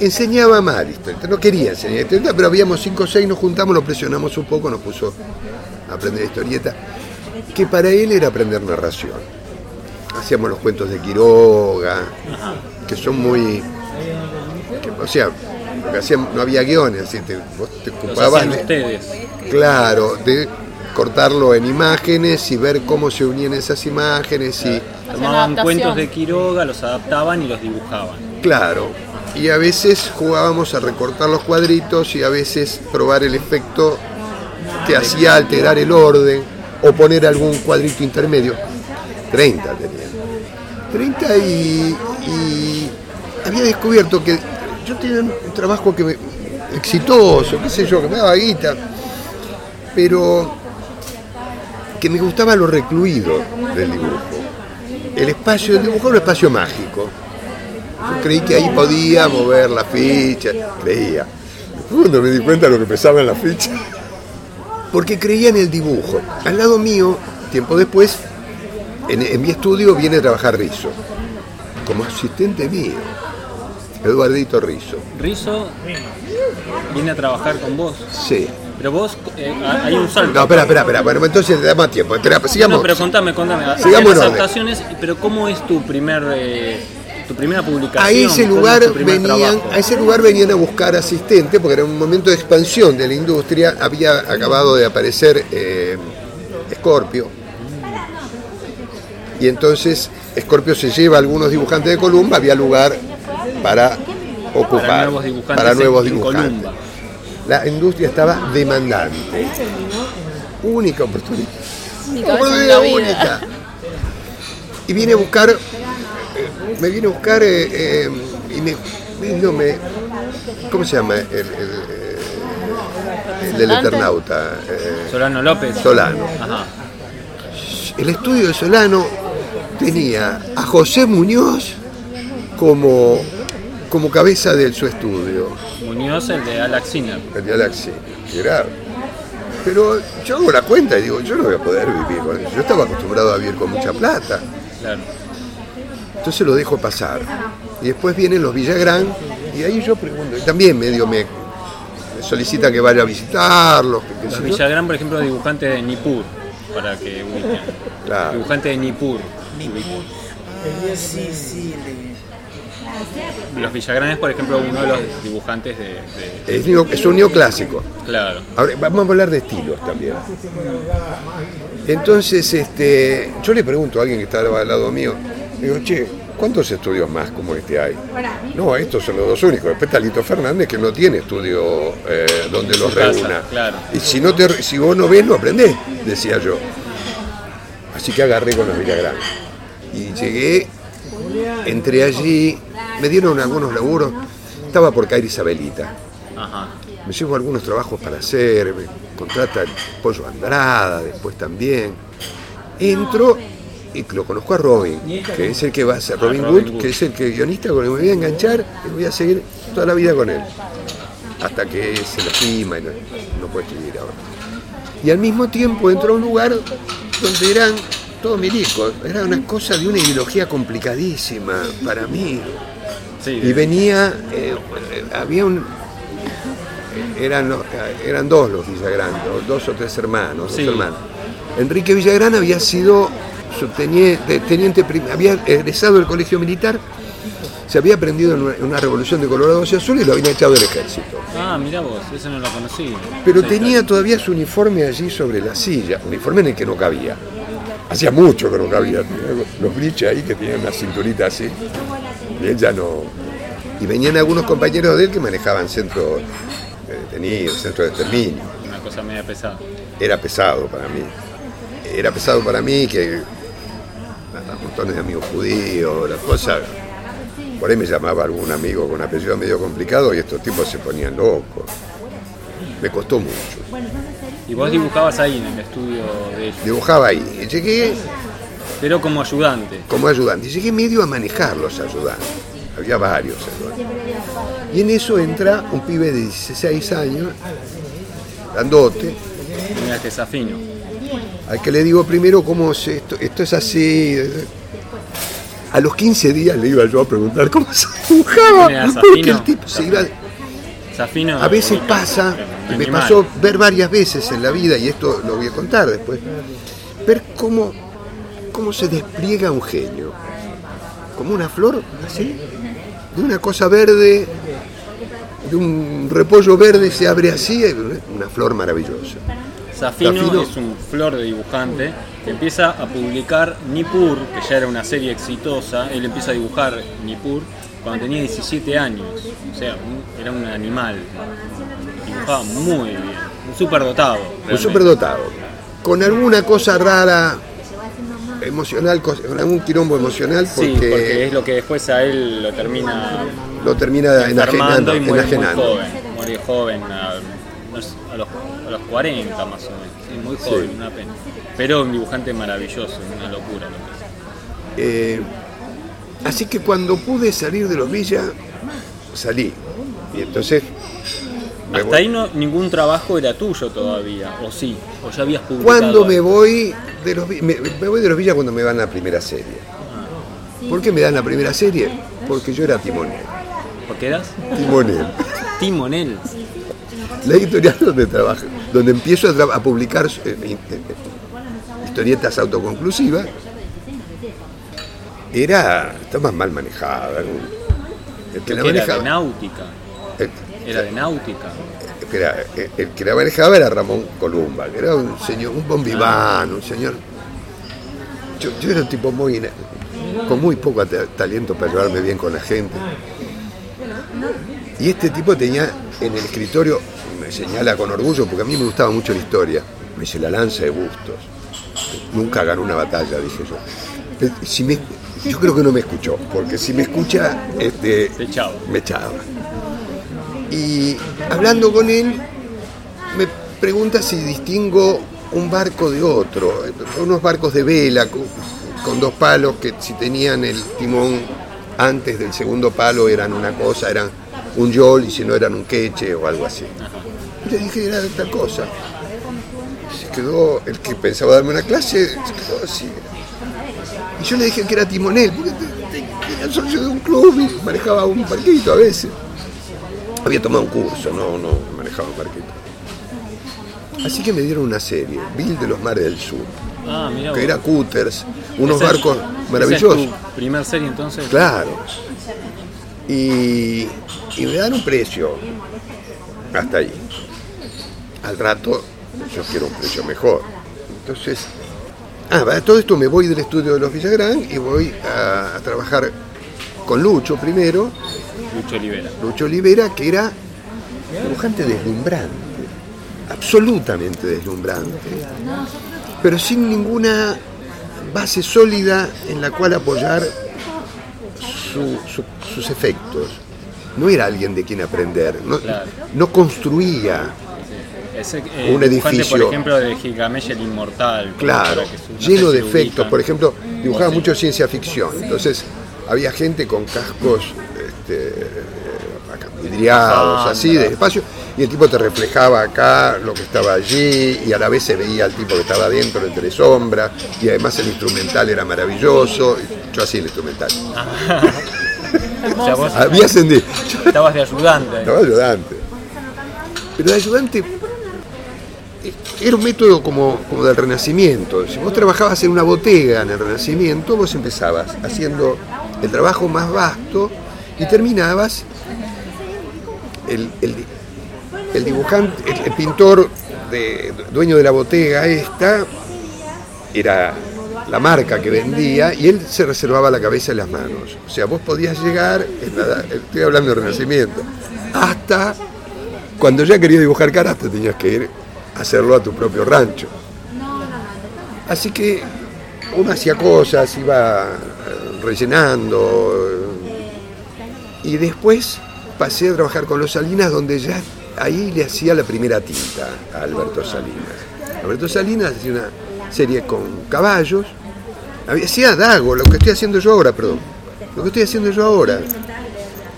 enseñaba mal historieta. No quería enseñar historieta, pero habíamos cinco o seis, nos juntamos, lo presionamos un poco, nos puso a aprender historieta, que para él era aprender narración. Hacíamos los cuentos de Quiroga, que son muy. que, o sea, lo que hacían, no había guiones, así te, vos te ocupabas hacían de- ustedes. Claro, de cortarlo en imágenes y ver cómo se unían esas imágenes y Tomaban cuentos de Quiroga, los adaptaban y los dibujaban. claro. Y a veces jugábamos a recortar los cuadritos y a veces probar el efecto que hacía alterar el orden o poner algún cuadrito intermedio. 30 tenía. 30 y, había descubierto que yo tenía un trabajo que me, exitoso, qué sé yo, que me daba guita, pero que me gustaba lo recluido del dibujo. El espacio del dibujo era un espacio mágico. Yo creí que ahí podía mover la ficha, creía. Cuando me di cuenta de lo que pesaba en la ficha, porque creía en el dibujo. Al lado mío, tiempo después, en, en mi estudio viene a trabajar Rizo, como asistente mío, Eduardito Rizo. Rizo viene a trabajar con vos. Sí. Pero vos, eh, hay un salto. No, espera, espera, espera. Bueno, entonces le da más tiempo. Espera, sigamos. No, pero contame, contame. Sigamos las adaptaciones, pero ¿cómo es tu primer eh, tu primera publicación? A ese ¿Cómo es lugar venían, trabajo? a ese lugar venían a buscar asistente porque era un momento de expansión de la industria. Había acabado de aparecer eh, Scorpio. Y entonces Scorpio se lleva a algunos dibujantes de Columba, había lugar para ocupar, Para nuevos dibujantes para nuevos en- en dibujantes. Columba. La industria estaba demandante. Única oportunidad. Vida. única. Y vine a buscar, eh, me vine a buscar eh, eh, y me, me- no, me- ¿cómo se llama? El, el, el del. Eternauta, eh, Solano López. Solano. Ajá. El estudio de Solano tenía a José Muñoz como, como cabeza de su estudio, Muñoz, el de Alex Sinner. el de era- Pero yo hago la cuenta y digo, yo no voy a poder vivir con eso. Yo estaba acostumbrado a vivir con mucha plata. Claro. Entonces lo dejo pasar. Y después vienen los Villagrán y ahí yo pregunto, y también medio me, me solicita que vaya a visitarlos. que qué Los. Villagrán, por ejemplo, dibujantes de Nippur, para que ubiquen. Claro. Dibujantes de Nippur. Sí, sí, le- Los Villagrán es, por ejemplo, uno de los dibujantes de. de- Es, neo- es un neoclásico. Claro. Ahora, vamos a hablar de estilos también. Entonces, este, yo le pregunto a alguien que estaba al lado mío, digo, che, ¿cuántos estudios más como este hay? No, estos son los dos únicos. Después está Lito Fernández, que no tiene estudio eh, donde los casa, reúna. claro. Y si, no te, si vos no ves, no aprendés, decía yo. Así que agarré con los Villagrán. Y llegué entré allí, me dieron algunos laburos, estaba por caer Isabelita. Ajá. Me llevo algunos trabajos para hacer, me contrata el Pollo Andrada después también. Entro y lo conozco a Robin, que es el que va a ser, Robin, Robin Wood, Wood. que es el que guionista con el que me voy a enganchar y voy a seguir toda la vida con él. Hasta que se lastima y no, no puede escribir ahora. Y al mismo tiempo entró a un lugar donde eran todos milicos, era una cosa de una ideología complicadísima para mí. Sí, Y venía, eh, había un. Eran, los- eran dos los Villagrán, dos o tres hermanos, Sí. dos hermanos. Enrique Villagrán había sido subteniente, teniente había egresado del colegio militar, se había prendido en una, revolución de Colorado hacia Azul y lo habían echado del ejército. Ah, mira vos, eso no lo conocí. Pero Sí, tenía todavía su uniforme allí sobre la silla, uniforme en el que no cabía. Hacía mucho que no cabía, los briches ahí que tenían una cinturita así, y él ya no. Y venían algunos compañeros de él que manejaban centro de detenidos, centro de exterminio. Una cosa media pesada. Era pesado para mí. Era pesado para mí que hasta montones de amigos judíos, la cosa. Por ahí me llamaba algún amigo con apellido medio complicado y estos tipos se ponían locos. Me costó mucho. Y vos dibujabas ahí en el estudio de ellos, Dibujaba ahí. Y llegué pero como ayudante. como ayudante. Y llegué medio a manejar los ayudantes. Había varios ayudantes. Y en eso entra un pibe de 16 años, grandote, Mira este Zafino. Al que le digo primero cómo se, esto, esto es así. A los 15 días le iba yo a preguntar cómo se dibujaba. ¿Quién era Porque el tipo se iba. Zafino. A veces pasa, y me pasó ver varias veces en la vida, y esto lo voy a contar después, ver cómo, cómo se despliega un genio. Como una flor, así, de una cosa verde, de un repollo verde se abre así, una flor maravillosa. Zafino, Zafino. es un flor de dibujante que empieza a publicar Nippur, que ya era una serie exitosa. Él empieza a dibujar Nippur cuando tenía 17 años. O sea, un- era un animal. Dibujaba muy bien. Un superdotado. Un realmente. superdotado. Con alguna cosa rara, emocional, con algún quilombo emocional, porque, Sí, porque es lo que después a él lo termina lo termina enajenando. y muere muy joven. Muere joven, a, a los, a los 40 más o menos. Sí, muy joven, Sí. una pena. Pero un dibujante maravilloso, una locura lo que es. Eh, así que cuando pude salir de los villas, salí. Y entonces. Hasta voy. ahí no, ningún trabajo era tuyo todavía, o sí, o ya habías publicado. Cuando me voy de los me, me voy de los villas cuando me dan la primera serie. ¿Por qué me dan la primera serie? Porque yo era timonel. ¿Por qué eras? Timonel. Timonel. La editorial donde trabajo, donde empiezo a, publicar eh, eh, eh, historietas autoconclusivas, era. estaba mal manejada. El que la Que era de náutica. el- Era de náutica. Espera, eh, el que la manejaba era Ramón Columba, que era un señor, un bombiván, un señor. Yo, yo era un tipo muy. con muy poco ta- talento para llevarme bien con la gente. Y este tipo tenía en el escritorio, me señala con orgullo, porque a mí me gustaba mucho la historia, me dice la lanza de bustos. Nunca ganó una batalla, dije yo. Eh, Si me- yo creo que no me escuchó, porque si me escucha, este, echaba. me echaba. Y hablando con él, me pregunta si distingo un barco de otro, unos barcos de vela con, con dos palos que si tenían el timón antes del segundo palo eran una cosa, eran un yol y si no eran un queche o algo así. Le dije era de tal cosa. Se quedó, el que pensaba darme una clase, se quedó así. Y yo le dije que era timonel, porque era socio de un club y manejaba un barquito a veces. Había tomado un curso, no, no manejaba un barquito. Así que me dieron una serie, Bill de los Mares del Sur, Ah, que era cutters, unos Esa es- barcos esa es maravillosos. tu primer serie entonces? Claro. Y, y me dan un precio. Hasta ahí. Al rato yo quiero un precio mejor. Entonces, ah, para todo esto me voy del estudio de los Villagrán y voy a, a trabajar con Lucho primero, Lucho Olivera. Lucho Olivera, que era dibujante deslumbrante, absolutamente deslumbrante, pero sin ninguna base sólida en la cual apoyar su- su- sus efectos. No era alguien de quien aprender, no, Claro. no construía, Ese, eh, Un dibujante, edificio. por ejemplo, de Gigamesh el Inmortal. claro, lleno de efectos. Por ejemplo, dibujaba mucho ciencia ficción, entonces había gente con cascos este, acá, vidriados, Ah, así, de espacio, y el tipo te reflejaba acá lo que estaba allí, y a la vez se veía al tipo que estaba adentro entre sombras, y además el instrumental era maravilloso. Yo hacía el instrumental. O sea, vos Había ascendido. estabas de ayudante. Estaba ayudante. Pero el ayudante era un método como, como del Renacimiento. Si vos trabajabas en una botega en el Renacimiento, vos empezabas haciendo el trabajo más vasto y terminabas el, el el dibujante, el, pintor de- dueño de la botega esta, era la marca que vendía y él se reservaba la cabeza y las manos. O sea, vos podías llegar, estoy hablando de Renacimiento, hasta cuando ya querías dibujar caras te tenías que ir hacerlo a tu propio rancho. Así que uno hacía cosas, iba rellenando y después pasé a trabajar con los Salinas donde ya ahí le hacía la primera tinta a Alberto Salinas. Alberto Salinas hacía una serie con caballos, hacía Dago, lo que estoy haciendo yo ahora, perdón, lo que estoy haciendo yo ahora.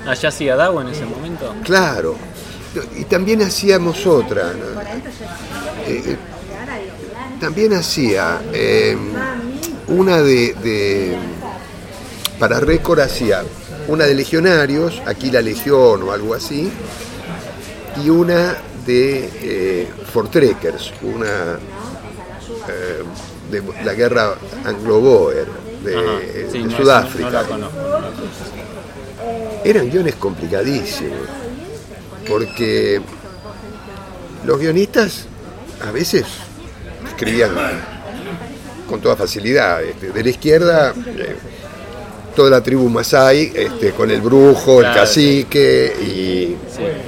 Allá hacía Dago en ese momento. Claro. Y también hacíamos otra. ¿no? Eh, eh, también hacía eh, una de, de- Para récord hacía una de Legionarios, aquí la Legión o algo así, y una de eh, Fortrekkers, una de la guerra anglo-boer de, Ajá. de Sí, no, Sudáfrica. No, la conozco. no la conozco. Eran guiones complicadísimos, porque los guionistas a veces escribían con toda facilidad. este, de la izquierda, eh, toda la tribu Masai, este, con el brujo, el cacique, y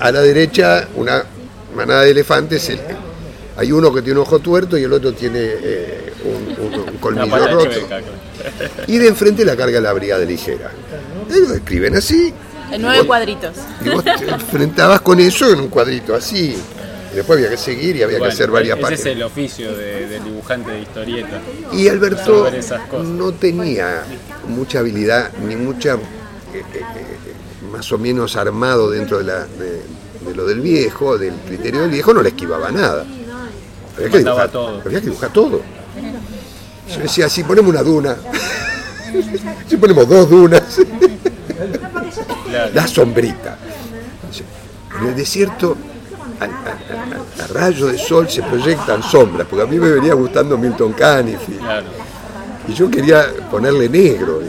a la derecha una manada de elefantes. el- hay uno que tiene un ojo tuerto y el otro tiene eh, un, un- un Una colmillo roto. Y de enfrente la carga la brigada ligera. Ellos escriben así, En nueve cuadritos. y vos te enfrentabas con eso en un cuadrito así. Y después había que seguir y había Bueno, que hacer varias ese partes. es el oficio de- del dibujante de historieta. Y Alberto no tenía mucha habilidad, ni mucha, eh, eh, más o menos armado dentro de, la, de, de lo del viejo, del criterio del viejo, no le esquivaba nada. Había que dibujar todo. Había que dibujar todo. Yo decía, si ponemos una duna, si ponemos dos dunas, la sombrita. En el desierto, a, a- a- rayo de sol se proyectan sombras, porque a mí me venía gustando Milton Caniff y- Claro. y yo quería ponerle negro.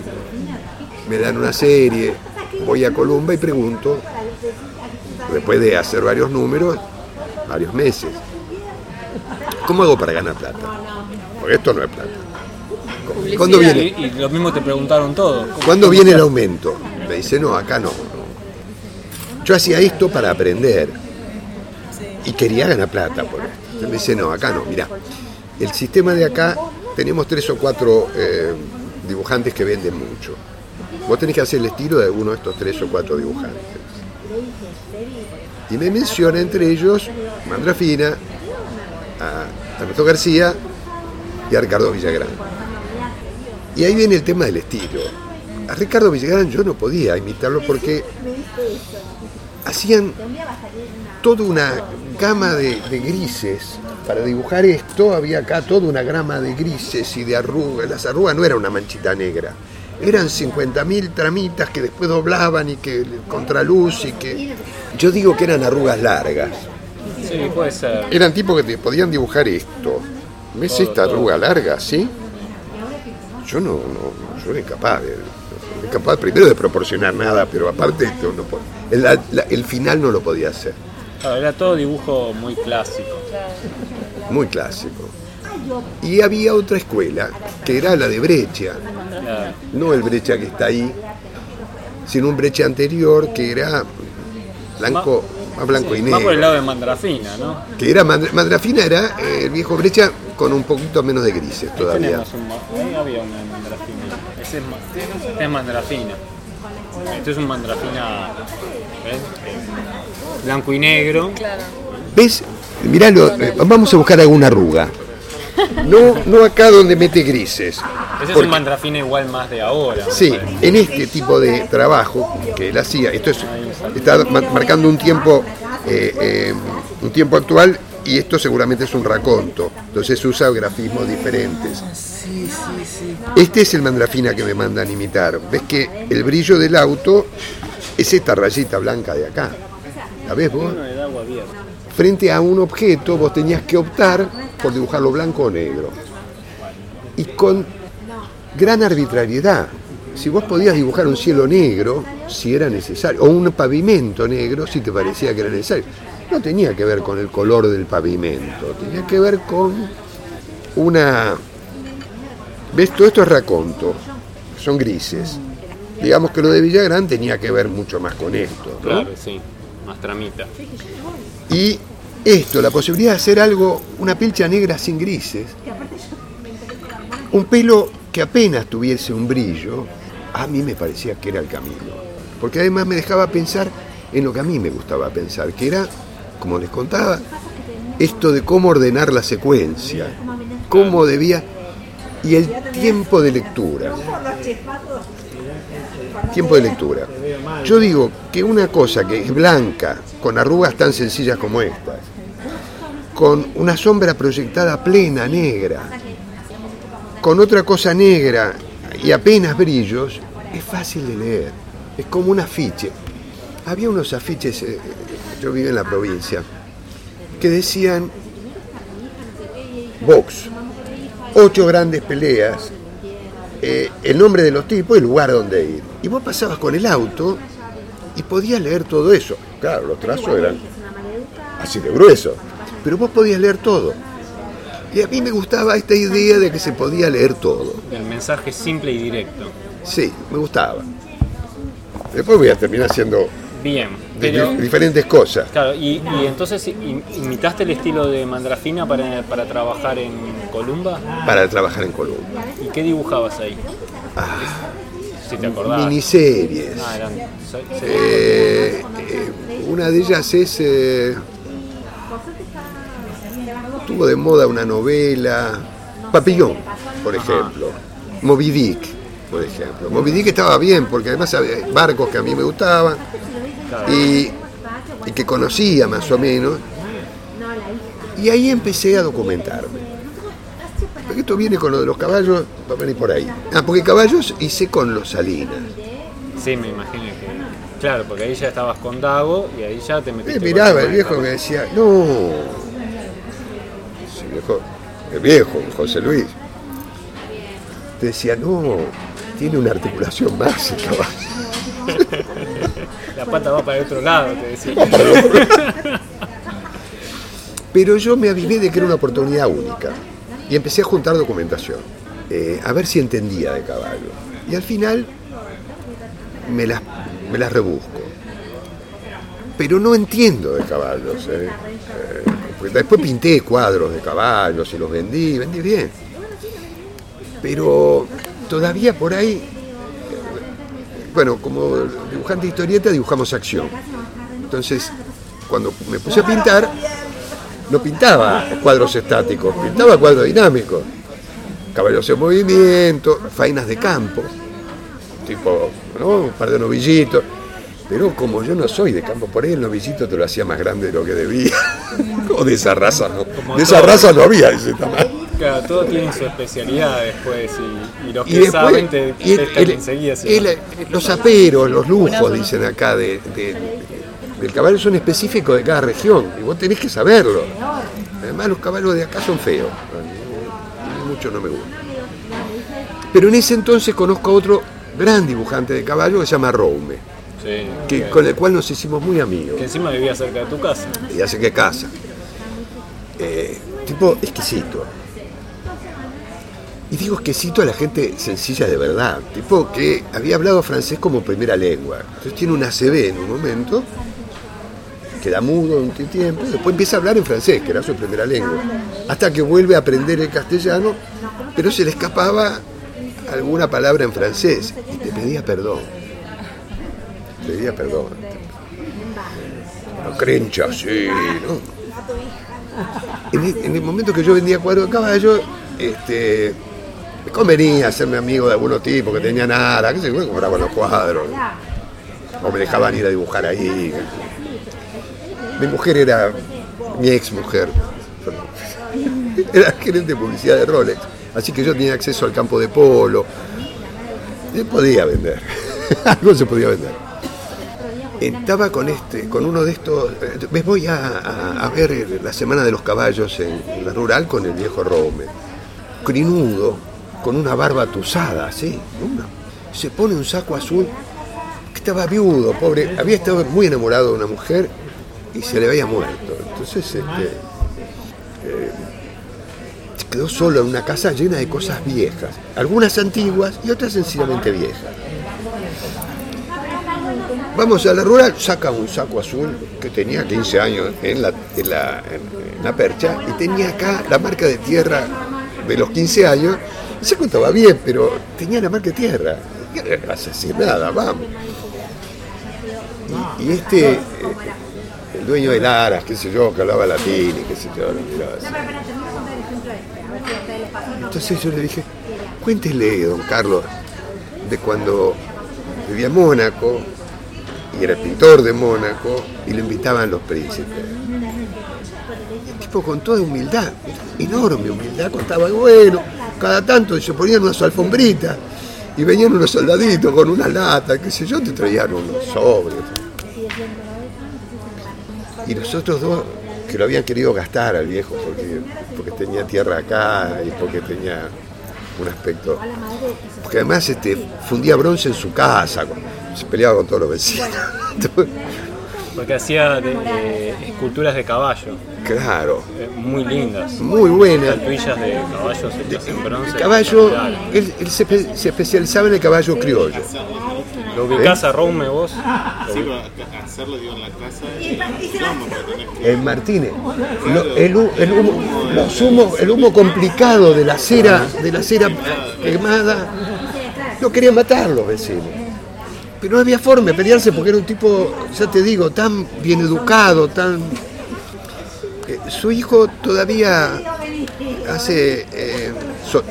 Me dan una serie, voy a Columba y pregunto, después de hacer varios números, varios meses, ¿cómo hago para ganar plata? Porque esto no es plata. ¿Cuándo viene? Y, y lo mismo te preguntaron todos. ¿Cómo- ¿Cuándo viene el aumento? Me dice, no, acá no. Yo hacía esto para aprender y quería ganar plata por esto. Entonces me dice, no, acá no, mira. El sistema de acá, tenemos tres o cuatro eh, dibujantes que venden mucho. Vos tenés que hacer el estilo de alguno de estos tres o cuatro dibujantes. Y me menciona entre ellos Mandrafina, a Alberto García y a Ricardo Villagrán. Y ahí viene el tema del estilo. A Ricardo Villagrán yo no podía imitarlo porque hacían toda una gama de, de grises. Para dibujar esto había acá toda una gama de grises y de arrugas. Las arrugas no eran una manchita negra. Eran 50.000 tramitas que después doblaban y que contraluz y que... Yo digo que eran arrugas largas. Sí, puede ser. Eran tipos que te podían dibujar esto. ¿Ves Todo, esta todo. arruga larga, sí? Yo no, no, yo era incapaz de, era incapaz primero de proporcionar nada, pero aparte esto no po- el, la- el final no lo podía hacer. Claro, era todo dibujo muy clásico. Muy clásico. Y había otra escuela, que era la de Brecha, Claro. no el Brecha que está ahí, sino un Brecha anterior que era blanco, más blanco Sí, y Más por el negro. lado de Mandrafina, ¿no? Que era Mandra- Mandrafina era eh, el viejo Brecha con un poquito menos de grises todavía. Un, había una de Mandrafina. Ese es, este es Mandrafina. Este es un mandrafina ¿ves? Eh, blanco y negro. Claro. ¿Ves? Miralo, eh, vamos a buscar alguna arruga. No, no acá donde mete grises. Ese es Porque- un mandrafina igual más de ahora. Sí, en este tipo de trabajo que él hacía, esto es, está ma- marcando un tiempo, eh, eh, un tiempo actual y esto seguramente es un raconto, entonces usa grafismos diferentes. Este es el mandrafina que me mandan imitar. Ves que el brillo del auto es esta rayita blanca de acá. ¿La ves vos? Frente a un objeto vos tenías que optar por dibujarlo blanco o negro. Y con gran arbitrariedad. Si vos podías dibujar un cielo negro, si era necesario, o un pavimento negro, si te parecía que era necesario. No tenía que ver con el color del pavimento, tenía que ver con una... ¿Ves? Todo esto es raconto, son grises. Digamos que lo de Villagrán tenía que ver mucho más con esto. ¿no? Claro, sí. Más tramita. Y esto, la posibilidad de hacer algo, una pilcha negra sin grises, un pelo que apenas tuviese un brillo, a mí me parecía que era el camino. Porque además me dejaba pensar en lo que a mí me gustaba pensar, que era, como les contaba, esto de cómo ordenar la secuencia, cómo debía, y el tiempo de lectura. Tiempo de lectura. Yo digo que una cosa que es blanca, con arrugas tan sencillas como estas, con una sombra proyectada plena, negra, con otra cosa negra y apenas brillos, es fácil de leer. Es como un afiche. Había unos afiches, eh, yo vivo en la provincia, que decían box, ocho grandes peleas, eh, el nombre de los tipos y el lugar donde ir. Y vos pasabas con el auto y podías leer todo eso. Claro, los trazos eran así de grueso, pero vos podías leer todo. Y a mí me gustaba esta idea de que se podía leer todo. El mensaje simple y directo. Sí, me gustaba. Después voy a terminar haciendo Bien, diferentes cosas. Claro, y, y entonces im- imitaste el estilo de Mandrafina para, para trabajar en Columba. para trabajar en Colombia. ¿Y qué dibujabas ahí? si te acordabas. Ah, Miniseries. Ah, eran Eh, eh, una de ellas es. eh, tuvo de moda una novela. Papillón, por ejemplo. Moby Dick, por ejemplo. Moby Dick estaba bien, porque además había barcos que a mí me gustaban y, y que conocía más o menos. Y ahí empecé a documentarme. Porque esto viene con lo de los caballos, va a venir por ahí. Ah, porque caballos hice con los Salinas. Sí, me imagino que. Claro, porque ahí ya estabas con Dago y ahí ya te metiste. Me con miraba el viejo me decía, no. Sí, viejo, el viejo, José Luis. Te decía, no, tiene una articulación básica. La pata va para el otro lado, te decía. Pero yo me avivé de que era una oportunidad única. Y empecé a juntar documentación. eh, a ver si entendía de caballo. Y al final me las, me las rebusco. Pero no entiendo de caballos. eh. Eh, después pinté cuadros de caballos y los vendí, vendí bien. Pero todavía por ahí, bueno, como dibujante de historieta dibujamos acción. Entonces, cuando me puse a pintar, no pintaba cuadros estáticos, pintaba cuadros dinámicos. Caballos en movimiento, faenas de campo, tipo, ¿no? Un par de novillitos. Pero como yo no soy de campo, por ahí el novillito te lo hacía más grande de lo que debía. o de esa raza no. Como De esa todo. raza no había ese tamaño. Claro, todo tiene su especialidad después y, y los Y que después, saben te y el- enseguida. no. los aperos, los lujos, dicen acá, de, de- del caballo son específicos de cada región. Y vos tenés que saberlo. Además, los caballos de acá son feos. A mí mucho no me gustan. Pero en ese entonces conozco a otro gran dibujante de caballo que se llama Roume, Sí, que, que, con el cual nos hicimos muy amigos. que encima vivía cerca de tu casa. Y hace que casa. Eh, tipo exquisito. Y digo exquisito a la gente sencilla de verdad. Tipo que había hablado francés como primera lengua. Entonces tiene una CB en un momento, queda mudo un tiempo, después empieza a hablar en francés, que era su primera lengua. Hasta que vuelve a aprender el castellano, pero se le escapaba alguna palabra en francés y te pedía perdón. pedía perdón. La crencha, sí, ¿no? En el, en el momento que yo vendía cuadros de caballo, este, me convenía hacerme amigo de algunos tipos que tenían nada, que se yo, compraban los cuadros. O me dejaban ir a dibujar ahí. Mi mujer era mi ex mujer. Era gerente de publicidad de Rolex. Así que yo tenía acceso al campo de polo. Y podía vender. Algo se podía vender. Estaba con este, con uno de estos. eh, Me voy a, a- a ver la semana de los caballos en, en la rural con el viejo Rome. Crinudo, con una barba tusada, así. una- se pone un saco azul. que Estaba viudo, pobre. Había estado muy enamorado de una mujer y se le había muerto. Entonces, este. eh, quedó solo en una casa llena de cosas viejas. Algunas antiguas y otras sencillamente viejas. Vamos a la rural, saca un saco azul que tenía 15 años en la, en la, en la percha y tenía acá la marca de tierra de los 15 años. El saco estaba bien, pero tenía la marca tierra. ¿Qué le vas a decir? Nada, vamos. Y, y este, eh, el dueño de Laras, qué sé yo, que hablaba latín y qué sé yo, lo miraba así. Entonces yo le dije, cuéntele, don Carlos, de cuando vivía en Mónaco y era pintor de Mónaco y lo invitaban los príncipes. El tipo con toda humildad, enorme humildad, contaba, bueno, cada tanto se ponían unas alfombritas y venían unos soldaditos con una lata, qué sé yo, te traían unos sobres. Y los otros dos que lo habían querido gastar al viejo porque, porque tenía tierra acá y porque tenía un aspecto. Porque además este, fundía bronce en su casa, se peleaba con todos los vecinos. Porque hacía de- de esculturas de caballo, claro, eh, muy lindas. muy buena. Estatuillas de caballos hechas en bronce. Caballo, él, él se, espe- se especializaba en el caballo criollo. ¿Lo ubicás a Rome vos? Sí, hacerlo digo en la casa En Martínez, lo- el, el humo, los humos- el humo complicado de la cera, de la cera quemada, no querían matarlo los vecinos. Pero no había forma de pelearse porque era un tipo, ya te digo, tan bien educado, tan. Eh, su hijo todavía hace eh, so-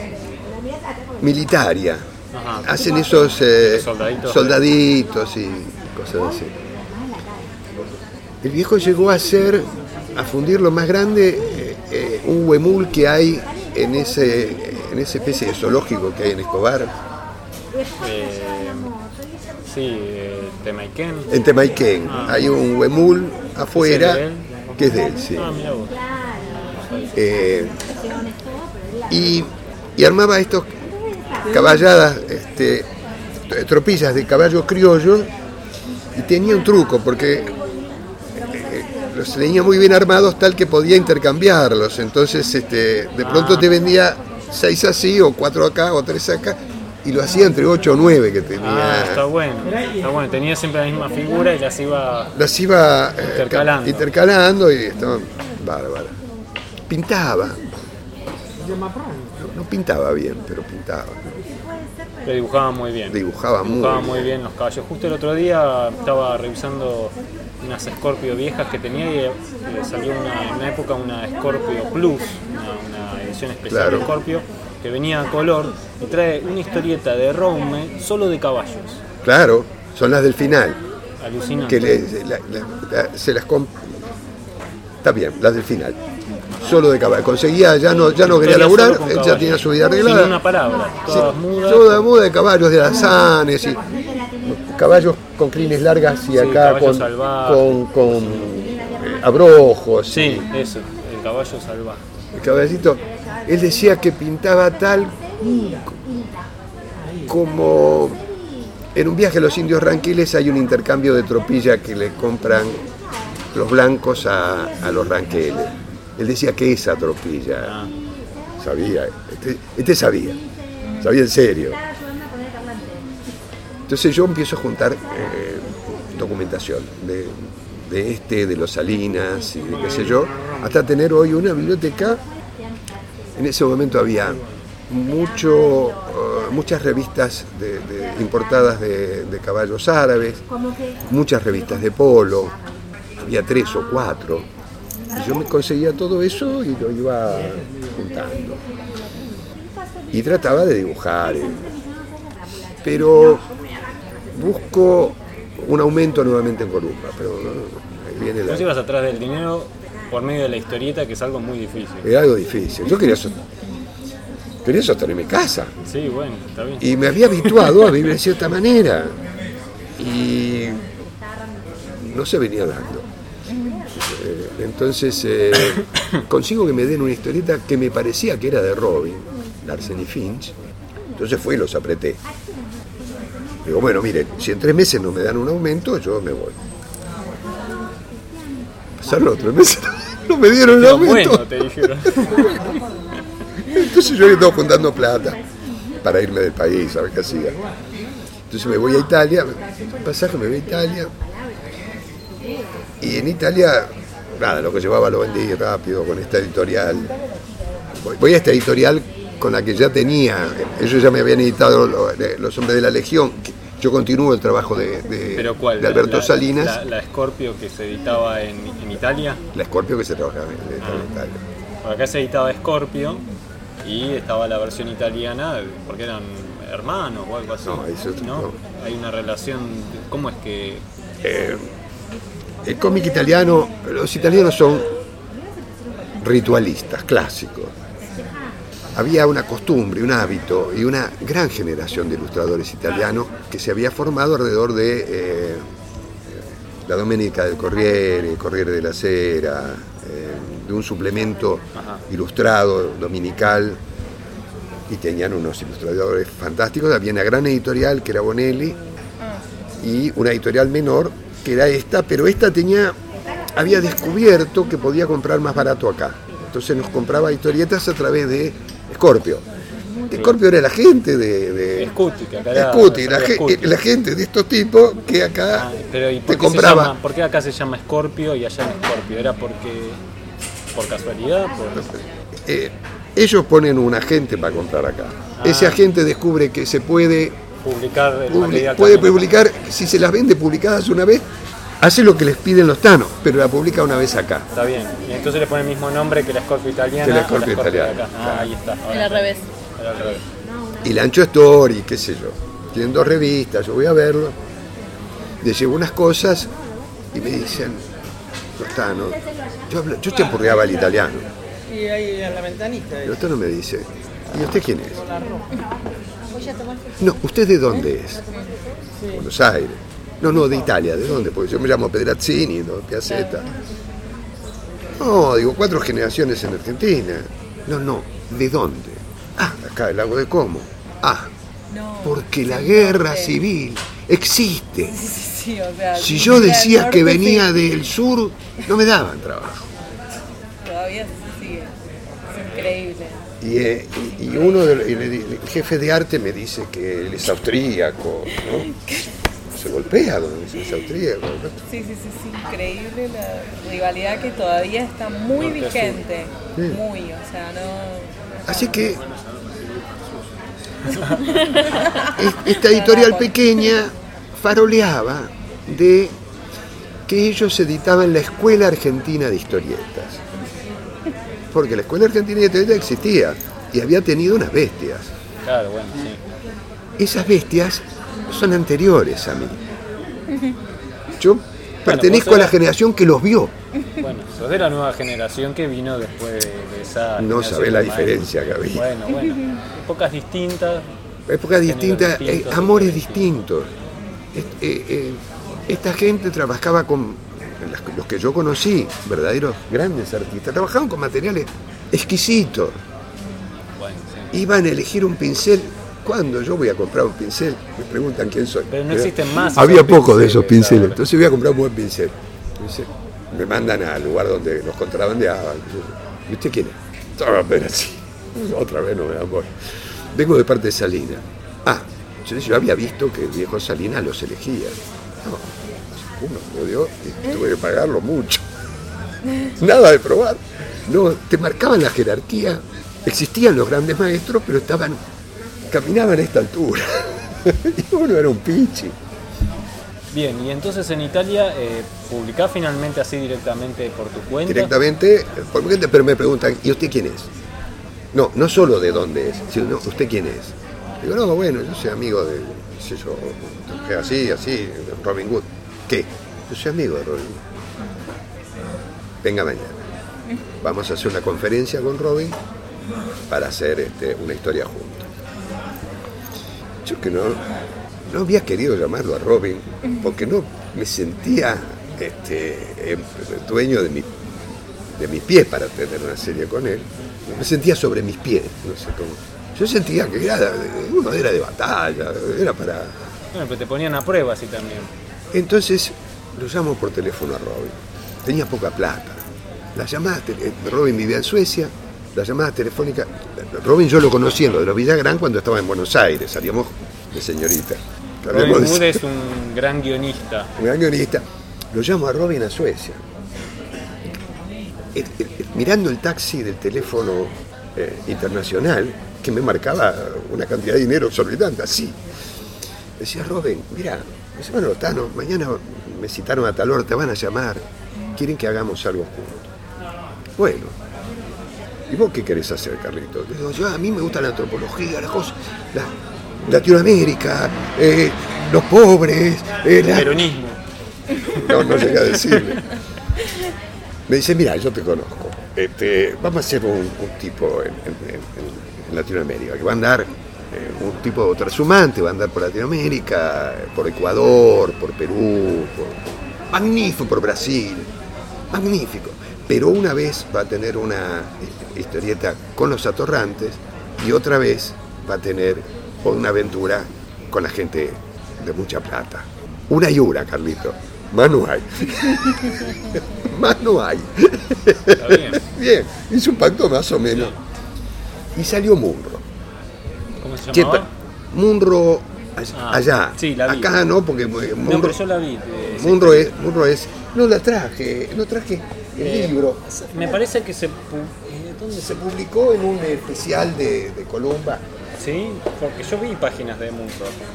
militaria. Ajá. Hacen esos eh, soldaditos. soldaditos y cosas así. El viejo llegó a ser, a fundir lo más grande, eh, un huemul que hay en ese, en esa especie de zoológico que hay en Escobar, Eh, sí, eh, Temaiken. en Temaiken. Hay un huemul afuera que es de él, sí. Ah, mira vos. Eh, y, y armaba estos caballadas, este, tropillas de caballos criollos y tenía un truco porque eh, los tenía muy bien armados tal que podía intercambiarlos. Entonces este, de pronto te vendía seis así o cuatro acá o tres acá y lo hacía entre ocho o nueve que Ah, tenía. está bueno. Está bueno, tenía siempre la misma figura y las iba. las iba eh, Intercalando. intercalando y estaban bárbaras. Pintaba. No, no pintaba bien, pero pintaba. Lo dibujaba muy bien. Dibujaba muy Dibujaba muy bien los caballos. Justo el otro día estaba revisando unas Scorpio viejas que tenía y eh, salió una, en una época una Scorpio Plus, una, una edición especial Claro. de Scorpio, que venía a color y trae una historieta de Rome solo de caballos. Claro, son las del final. Alucinante. Que le- la- la- la- se las comp- Está bien, las del final. Solo de caballo. Conseguía, ya no, ya no quería laburar, ya caballos. tenía su vida Sin arreglada. una palabra, todas Sí, mudas. Toda muda de caballos de alazanes y caballos con crines largas y Sí, acá con, salvaje. con, con, eh, abrojos. Sí, eso, el caballo salvaje. El caballito, él decía que pintaba tal como en un viaje a los indios ranqueles hay un intercambio de tropilla que le compran los blancos a, a los ranqueles. Él decía que esa tropilla sabía, este, este sabía, sabía en serio. Entonces yo empiezo a juntar eh, documentación de, de este, de los Salinas y de qué sé yo, hasta tener hoy una biblioteca. En ese momento había mucho, eh, muchas revistas de, de importadas de, de caballos árabes, muchas revistas de polo, había tres o cuatro. Y yo me conseguía todo eso y lo iba juntando. Y trataba de dibujar. eh. Pero busco un aumento nuevamente en columna, pero no, no, ahí viene la- Vos ibas atrás del dinero por medio de la historieta, que es algo muy difícil. Era algo difícil. Yo quería, so- quería sostener mi casa. Sí, bueno, está bien. Y me había habituado a vivir de cierta manera. Y no se venía dando. Eh, Entonces eh, consigo que me den una historieta que me parecía que era de Robin, Larsen y Finch. Entonces fui y los apreté. Digo, bueno, miren, si en tres meses no me dan un aumento, yo me voy. Los tres meses, no me dieron el aumento. bueno, te dijeron. Entonces yo estaba juntando plata para irme del país, a ver qué hacía. Entonces me voy a Italia, pasaje me voy a Italia. Y en Italia, nada, lo que llevaba lo vendí rápido con esta editorial. Voy- a esta editorial con la que ya tenía, ellos ya me habían editado lo- Los Hombres de la Legión. Yo continúo el trabajo de, de- ¿Pero cuál? de Alberto La- Salinas, La, la Scorpio que se editaba en, en Italia. la Scorpio que se trabajaba en, en Italia. Acá se editaba Scorpio y estaba la versión italiana porque eran hermanos o algo así. No, eso es- ¿no? no. Hay una relación. ¿Cómo es que.? Eh, el cómic italiano, los italianos son ritualistas, clásicos. Había una costumbre, un hábito y una gran generación de ilustradores italianos que se había formado alrededor de eh, la Domenica del Corriere, el Corriere de la Sera, eh, de un suplemento ilustrado dominical y tenían unos ilustradores fantásticos. Había una gran editorial que era Bonelli y una editorial menor que era esta, pero esta tenía había descubierto que podía comprar más barato acá. Entonces nos compraba historietas a través de Scorpio. Scorpio era la gente de, de Scuti, que acá era- Scuti, la, Scuti. gente de estos tipos que acá Ah, pero ¿y por te compraba. llama- por qué acá se llama Scorpio y allá en Scorpio? ¿Era porque. por casualidad? Por... Eh, ellos ponen un agente para comprar acá. Ah. Ese agente descubre que se puede publicar el puede publicar, si se las vende publicadas una vez, hace lo que les piden los tanos, pero la publica una vez acá. Está bien. Y entonces le pone el mismo nombre que la Scorpio italiana. Que la Scorpio italiana, acá. Ah, ahí está. ahora Era al revés. Era al revés. Y Lancho Story, qué sé yo. Tienen dos revistas, yo voy a verlo. Les llevo unas cosas y me dicen, los tanos. Yo, hablo- yo champurreaba el italiano. Y ahí a la ventanita. El otro me dice, ¿y usted quién es? No, ¿usted de dónde es? Buenos Aires. No, no, de Italia, ¿de dónde? Porque yo me llamo Pedrazzini, ¿no? Piazzetta. No, digo, cuatro generaciones en Argentina. No, no, ¿de dónde? Ah, acá, el lago de Como. Ah, porque la guerra civil existe. Si yo decía que venía del sur, no me daban trabajo. Todavía se sigue. Es increíble. Y, eh, y- y uno el, el jefe de arte me dice que él es austríaco, ¿no? Se golpea cuando dice es austríaco. ¿no? Sí, sí, sí, sí, increíble la rivalidad que todavía está muy vigente. Sí. Muy, o sea, no. Así que es- esta editorial pequeña faroleaba de que ellos editaban la Escuela Argentina de Historietas. Porque la Escuela Argentina de Historietas existía y había tenido unas bestias. Claro, bueno, sí. Esas bestias son anteriores a mí. Yo pertenezco a la generación que los vio. Bueno, sos de la nueva generación que vino después de, esa. No sabés la diferencia que había. Bueno, bueno. Épocas distintas. Épocas distintas, eh, amores distintos. Eh, eh, esta gente trabajaba con los que yo conocí, verdaderos grandes artistas, trabajaban con materiales exquisitos. Bueno, sí. Iban a elegir un pincel. ¿Cuándo yo voy a comprar un pincel? Me preguntan quién soy. Pero no existen más Había pocos de esos pinceles entonces voy a comprar un buen pincel. Me mandan al lugar donde los contrabandeaban. ¿Y usted quién es? Estaba pero así. Otra vez no me dan bola. Vengo de parte de Salina. Ah, yo, yo había visto que el viejo Salina los elegía. No, uno me dio y tuve que pagarlo mucho. Nada de probar. No, te marcaban la jerarquía. Existían los grandes maestros, pero estaban, caminaban a esta altura. y uno era un pichi. Bien, y entonces en Italia eh, publicás finalmente así directamente por tu cuenta. Directamente, por mi gente, pero me preguntan, ¿y usted quién es? No, no solo de dónde es, sino ¿usted quién es? Digo, no, bueno, yo soy amigo de, qué sé yo, de así, así, Robin Hood. ¿Qué? Yo soy amigo de Robin Hood. Venga mañana. Vamos a hacer una conferencia con Robin para hacer este, una historia juntos. Que no, no había querido llamarlo a Robin porque no me sentía este, em- dueño de, mi, de mis pies para tener una serie con él. Me sentía sobre mis pies, no sé cómo. Yo sentía que era uno era de batalla, era para... Bueno, pero te ponían a prueba así también. Entonces lo llamo por teléfono a Robin. Tenía poca plata. Las llamadas, tele- Robin vivía en Suecia, las llamadas telefónicas, Robin yo lo conocí en lo de los Villagrán cuando estaba en Buenos Aires, salíamos de señorita. Robin de- Hood es un gran guionista. un gran guionista. Lo llamo a Robin a Suecia. El- el- el- mirando el taxi del teléfono eh, internacional, que me marcaba una cantidad de dinero exorbitante, así. Decía, Robin, mira, me dice, bueno, Tano, mañana me citaron a tal hora, te van a llamar, quieren que hagamos algo juntos. Bueno, ¿y vos qué querés hacer, Carlito? Le digo, yo, a mí me gusta la antropología, las cosas, la, Latinoamérica, eh, los pobres, eh, la- Peronismo. no, no llegué a decirle. Me dice, mira, yo te conozco. Este, vamos a hacer un, un tipo en, en- en- en Latinoamérica, que va a andar, eh, un tipo transhumante, va a andar por Latinoamérica, por Ecuador, por Perú, por- magnífico, por Brasil, magnífico. Pero una vez va a tener una eh, historieta con los atorrantes y otra vez va a tener una aventura con la gente de mucha plata. Una y una, Carlito. Más no hay. más no hay. Está bien. Bien, hizo un pacto más o menos. Y salió Munro. ¿Cómo se llamaba? Munro allá. Ah, allá. sí, la vi. Acá no, porque eh, No, Munro, pero yo la vi. eh. Munro es, Munro es. No la traje, no traje el Eh, libro. Me parece que se... pu- eh, ¿Dónde Se publicó en un especial de, de Columba. Sí, porque yo vi páginas de Mundo.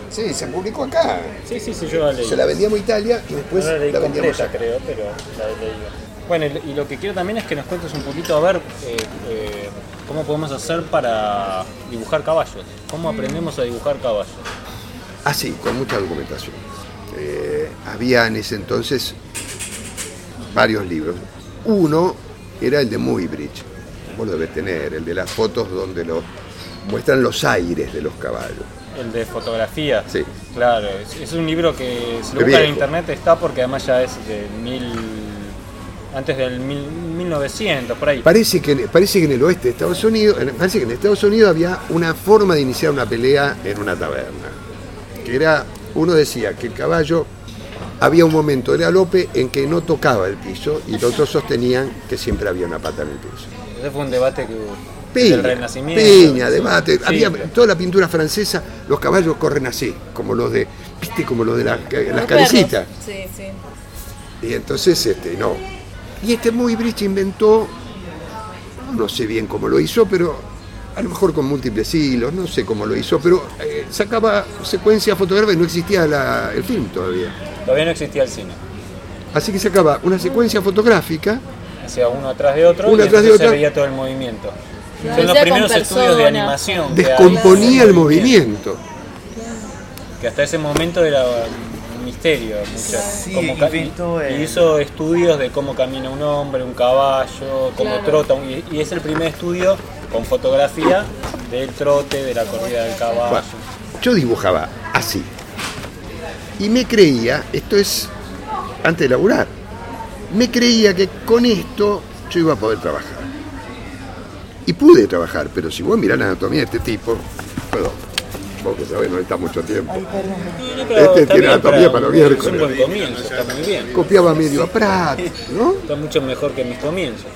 Sí, se publicó acá. Sí, sí, sí, yo la leí. Se la vendíamos a Italia y después no la leí la vendíamos completa, acá. creo, pero la leído. Bueno, y y lo que quiero también es que nos cuentes un poquito a ver eh, eh, cómo podemos hacer para dibujar caballos. ¿Cómo aprendemos a dibujar caballos? Ah, sí, con mucha documentación. Eh, había en ese entonces varios libros. Uno era el de Muybridge, vos lo debes tener, el de las fotos donde lo, muestran los aires de los caballos. El de fotografía. Sí. Claro, es, es un libro que si lo buscan en internet está porque además ya es de mil... antes del mil, 1900, por ahí. Parece que, parece que en el oeste de Estados Unidos, en- parece que en Estados Unidos había una forma de iniciar una pelea en una taberna. Que era, uno decía que el caballo había un momento de galope en que no tocaba el piso y los otros sostenían que siempre había una pata en el piso. Ese fue un debate que Piña, del Renacimiento. piña, debate. Sí, Había pero- toda la pintura francesa, los caballos corren así, como los de, viste, como los de la- las Los cabecitas. Sí, sí. Y entonces, este, no. Y este Muybridge inventó, no sé bien cómo lo hizo, pero a lo mejor con múltiples hilos, no sé cómo lo hizo, pero eh, sacaba secuencias fotográficas y no existía la- el film todavía. Todavía no existía el cine. Así que sacaba una secuencia fotográfica, Hacía uno atrás de otro Uno y atrás de se veía todo el movimiento. Claro, Son los primeros estudios de animación que hay. descomponía el movimiento. Que hasta ese momento era un misterio. Sí, Cómo y- hizo estudios de cómo camina un hombre, un caballo, cómo Claro. trota. un- Y, y es el primer estudio con fotografía del trote, de la corrida del caballo. Bueno, yo dibujaba así. Y me creía, esto es antes de laburar, me creía que con esto yo iba a poder trabajar. Y pude trabajar, pero si vos mirás la anatomía de este tipo, perdón, vos que sabés, no está mucho tiempo. No, no, pero Este está tiene bien, anatomía para miércoles. Es un buen comienzo, está muy bien. Copiaba medio a Prat, ¿no? Está mucho mejor que mis comienzos.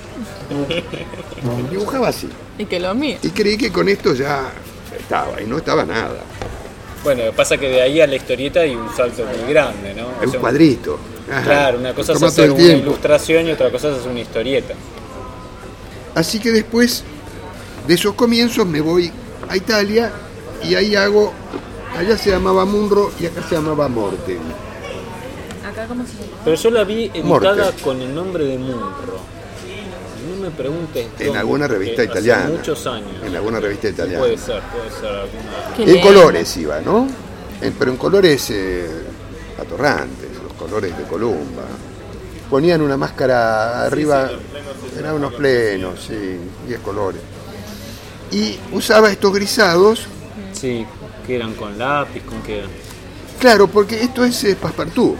Dibujaba así. Y que lo mío. Y creí que con esto ya estaba, y no estaba nada. Bueno, pasa que de ahí a la historieta hay un salto muy grande, ¿no? Es un cuadrito. Ajá. Claro, una cosa es hacer una ilustración y otra cosa es hacer una historieta. Así que después de esos comienzos me voy a Italia y ahí hago Allá se llamaba Munro y acá se llamaba Morten. ¿Acá cómo se llama? Pero yo la vi editada Morte. con el nombre de Munro. No me preguntes. En alguna revista italiana. Hace muchos años. En alguna revista italiana. Puede ser, puede ser alguna. En colores iba, ¿no? En- pero en colores eh, colores de Columba. Ponían una máscara arriba, eran unos plenos, sí, 10 colores. Y usaba estos grisados, Sí, que eran con lápiz, con qué eran. claro, porque esto es eh, Passepartout.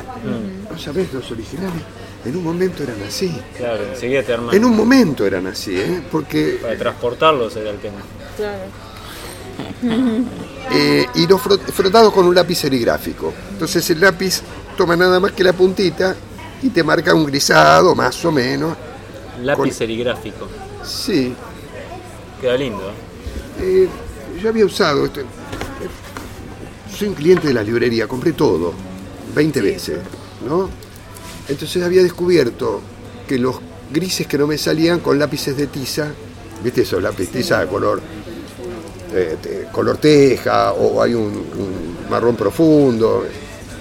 ¿No sabés? Los originales en un momento eran así. Claro, enseguida te arman. En un momento eran así, ¿eh? Porque Para transportarlos era el tema. eh, y los frot- frotados con un lápiz serigráfico. Entonces el lápiz toma nada más que la puntita y te marca un grisado, más o menos. Lápiz Con- serigráfico. Sí, Queda lindo. ¿eh? eh, yo había usado esto. eh, Soy un cliente de la librería, compré todo, 20 veces, ¿no? Entonces había descubierto que los grises que no me salían con lápices de tiza, ¿viste esos lápices tiza de color, eh, color teja, o hay un, un marrón profundo,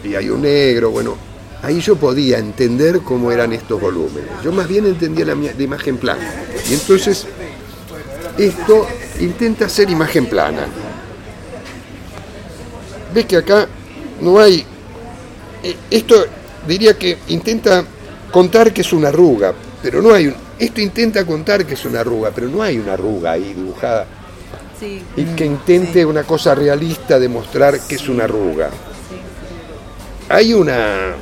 y hay un negro, bueno, ahí yo podía entender cómo eran estos volúmenes. Yo más bien entendía la, imagen plana. Y entonces esto intenta ser imagen plana. Ves que acá no hay... eh, Esto diría que intenta contar que es una arruga, pero no hay un... Esto intenta contar que es una arruga, pero no hay una arruga ahí dibujada. Sí. Y que intente una cosa realista de mostrar que es una arruga. Hay una...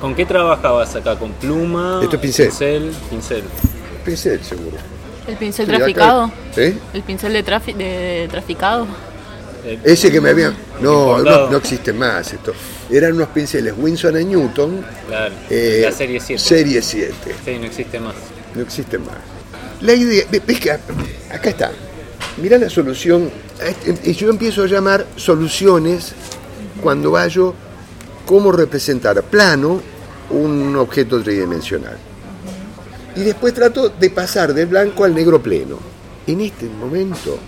¿Con qué trabajabas acá? ¿Con pluma? Esto es pincel. Pincel, pincel. Pincel seguro. ¿El pincel Sí, acá- traficado? ¿Eh? ¿El pincel de, trafi- de traficado? Eh, Ese que me habían... No, no, no existe más esto. Eran unos pinceles Winsor y Newton. Claro, eh, la serie 7. Serie 7. Sí, no existe más. No existe más. La idea, ve- ves que acá está. Mirá la solución. Y yo empiezo a llamar soluciones cuando hallo cómo representar plano un objeto tridimensional. Y después trato de pasar del blanco al negro pleno. En este momento,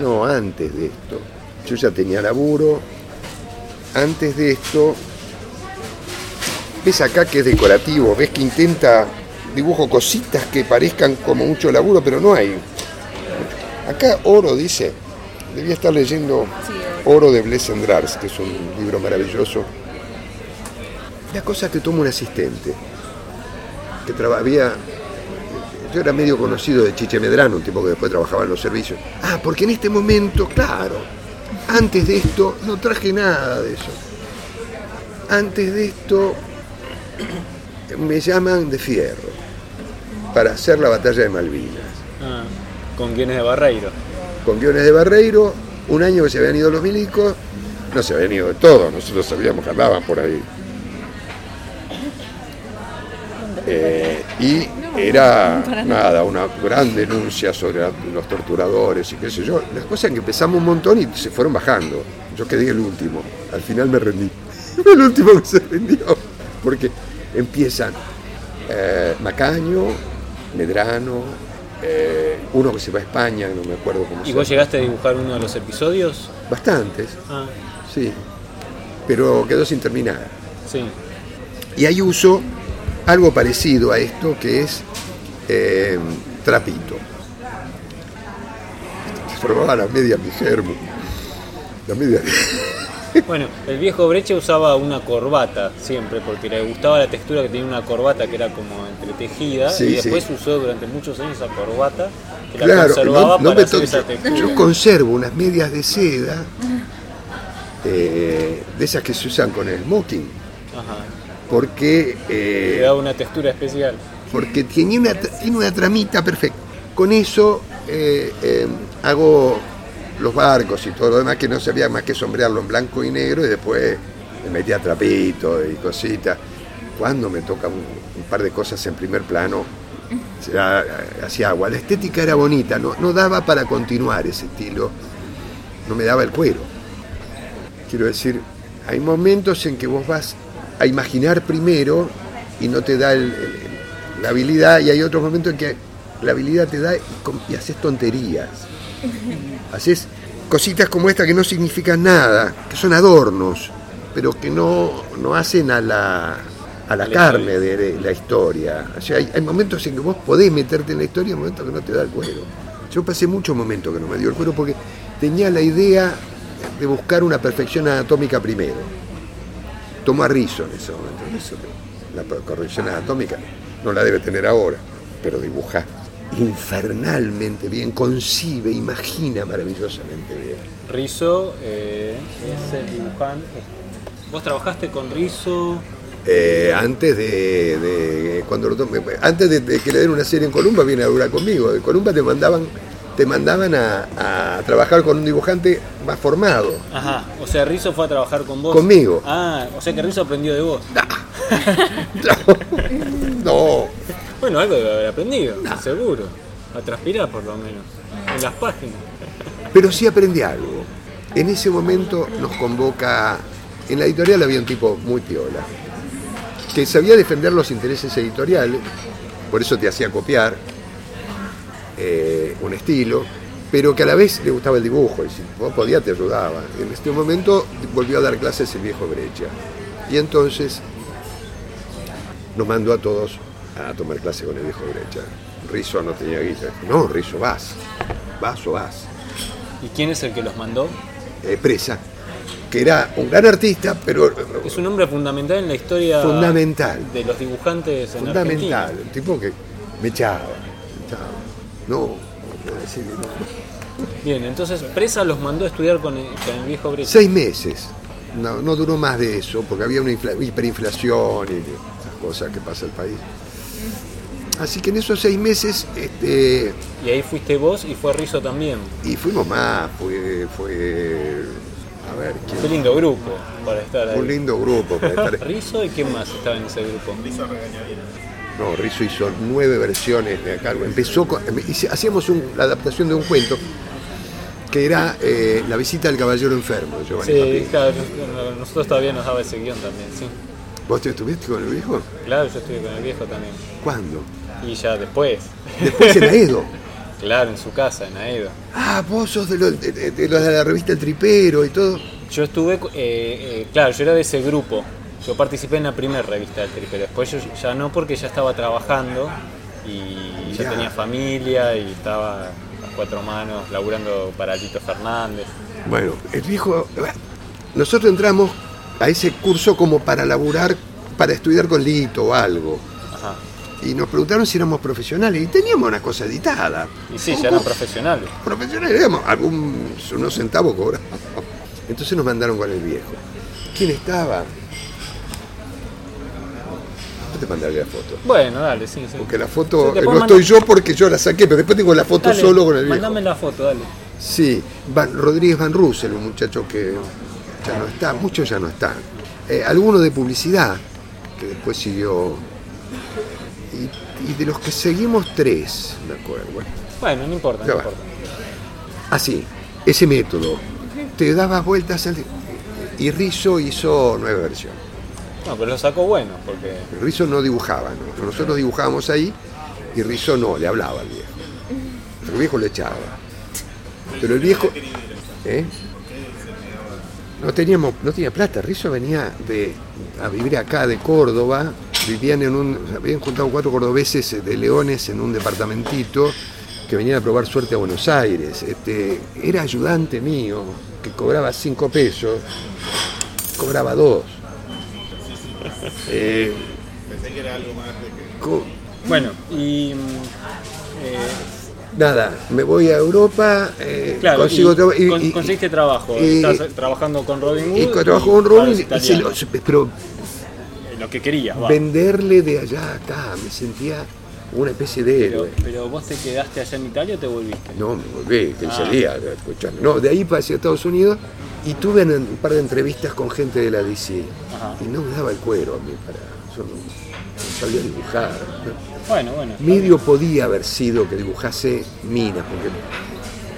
no antes de esto, yo ya tenía laburo. Antes de esto, ves acá que es decorativo, ves que intenta dibujo cositas que parezcan como mucho laburo, pero no hay. Acá Oro dice, debía estar leyendo Oro de Blessendrars, que es un libro maravilloso. La cosa que toma un asistente, que trabajaba, yo era medio conocido de Chiche Medrano, un tipo que después trabajaba en los servicios. Ah, porque en este momento, claro, antes de esto no traje nada de eso. Antes de esto me llaman de fierro para hacer la batalla de Malvinas. Ah, con guiones de Barreiro. Con guiones de Barreiro, un año que se habían ido los milicos, no se habían ido de todos, nosotros sabíamos que andaban por ahí. Eh, y era nada, una gran denuncia sobre los torturadores y qué sé yo. Las cosas que empezamos un montón y se fueron bajando. Yo quedé el último, al final me rendí. el último que se rindió. Porque empiezan eh, Macaño, Medrano, eh, uno que se va a España, no me acuerdo cómo ¿Y se vos llama. llegaste a dibujar uno de los episodios? Bastantes, Ah, sí. Pero quedó sin terminar. sí. Y ahí uso algo parecido a esto que es eh, trapito. Probaba la media mi germo. La media. Bueno, el viejo Breche usaba una corbata siempre, porque le gustaba la textura que tenía una corbata que era como entretejida, Sí, y después sí. usó durante muchos años esa corbata que la Claro, conservaba no, no para hacer esa textura. Yo conservo unas medias de seda, eh, de esas que se usan con el smoking, Porque Le eh, daba una textura especial. porque tiene una, tiene una tramita perfecta. Con eso eh, eh, hago los barcos y todo lo demás que no sabía más que sombrearlo en blanco y negro y después me metía trapito y cositas. Cuando me toca un, un par de cosas en primer plano, eh, hacía agua. La estética era bonita, no, no daba para continuar ese estilo, no me daba el cuero. Quiero decir, hay momentos en que vos vas a imaginar primero y no te da el- el- la habilidad, y hay otros momentos en que la habilidad te da y, haces tonterías. Haces cositas como esta que no significan nada, que son adornos, pero que no, no hacen a la, a la carne de, de la historia. O sea, hay, hay momentos en que vos podés meterte en la historia y hay momentos que no te da el cuero. Yo pasé muchos momentos que no me dio el cuero porque tenía la idea de buscar una perfección anatómica primero. Tomó a Rizzo en ese momento. Rizzo, la corrección anatómica no la debe tener ahora, pero dibuja infernalmente bien, concibe, imagina maravillosamente bien. Rizzo eh, es el dibujante. ¿Vos trabajaste con Rizzo? Eh, antes de, de- cuando lo antes de, de que le den una serie en Columba viene a durar conmigo. En Columba te mandaban te mandaban a, a trabajar con un dibujante más formado. Ajá, o sea, Rizzo fue a trabajar con vos. Conmigo. Ah, o sea que Rizzo aprendió de vos. No, Bueno, algo debe haber aprendido, seguro. A transpirar por lo menos. En las páginas. pero sí aprendí algo. En ese momento nos convoca, en la editorial había un tipo muy piola, que sabía defender los intereses editoriales, por eso te hacía copiar eh, un estilo, pero que a la vez le gustaba el dibujo, y si vos podías te ayudaba. En este momento volvió a dar clases el viejo Brecha. Y entonces nos mandó a todos a tomar clase con el viejo Brecha. Rizzo no tenía guita. No, Rizzo, vas. Vas o vas. ¿Y quién es el que los mandó? Eh, Presa, que era un gran artista, pero Es un hombre fundamental en la historia fundamental. de los dibujantes en Fundamental. Argentina. Un tipo que me echaba. me echaba. No, Bien, entonces Presa los mandó a estudiar con el, con el viejo Brecha. Seis meses. No, no duró más de eso, porque había una infla- hiperinflación y esas cosas que pasa el país. Así que en esos seis meses, este, Y ahí fuiste vos y fue Rizzo también. y fuimos más, fue, fue a ver, Qué ¿quién? lindo grupo para estar ahí. un lindo grupo para estar. Rizzo y quién más estaba en ese grupo. No, Rizzo hizo nueve versiones de acá. Empezó con, hacíamos un- la adaptación de un cuento que era eh, La visita del caballero enfermo de Giovanni Sí, claro, nosotros todavía nos daba ese guion también, sí. ¿Vos te estuviste con el viejo? Claro, yo estuve con el viejo también. ¿Cuándo? Y ya después. Después en Aedo. Claro, en su casa, en Aedo. Ah, vos sos de los de, de- de los de la revista El Tripero y todo. Yo estuve, eh, eh, claro, yo era de ese grupo. Yo participé en la primera revista del Tri, pero después yo ya no porque ya estaba trabajando y ya Ya. tenía familia y estaba a cuatro manos laburando para Lito Fernández. Bueno, el viejo. Nosotros entramos a ese curso como para laburar, para estudiar con Lito o algo. Ajá. Y nos preguntaron si éramos profesionales y teníamos una cosa editada. Y sí, ya eran profesionales. profesionales, digamos, algún, unos centavos cobraban. Entonces nos mandaron con el viejo. ¿Quién estaba? Te mandaré la foto. Bueno, dale, sí, sí. Porque la foto, Sí, eh, no estoy yo porque yo la saqué, pero después tengo la foto Dale, solo con el viejo. Mandame la foto, dale. Sí, Van- Rodríguez Van Russell, un muchacho que ya no está, muchos ya no están. Eh, alguno de publicidad, que después siguió. Y, y de los que seguimos, tres, me acuerdo. Bueno, no importa, no importa. Así, ese método. Te dabas vueltas al- y Rizzo hizo nueve versiones. No, pero lo sacó bueno, porque Rizzo no dibujaba, ¿no? nosotros dibujábamos ahí y Rizzo no, le hablaba al viejo. El viejo le echaba. Pero el viejo... ¿eh? No teníamos, no tenía plata, Rizzo venía de, a vivir acá de Córdoba, vivían en un, habían juntado cuatro cordobeses de Leones en un departamentito que venían a probar suerte a Buenos Aires. Este, era ayudante mío, que cobraba cinco pesos, cobraba dos. Eh, Pensé que era algo más de que. Bueno, y. eh, nada, me voy a Europa, eh, claro, consigo y traba- y- con- y- conseguiste trabajo. y- Estás trabajando con Robin Hood. y trabajo con Robin, y se pero lo que querías, va. venderle de allá a acá, me sentía una especie de Pero, héroe. pero vos te quedaste allá en Italia o te volviste. No, me volví, que Ah. salía, escuchame. No, de ahí pasé a Estados Unidos y tuve un par de entrevistas con gente de la DC. Ajá. Y no me daba el cuero a mí para. Yo no, no sabía dibujar. Bueno, bueno. Medio podía haber sido que dibujase minas, porque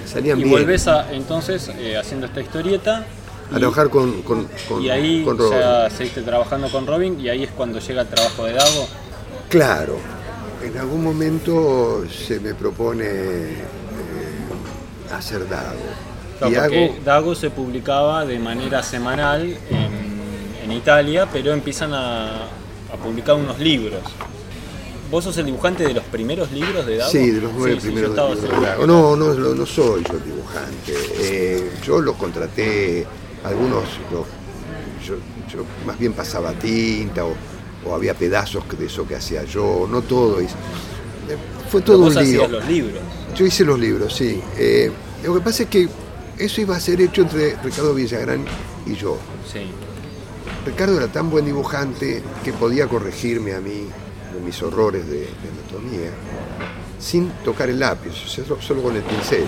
salían Y bien. volvés a, entonces eh, haciendo esta historieta. a trabajar con, con, con, y ahí con Robin. seguiste trabajando con Robin y ahí es cuando llega el trabajo de Dago. Claro, en algún momento se me propone eh, hacer. Claro, y porque hago... Dago se publicaba de manera semanal en, en Italia, pero empiezan a, a publicar unos libros. ¿Vos sos el dibujante de los primeros libros de Dago? Sí, de los nueve Sí, primeros libros de. Dago. No, no, no soy yo el dibujante. Eh, yo los contraté, algunos, los- yo, yo más bien pasaba tinta o, o había pedazos de eso que hacía yo, no todo. eh, Fue todo un lío. los libros. Yo hice los libros, sí. Eh, lo que pasa es que eso iba a ser hecho entre Ricardo Villagrán y yo. Sí. Ricardo era tan buen dibujante que podía corregirme a mí de mis horrores de, de anatomía sin tocar el lápiz, o sea, solo, solo con el pincel,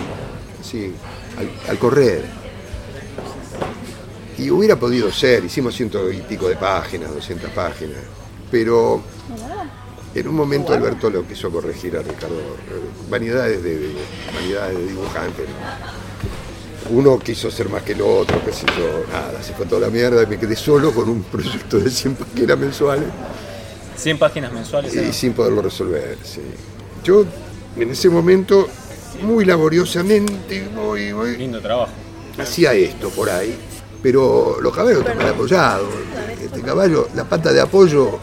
así, al, al correr. Y hubiera podido ser, hicimos ciento y pico de páginas, 200 páginas, pero en un momento Alberto lo quiso corregir a Ricardo, eh, vanidades de, de- vanidades de dibujante. ¿no? Uno quiso ser más que el otro, qué sé yo, nada, se fue toda la mierda y me quedé solo con un proyecto de 100 páginas mensuales 100 páginas mensuales. y sin poderlo resolver. sí. Yo en ese momento, muy laboriosamente, voy, voy, Lindo trabajo. hacía esto por ahí, pero los caballos están mal apoyados. Este caballo, la pata de apoyo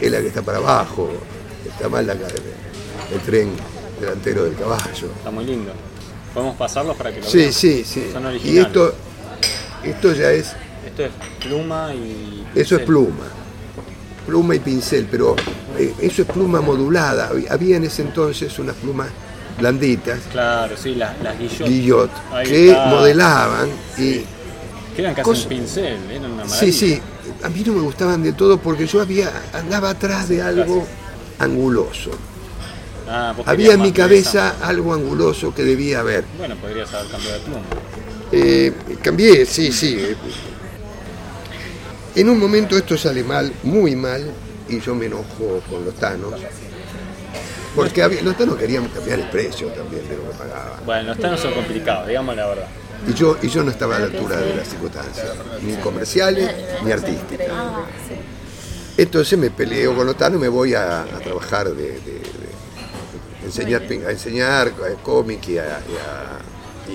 es la que está para abajo, está mal la, el, el tren delantero del caballo. Está muy lindo. ¿Podemos pasarlos para que lo Sí, vean? sí, sí. Son Y originales. esto, esto ya es, Esto es pluma y. eso es pincel. pluma, pluma y pincel, pero eh, eso es pluma modulada. Había en ese entonces unas plumas blanditas, Claro, sí, las, las guillot. guillot, que está. modelaban y Que eran casi un pincel, eran una maravilla. Sí, sí, a mí no me gustaban de todo porque yo había andaba atrás de algo anguloso. Ah, Había en mi cabeza algo anguloso que debía haber. Bueno, podrías haber cambiado de pluma. Eh, cambié, sí, sí. En un momento esto sale mal, muy mal, y yo me enojo con los tanos. Porque había- los tanos querían cambiar el precio también de lo que pagaban. Bueno, los tanos son complicados, digamos la verdad. Y yo, y yo no estaba a la altura de las circunstancias, ni comerciales ni artísticas. Entonces me peleo con los tanos y me voy a, trabajar de, enseñar, a enseñar eh, cómic y a, y a-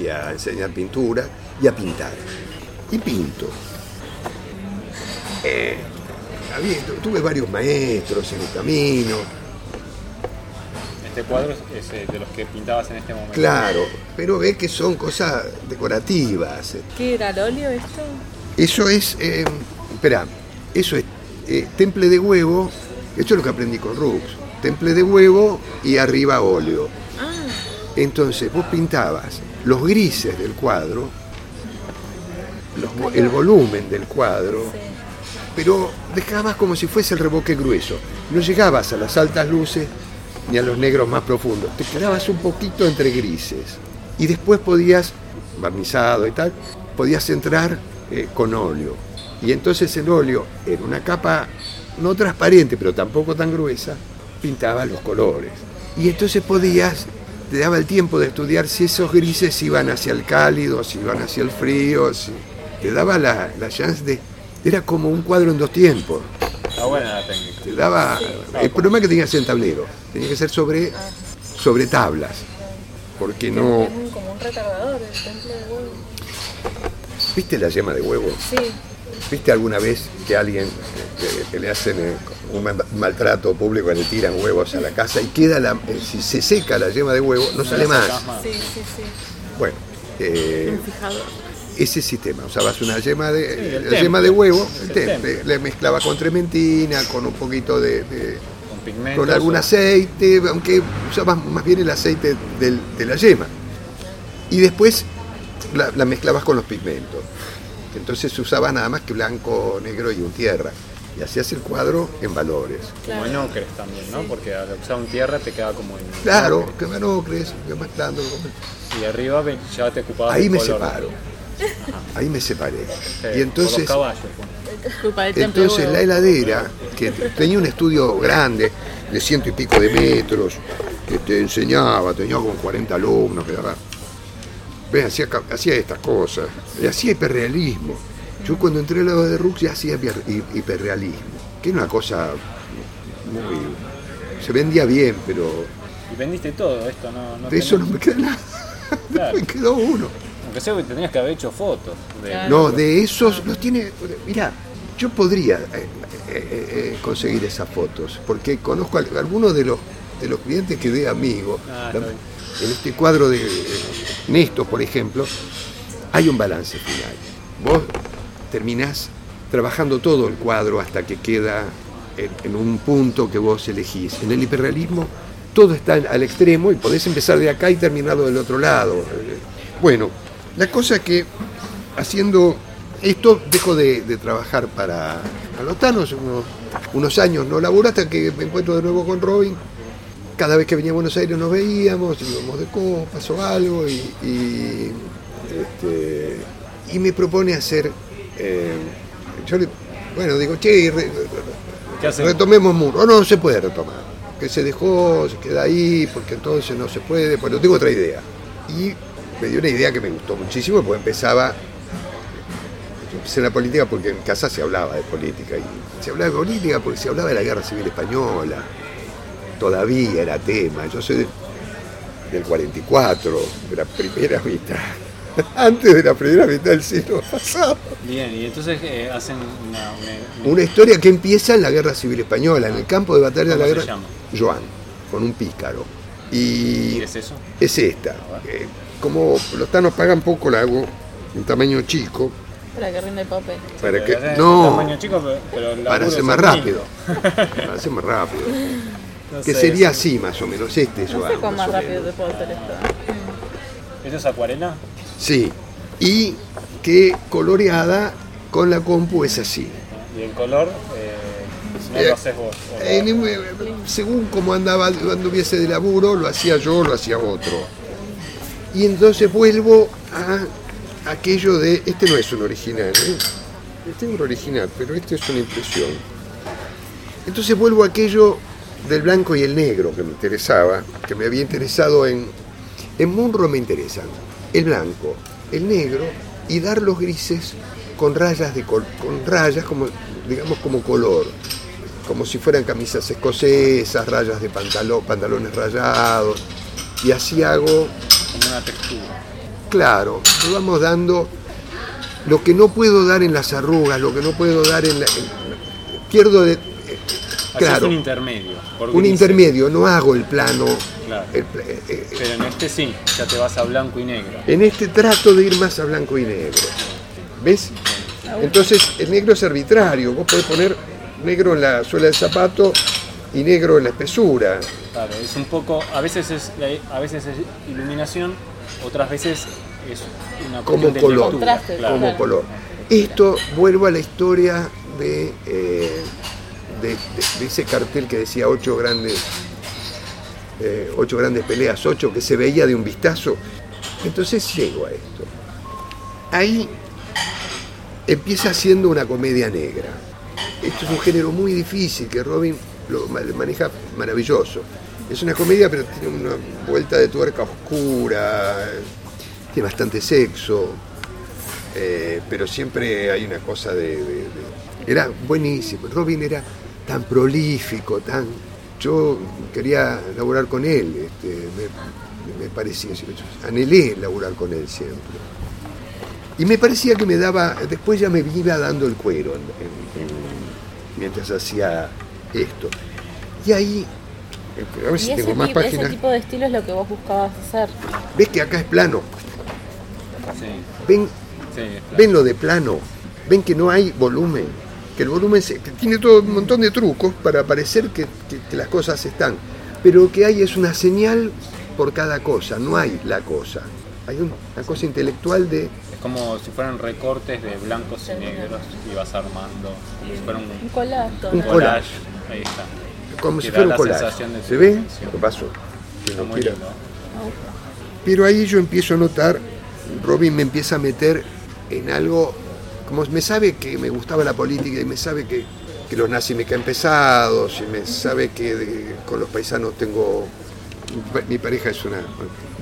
y a enseñar pintura y a pintar. Y pinto. Eh, tuve varios maestros en el camino, Este cuadro es eh, de los que pintabas en este momento. claro, pero ve que son cosas decorativas. ¿Qué era el óleo esto? Eso es, eh, espera, eso es eh, temple de huevo, esto es lo que aprendí con Rux, temple de huevo y arriba óleo. Entonces vos pintabas los grises del cuadro, los el volumen del cuadro, pero dejabas como si fuese el revoque grueso. No llegabas a las altas luces ni a los negros más profundos, te quedabas un poquito entre grises. Y después podías, barnizado y tal, podías entrar eh, con óleo. Y entonces el óleo, en una capa no transparente, pero tampoco tan gruesa, pintaba los colores. Y entonces podías, te daba el tiempo de estudiar si esos grises iban hacia el cálido, si iban hacia el frío, si- te daba la, la chance de... Era como un cuadro en dos tiempos. Está buena la técnica. Te daba, el problema es que tenía que ser en tablero, tenía que ser sobre, sobre tablas, porque no... Es un- como un retardador, el templo de huevo. ¿Viste la yema de huevo? Sí, ¿Viste alguna vez que alguien que, que le hacen eh, un ma- maltrato público, le tiran huevos a la casa y queda la, eh, si se seca la yema de huevo, no sale más? sí, sí, sí. Bueno, eh, Fijador. Ese sistema, usabas una yema de, el la yema de huevo, el temple, le mezclaba con trementina, con un poquito de, de- Con pigmentos. con algún aceite, aunque usabas más bien el aceite del- de la yema. Y después la, la mezclabas con los pigmentos. Entonces se usaba nada más que blanco, negro y un tierra. Y hacías el cuadro en valores. Como en ocres también, ¿no? Porque al usar un tierra te queda como en. Claro, que crees, que mezclando. Y arriba ya te ocupabas Ahí me color. separo. Ahí me separé. Sí, Y entonces, pues. Entonces la heladera, que tenía un estudio grande, de ciento y pico de metros, que te enseñaba, tenía como 40 alumnos, que era- Ve, hacía, estas cosas, y hacía hiperrealismo. Yo cuando entré a la de Rux ya hacía hiper- hi- hiperrealismo, que era una cosa muy... Se vendía bien, pero Y vendiste todo esto, ¿no? no de eso no me queda nada. Claro. me quedó uno. Aunque sea que tenías que haber hecho fotos. de- Claro. No, de esos los tiene. Mira, yo podría eh, eh, eh, conseguir esas fotos, porque conozco a algunos de los de los clientes que de amigo. Ah, La- en este cuadro de Néstor, por ejemplo, hay un balance final. Vos terminás trabajando todo el cuadro hasta que queda en, en un punto que vos elegís. En el hiperrealismo todo está al extremo y podés empezar de acá y terminarlo del otro lado. Bueno, la cosa es que haciendo esto dejo de, de trabajar para, para los Thanos, unos, unos años no laburo hasta que me encuentro de nuevo con Robin. Cada vez que venía a Buenos Aires nos veíamos, íbamos de copas o algo y, y, este, y me propone hacer, eh, yo le- bueno, digo, che, re- retomemos muro. No, no se puede retomar. Que se dejó, se queda ahí, porque entonces no se puede. Bueno, tengo otra idea. Y me dio una idea que me gustó muchísimo, porque empezaba. yo Empecé en la política porque en casa se hablaba de política. Y se hablaba de política porque se hablaba de la guerra civil española. Todavía era tema. Yo soy de- del 44, de la primera mitad. Antes de la primera mitad del siglo pasado. Bien, y entonces eh, hacen una, una- Una historia que empieza en la Guerra Civil Española, en el campo de batalla de la ¿Cómo se guerra. llama? Joan, con un pícaro. ¿Y qué es eso? es esta. Eh, como los tanos pagan poco, la hago en tamaño chico. Para que rinde el papel. Para que, es no, tamaño chico, pero- pero el para hacer es más rápido. Para hacer más rápido. No Que sé, sería eso- así más o menos, este No Joan. sé cuán más más o rápido menos. te puedo hacer esto. ¿Esto es acuarela? Sí. Y que coloreada con la compu es así. Y el color, no lo haces vos. eh, según como andaba, anduviese de laburo, lo hacía yo, lo hacía otro. Y entonces vuelvo a aquello de, este no es un original, ¿eh? este es un original, pero este es una impresión. Entonces vuelvo a aquello del blanco y el negro que me interesaba, que me había interesado en, en Munro me interesan el blanco, el negro y dar los grises con rayas de col- con rayas como digamos como color, como si fueran camisas escocesas, rayas de pantalón, pantalones rayados y así hago como una textura. Claro, le vamos dando lo que no puedo dar en las arrugas, lo que no puedo dar en la. en- pierdo de. eh, claro, un intermedio. un intermedio, no hago el plano. Claro. el eh, eh, Pero en este sí, ya te vas a blanco y negro. en este trato de ir más a blanco y negro. ¿Ves? Entonces el negro es arbitrario, vos podés poner negro en la suela del zapato y negro en la espesura. Claro, es un poco, a veces es, a veces es iluminación, otras veces es una Como de color. Contraste, claro. como Claro. color. Esto vuelvo a la historia de, eh, de, de- de ese cartel que decía ocho grandes, eh, ocho grandes peleas, ocho que se veía de un vistazo. Entonces llego a esto. Ahí empieza siendo una comedia negra. Esto es un género muy difícil que Robin lo ma- maneja maravilloso. Es una comedia pero tiene una vuelta de tuerca oscura, tiene bastante sexo, eh, pero siempre hay una cosa de, Era buenísimo. Robin era tan prolífico, tan... Yo quería laburar con él, este, me, me parecía, anhelé laburar con él siempre. Y me parecía que me daba, después ya me iba dando el cuero en- mientras hacía esto. Y ahí, a ver si tengo más tipo, ese páginas. tipo de estilo es lo que vos buscabas hacer. ¿Ves que acá es plano? Sí, ¿Ven, sí, claro. ven lo de plano? ¿Ven que no hay volumen? Que el volumen se- que tiene todo un montón de trucos para parecer que, que- que las cosas están. Pero lo que hay es una señal por cada cosa, no hay la cosa. Hay un- una cosa intelectual de como si fueran recortes de blancos y negros y vas armando, como si fuera un, Un colato. Un collage. Ahí está. como Que si fuera un la collage. ¿Se ve? Lo pasó. Que no lindo. Pero ahí yo empiezo a notar, Robin me empieza a meter en algo, como me sabe que me gustaba la política y me sabe que, que los nazis me caen pesados y me sabe que de- con los paisanos tengo... mi pa- Mi pareja es una...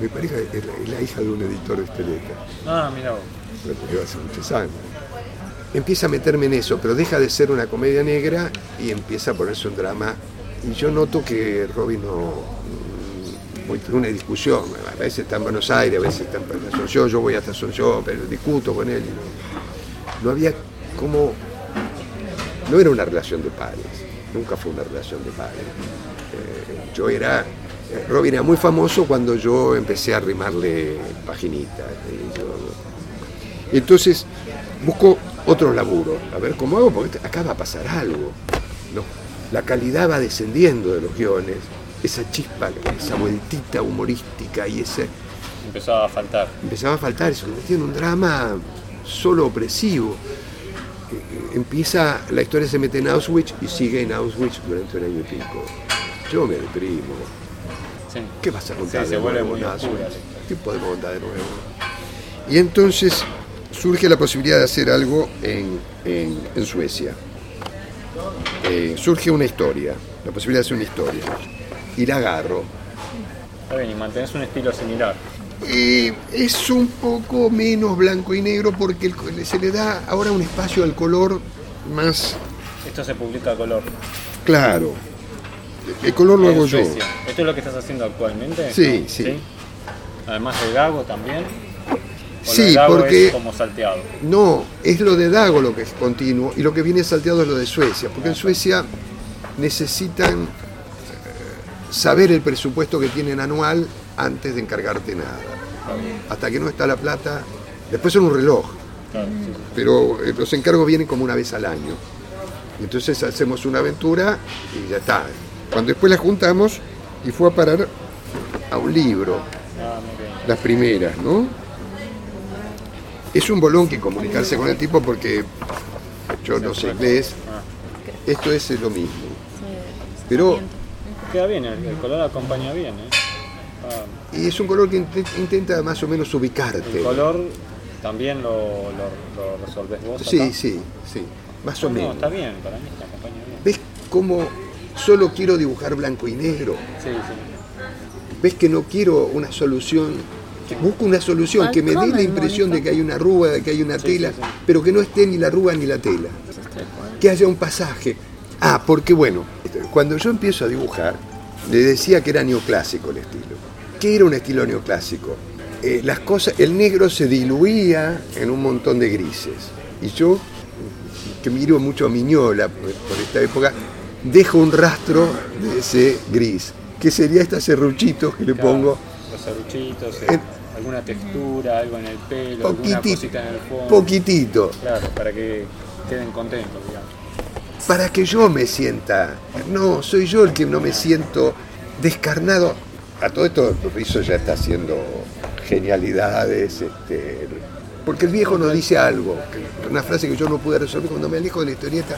Mi pareja es la, es la hija de un editor de Esteleta, Ah, mira vos. porque hace muchos años. Empieza a meterme en eso, pero deja de ser una comedia negra y empieza a ponerse un drama. Y yo noto que Robin no, muy- una discusión, a veces está en Buenos Aires, a veces está en Asunción, yo voy hasta Asunción, pero discuto con él. No había como, no era una relación de pares, nunca fue una relación de pares. Eh, yo era, Robin era muy famoso cuando yo empecé a rimarle paginitas. yo- entonces busco otro laburo, a ver cómo hago, porque acá va a pasar algo. ¿no? La calidad va descendiendo de los guiones, esa chispa, esa vueltita humorística y ese Empezaba a faltar. empezaba a faltar, se convirtió en un drama solo opresivo. Eh, Empieza, la historia se mete en Auschwitz y sigue en Auschwitz durante un año y pico. Yo me deprimo. Sí. ¿Qué vas a contar Sí, de nuevo en oscura. ¿Qué podemos contar de nuevo? Y entonces surge la posibilidad de hacer algo en, en- en Suecia. Eh, surge una historia, la posibilidad de hacer una historia. Y la agarro. Está bien, y mantenés un estilo similar. Eh, es un poco menos blanco y negro porque el- se le da ahora un espacio al color más Esto se publica a color. claro. El color lo hago yo. ¿Esto es lo que estás haciendo actualmente? Sí, sí. Además del gago también. ¿O lo Sí, porque- Es como salteado. No, es lo de Dago lo que es continuo y lo que viene salteado es lo de Suecia, porque en Suecia necesitan eh, saber el presupuesto que tienen anual antes de encargarte nada. Hasta que no está la plata, después son un reloj, pero eh, los encargos vienen como una vez al año. Entonces hacemos una aventura y ya está. Cuando después la juntamos y fue a parar a un libro, las primeras, ¿no? Es un bolón que comunicarse con el tipo porque yo no sé inglés, esto es lo mismo. Pero queda bien, el, color acompaña bien. ¿eh? Y es un color que int- intenta más o menos ubicarte. el color también lo, lo, lo resolvés vos. Sí, acá? sí, sí, más o No, no, menos. está bien, para mí está acompaña bien. ¿Ves cómo solo quiero dibujar blanco y negro? Sí, sí. ¿Ves que no quiero una solución? Busco una solución que me dé la impresión de que hay una arruga, de que hay una tela, sí, sí. pero que no esté ni la arruga ni la tela. Que haya un pasaje. Ah, porque bueno, cuando yo empiezo a dibujar, le decía que era neoclásico el estilo. ¿Qué era un estilo neoclásico? Eh, las cosas, el negro se diluía en un montón de grises. Y yo, que miro mucho a Miñola por esta época, dejo un rastro de ese gris, que sería estos serruchitos que le Claro, pongo Los serruchitos, Eh, alguna textura, algo en el pelo, alguna poquitito, cosita en el fondo. poquitito, Claro, para que queden contentos, digamos. para que yo me sienta, no, soy yo el que no me siento descarnado. A todo esto Rizzo ya está haciendo genialidades, este, porque el viejo nos dice algo, una frase que yo no pude resolver cuando me alejo de la historieta,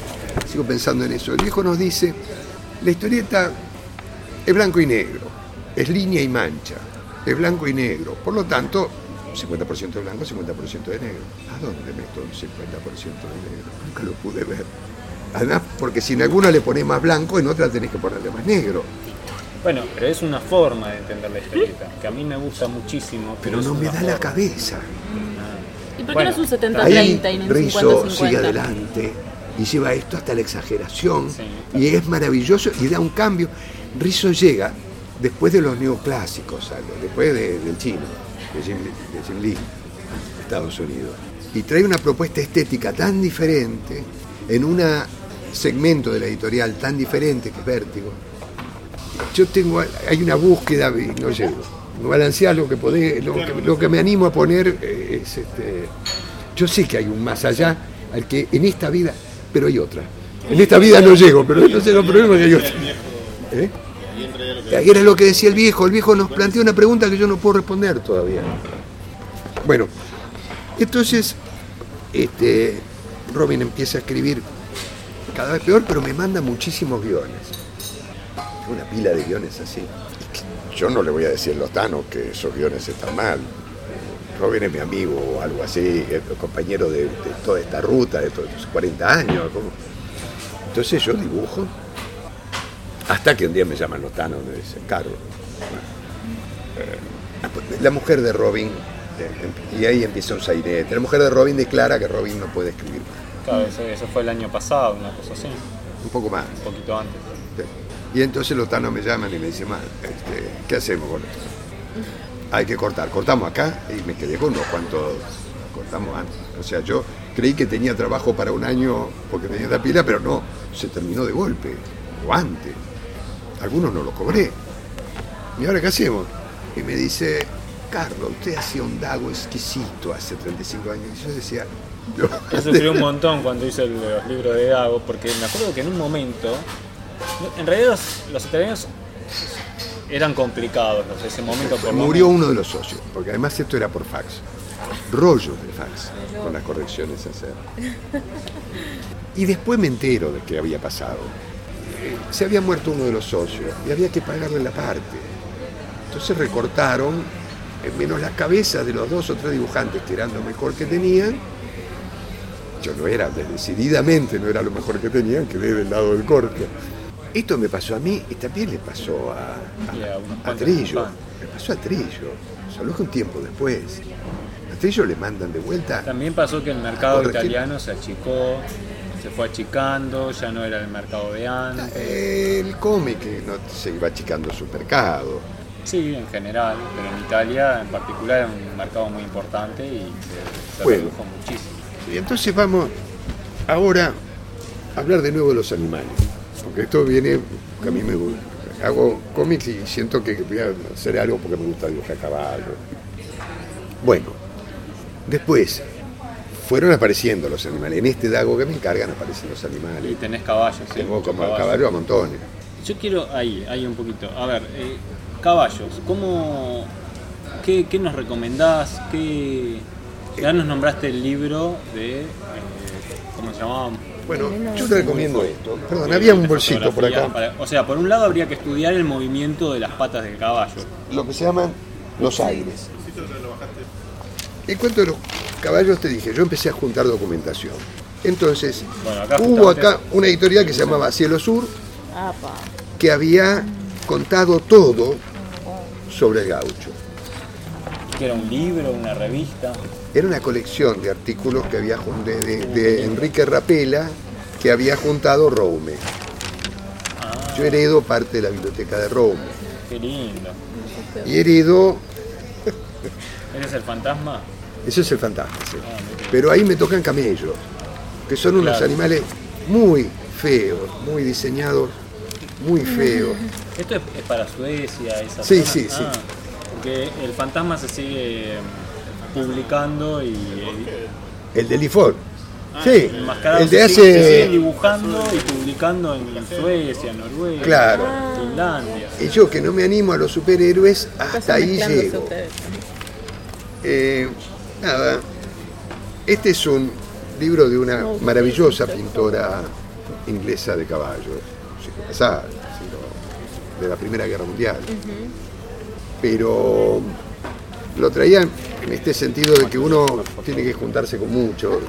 sigo pensando en eso. El viejo nos dice, la historieta es blanco y negro, es línea y mancha, es blanco y negro, por lo tanto, 50% de blanco, 50% de negro. ¿A dónde meto el 50% de negro? Nunca lo pude ver. Además, porque si en alguna le pones más blanco, en otra tenés que ponerle más negro. Bueno, pero es una forma de entender la historieta, que a mí me gusta muchísimo. Pero es no me da la cabeza. ¿Y por qué Bueno, no es un Ahí 70-30 y no un Rizzo sigue 50-50? adelante y lleva esto hasta la exageración. Sí. y es maravilloso y da un cambio. Rizzo llega después de los neoclásicos, algo, después de- del chino, de Jim, de Jim Lee, Estados Unidos. Y trae una propuesta estética tan diferente, en un segmento de la editorial tan diferente que es Vértigo. Yo tengo, hay una búsqueda y no llego. No balancear lo que, podés, lo, que, lo que me animo a poner eh, es este, yo sé que hay un más allá al que en esta vida, pero hay otra. En esta vida no llego, pero no sé los problemas que hay otra. ¿Eh? Era lo que decía el viejo. El viejo nos plantea una pregunta que yo no puedo responder todavía. Bueno, entonces, este, Robin empieza a escribir cada vez peor, pero me manda muchísimos guiones. Una pila de guiones así. Yo no le voy a decir a Lotano que esos guiones están mal. Robin es mi amigo o algo así, compañero de, de toda esta ruta, de todos estos 40 años. ¿cómo? Entonces yo dibujo. Hasta que un día me llaman Lotano y me dicen, Carlos. eh, la mujer de Robin, eh, y ahí empieza un sainete. La mujer de Robin declara que Robin no puede escribir más. Claro, eso, eso fue el año pasado, una cosa así, Un poco más. un poquito antes. Y entonces los tanos me llaman y me dicen, "Man, este, ¿qué hacemos con esto? Hay que cortar. Cortamos acá y me quedé con unos cuantos. Cortamos antes. O sea, yo creí que tenía trabajo para un año porque tenía esta pila, pero no, se terminó de golpe. O antes. Algunos no los cobré. ¿Y ahora qué hacemos? Y me dice, Carlos, usted hacía un dago exquisito hace 35 años. Y yo decía. Yo sufrí un montón cuando hice el- los libros de Dago, porque me acuerdo que en un momento, en realidad los, los italianos eran complicados, los- ese momento por Murió uno de los socios, porque además esto era por fax. Rollos de fax, con las correcciones a hacer. Y después me entero de qué había pasado. Se había muerto uno de los socios y había que pagarle la parte. Entonces recortaron, eh, menos las cabezas de los dos o tres dibujantes, que eran lo mejor que tenían. Yo no era, decididamente no era lo mejor que tenían, quedé del lado del corte. Esto me pasó a mí y también le pasó a, a Trillo. Me pasó a Trillo. Solo que un tiempo después. A Trillo le mandan de vuelta. También pasó que el mercado italiano se achicó, se fue achicando, ya no era el mercado de antes. El cómic que no se iba achicando su mercado. Sí, en general, pero en Italia en particular era un mercado muy importante y se, se Bueno. redujo muchísimo. Y entonces vamos ahora a hablar de nuevo de los animales. Porque esto viene, que a mí me gusta. Hago cómics y siento que voy a hacer algo porque me gusta dibujar caballos. Bueno, después fueron apareciendo los animales. En este dago que me encargan aparecen los Y animales. tenés caballos, sí, Tengo como caballos. caballo a montones. Yo quiero ahí, ahí un poquito. A ver, eh, caballos, ¿cómo, qué, qué nos recomendás? ¿Qué, ya nos nombraste el libro de, eh, ¿cómo se llamaba? Bueno, yo te recomiendo esto. Perdón, De- había un de bolsito por acá. para- o sea, por un lado habría que estudiar el movimiento de las patas del caballo. Lo que se llaman los aires. En cuanto a los caballos, te dije, yo empecé a juntar documentación. Entonces, Bueno, acá hubo acá una editorial que se llamaba Cielo Sur, que había contado todo sobre el gaucho. Que era un libro, una revista. Era una colección de artículos que había de, de- de Enrique Rapela que había juntado Roume. Ah, Yo heredo parte de la biblioteca de Roume. qué lindo. Y heredo, ¿Eres el fantasma? eso es el fantasma, sí. Ah. Pero ahí me tocan camellos, que son unos Claro. animales muy feos, muy diseñados, muy feos. Esto es, para Suecia, esa Sí, zona? sí, sí. Ah, Porque el fantasma se sigue mm, publicando y El de Liford. Sí, enmascarado el de sigue, se sigue hace... dibujando y publicando en Suecia, Noruega, Claro. Finlandia. Y yo que no me animo a los superhéroes, hasta ahí llego. Eh, nada, este es un libro de una maravillosa pintora inglesa de caballos, de la Primera Guerra Mundial. Pero lo traía en este sentido de que uno tiene que juntarse con mucho,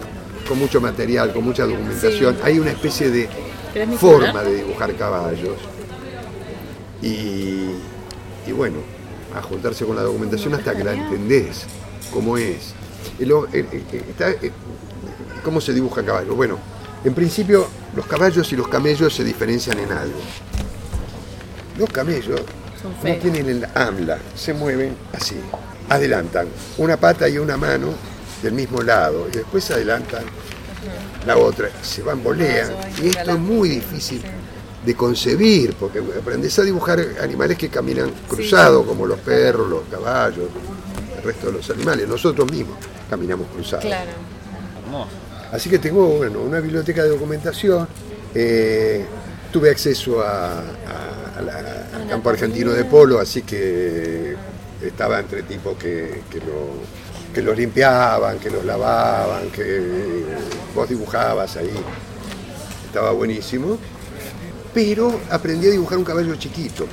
con mucho material, con mucha documentación. Sí. Hay una especie de ¿Querés mi forma celular? de dibujar caballos. Y, y bueno, a juntarse con la documentación hasta que la entendés, cómo es. Y lo- eh, eh, eh, está, ¿Cómo se dibuja caballo? Bueno, en principio los caballos y los camellos se diferencian en algo. Los camellos no tienen el AMLA, se mueven así, adelantan una pata y una mano del mismo lado y después adelantan la otra, se bambolean y esto es muy difícil de concebir porque aprendes a dibujar animales que caminan cruzados como los perros, los caballos, el resto de los animales, nosotros mismos caminamos cruzados. Claro. Así que tengo bueno, una biblioteca de documentación, eh, tuve acceso a- a- a la- al campo argentino de polo, así que estaba entre tipos que, que lo- que los limpiaban, que los lavaban, que vos dibujabas ahí, estaba buenísimo. Pero aprendí a dibujar un caballo chiquito.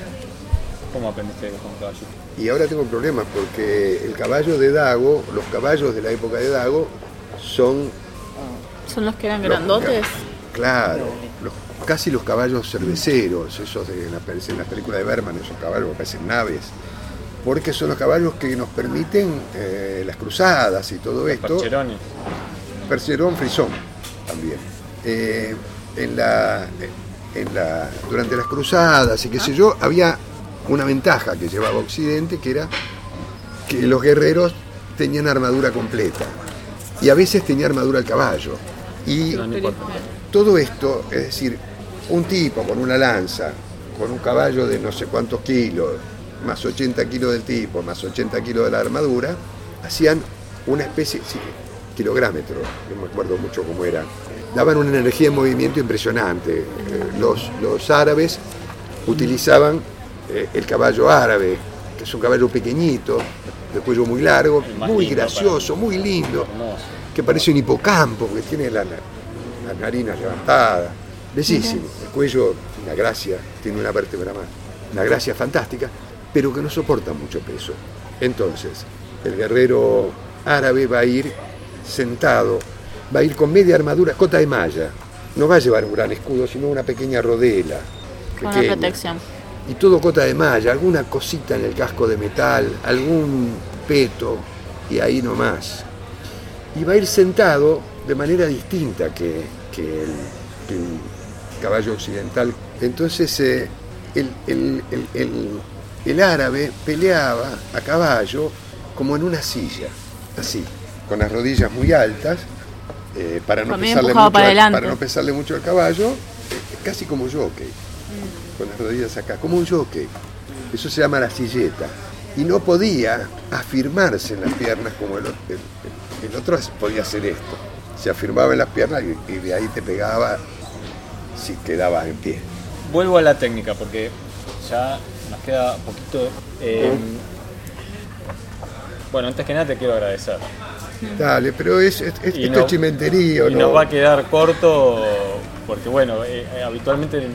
¿Cómo aprendiste con caballo? Y ahora tengo problemas porque el caballo de Dago, los caballos de la época de Dago, son ¿Son los que eran Los- grandotes? Claro, los- casi los caballos cerveceros, esos de la, en la película de Berman, esos caballos que parecen naves, porque son los caballos que nos permiten eh, las cruzadas y todo esto. Percheroni. Percherón, frisón también. Eh, en la, en la, durante las cruzadas y qué sé yo, había una ventaja que llevaba Occidente, que era que los guerreros tenían armadura completa y a veces tenía armadura al caballo. Y todo esto, es decir, un tipo con una lanza, con un caballo de no sé cuántos kilos, más 80 kilos del tipo, más 80 kilos de la armadura, hacían una especie, sí, kilográmetro, no me acuerdo mucho cómo era, daban una energía de movimiento impresionante. Eh, Los, los árabes utilizaban eh, el caballo árabe, que es un caballo pequeñito, de cuello muy largo, muy gracioso, muy lindo, que parece un hipocampo, que tiene la, la, la narina levantada, bellísimo, el cuello, una gracia, tiene una vértebra más, una gracia fantástica, pero que no soporta mucho peso. Entonces, el guerrero árabe va a ir sentado, va a ir con media armadura, cota de malla, no va a llevar un gran escudo, sino una pequeña rodela. Pequeña protección. y todo cota de malla, alguna cosita en el casco de metal, algún peto y ahí nomás. Y va a ir sentado de manera distinta que, que el, que el caballo occidental. Entonces eh, el, el- el- el- árabe peleaba a caballo como en una silla, así, con las rodillas muy altas, eh, para, no pesarle mucho para al- para no pesarle mucho al caballo, eh, casi como jockey con las rodillas acá, como un jockey. Eso se llama la silleta. Y no podía afirmarse en las piernas como el, otro- el- el otro podía hacer esto. Se afirmaba en las piernas y, y de ahí te pegaba si quedabas en pie. Vuelvo a la técnica porque ya nos queda poquito. eh, bueno, antes que nada te quiero agradecer. Dale, pero es, es- es- Y esto no- es chimenterío, Y ¿no? nos va a quedar corto porque, bueno, eh, eh, habitualmente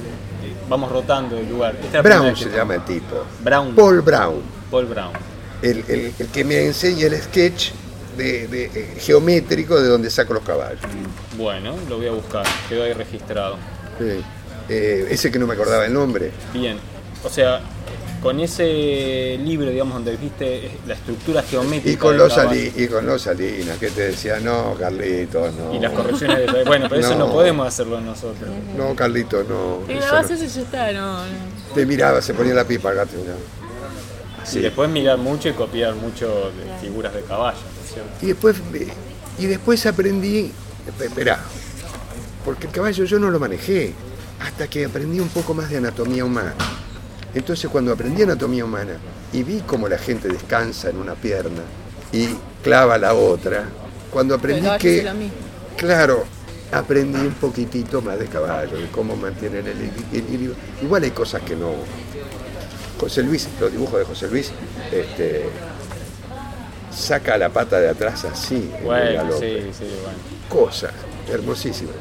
vamos rotando de lugar. Esta Brown se llama el tipo. Brown. Paul Brown. Paul Brown. El, el- el que me enseña el sketch de, de- geométrico de donde saco los caballos. Bueno, lo voy a buscar. Quedó ahí registrado. Sí. Eh, ese que no me acordaba el nombre. Bien. O sea, con ese libro, digamos, donde viste la estructura geométrica. Y con, los Ali- y con los Salinas, que te decía, no, Carlitos, no. Y las correcciones de. Bueno, pero eso no podemos hacerlo nosotros. No, Carlitos, no. Y grabás no. eso y ya está, no, no. Te miraba, se ponía la pipa acá. te miraba. Y después mirar mucho y copiar mucho de figuras de caballo, ¿no es cierto? Y después, eh, y después aprendí, espera, porque el caballo yo no lo manejé, hasta que aprendí un poco más de anatomía humana. Entonces cuando aprendí anatomía humana y vi cómo la gente descansa en una pierna y clava la otra, cuando aprendí que, claro, aprendí un poquitito más de caballo, de cómo mantienen el equilibrio. Igual hay cosas que no... José Luis, los dibujos de José Luis, este, saca la pata de atrás así. en el Bueno, galope. sí, sí, bueno. Cosas hermosísimas.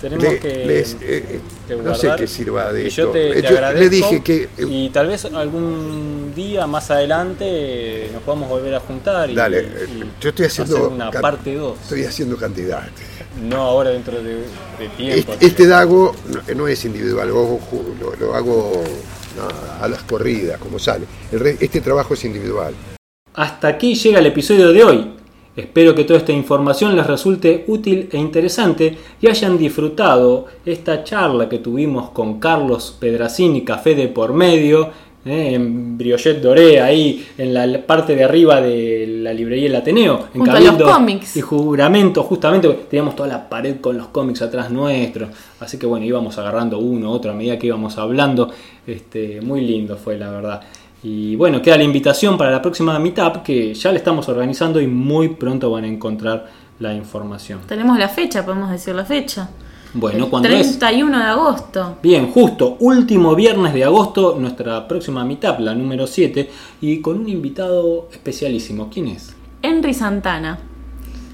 Tenemos Le- que, les, eh, eh, que no sé qué sirva de esto. Yo te, Eh, te yo le dije que eh, Y tal vez algún día más adelante nos podamos volver a juntar y, Dale, y eh, yo estoy haciendo hacer una parte 2. estoy haciendo cantidad. No ahora dentro de, de tiempo. Este, este dago no, no es individual, lo hago, ju- lo, lo hago no, a las corridas, como sale. El este trabajo es individual. Hasta aquí llega el episodio de hoy. Espero que toda esta información les resulte útil e interesante y hayan disfrutado esta charla que tuvimos con Carlos Pedracini, Café de por medio, eh, en Briollet Doré, ahí en la parte de arriba de la librería El Ateneo, en Junto a los cómics. y Juramento, justamente teníamos toda la pared con los cómics atrás nuestro, así que bueno, íbamos agarrando uno, otro a medida que íbamos hablando, este, muy lindo fue la verdad. Y bueno, queda la invitación para la próxima Meetup que ya la estamos organizando y muy pronto van a encontrar la información. Tenemos la fecha, podemos decir la fecha. Bueno, cuando es? 31 de agosto. Bien, justo, último viernes de agosto, nuestra próxima Meetup, la número 7, y con un invitado especialísimo. ¿Quién es? Henry Santana.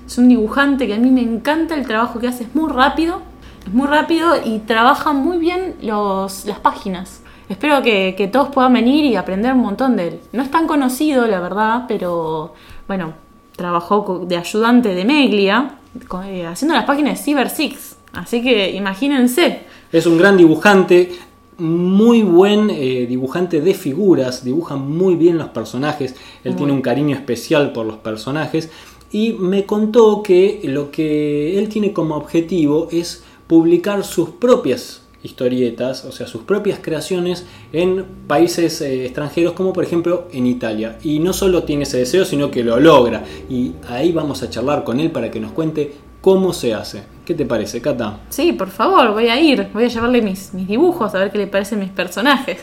Es un dibujante que a mí me encanta el trabajo que hace, es muy rápido, es muy rápido y trabaja muy bien los, las páginas. Espero que, que todos puedan venir y aprender un montón de él. No es tan conocido, la verdad, pero bueno, trabajó de ayudante de Meglia, eh, haciendo las páginas de Cyber Six. Así que imagínense. Es un gran dibujante, muy buen eh, dibujante de figuras, dibuja muy bien los personajes, él tiene un cariño especial por los personajes y me contó que lo que él tiene como objetivo es publicar sus propias historietas, o sea, sus propias creaciones en países eh, extranjeros como por ejemplo en Italia. Y no solo tiene ese deseo, sino que lo logra. Y ahí vamos a charlar con él para que nos cuente cómo se hace. ¿Qué te parece, Cata? Sí, por favor, voy a ir. Voy a llevarle mis, mis dibujos a ver qué le parecen mis personajes.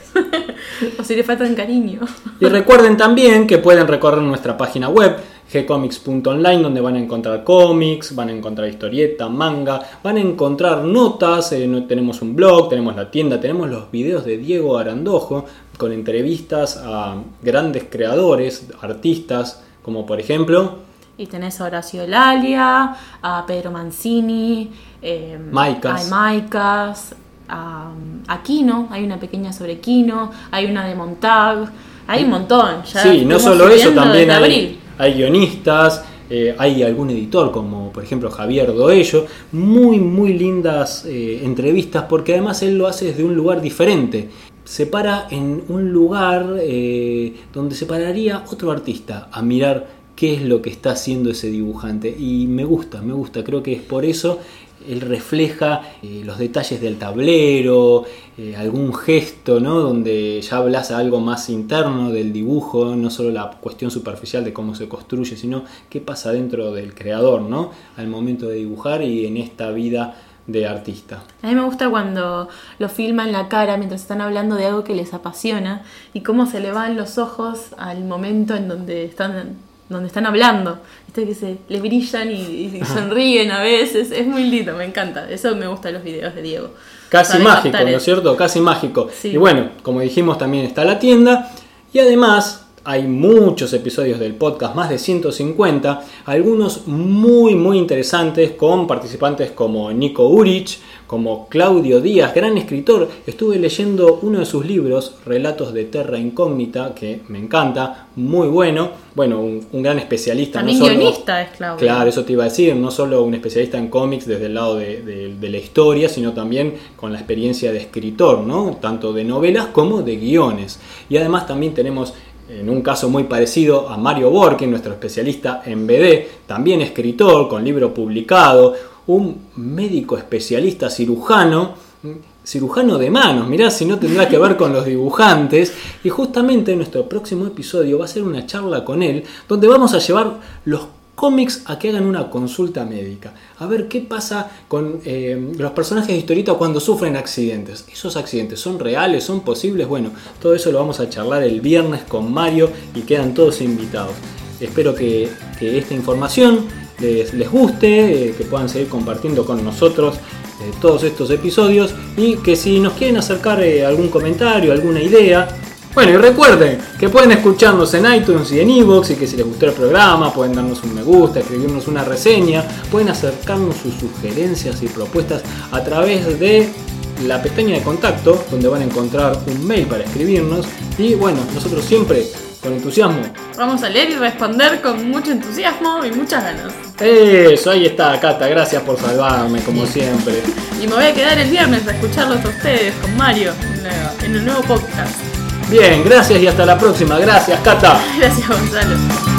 o si le faltan cariño. Y recuerden también que pueden recorrer nuestra página web gcomics.online donde van a encontrar cómics, van a encontrar historieta, manga, van a encontrar notas, eh, tenemos un blog, tenemos la tienda, tenemos los videos de Diego Arandojo con entrevistas a grandes creadores, artistas, como por ejemplo Y tenés a Horacio Lalia, a Pedro Mancini, eh, Maicas. a Maicas, a, a Kino, hay una pequeña sobre Kino, hay una de Montag, hay un montón. Ya Sí, no solo eso, también hay, abril. Hay guionistas, eh, hay algún editor como por ejemplo Javier Doello, muy muy lindas eh, entrevistas porque además él lo hace desde un lugar diferente. Se para en un lugar eh, donde se pararía otro artista a mirar qué es lo que está haciendo ese dibujante. Y me gusta, me gusta, creo que es por eso él refleja eh, los detalles del tablero, eh, algún gesto, ¿no? Donde ya hablas algo más interno del dibujo, no solo la cuestión superficial de cómo se construye, sino qué pasa dentro del creador, ¿no? Al momento de dibujar y en esta vida de artista. A mí me gusta cuando lo filman la cara mientras están hablando de algo que les apasiona y cómo se le van los ojos al momento en donde están, donde están hablando. Viste que se le brillan y, y sonríen a veces. Es muy lindo, me encanta. Eso me gusta los videos de Diego. Casi mágico, ¿no es cierto? Casi mágico. Sí. Y bueno, como dijimos, también está la tienda. Y además hay muchos episodios del podcast, más de 150, algunos muy muy interesantes con participantes como Nico Urich, como Claudio Díaz, gran escritor. Estuve leyendo uno de sus libros, Relatos de Terra Incógnita, que me encanta, muy bueno. Bueno, un, un gran especialista. También no solo- guionista es Claudio. Claro, eso te iba a decir, no solo un especialista en cómics desde el lado de, de- de la historia, sino también con la experiencia de escritor, ¿no? Tanto de novelas como de guiones. Y además también tenemos, en un caso muy parecido, a Mario Borkin, nuestro especialista en BD, también escritor, con libro publicado, un médico especialista cirujano, cirujano de manos, mirá si no tendrá que ver con los dibujantes. Y justamente nuestro próximo episodio va a ser una charla con él, donde vamos a llevar los cómics a que hagan una consulta médica. A ver qué pasa con eh, los personajes de historieta cuando sufren accidentes. ¿Esos accidentes son reales? ¿Son posibles? Bueno, todo eso lo vamos a charlar el viernes con Mario y quedan todos invitados. Espero que, que esta información les, guste, eh, que puedan seguir compartiendo con nosotros eh, todos estos episodios y que si nos quieren acercar eh, algún comentario, alguna idea. Bueno, y recuerden que pueden escucharnos en iTunes y en Evox y que si les gustó el programa pueden darnos un me gusta, escribirnos una reseña, pueden acercarnos sus sugerencias y propuestas a través de la pestaña de contacto donde van a encontrar un mail para escribirnos y bueno, nosotros siempre con entusiasmo. Vamos a leer y responder con mucho entusiasmo y muchas ganas. Eso, ahí está, Cata, gracias por salvarme como siempre. Y me voy a quedar el viernes a escucharlos a ustedes con Mario en, un nuevo podcast. Bien, gracias y hasta la próxima. Gracias, Cata. Gracias, Gonzalo.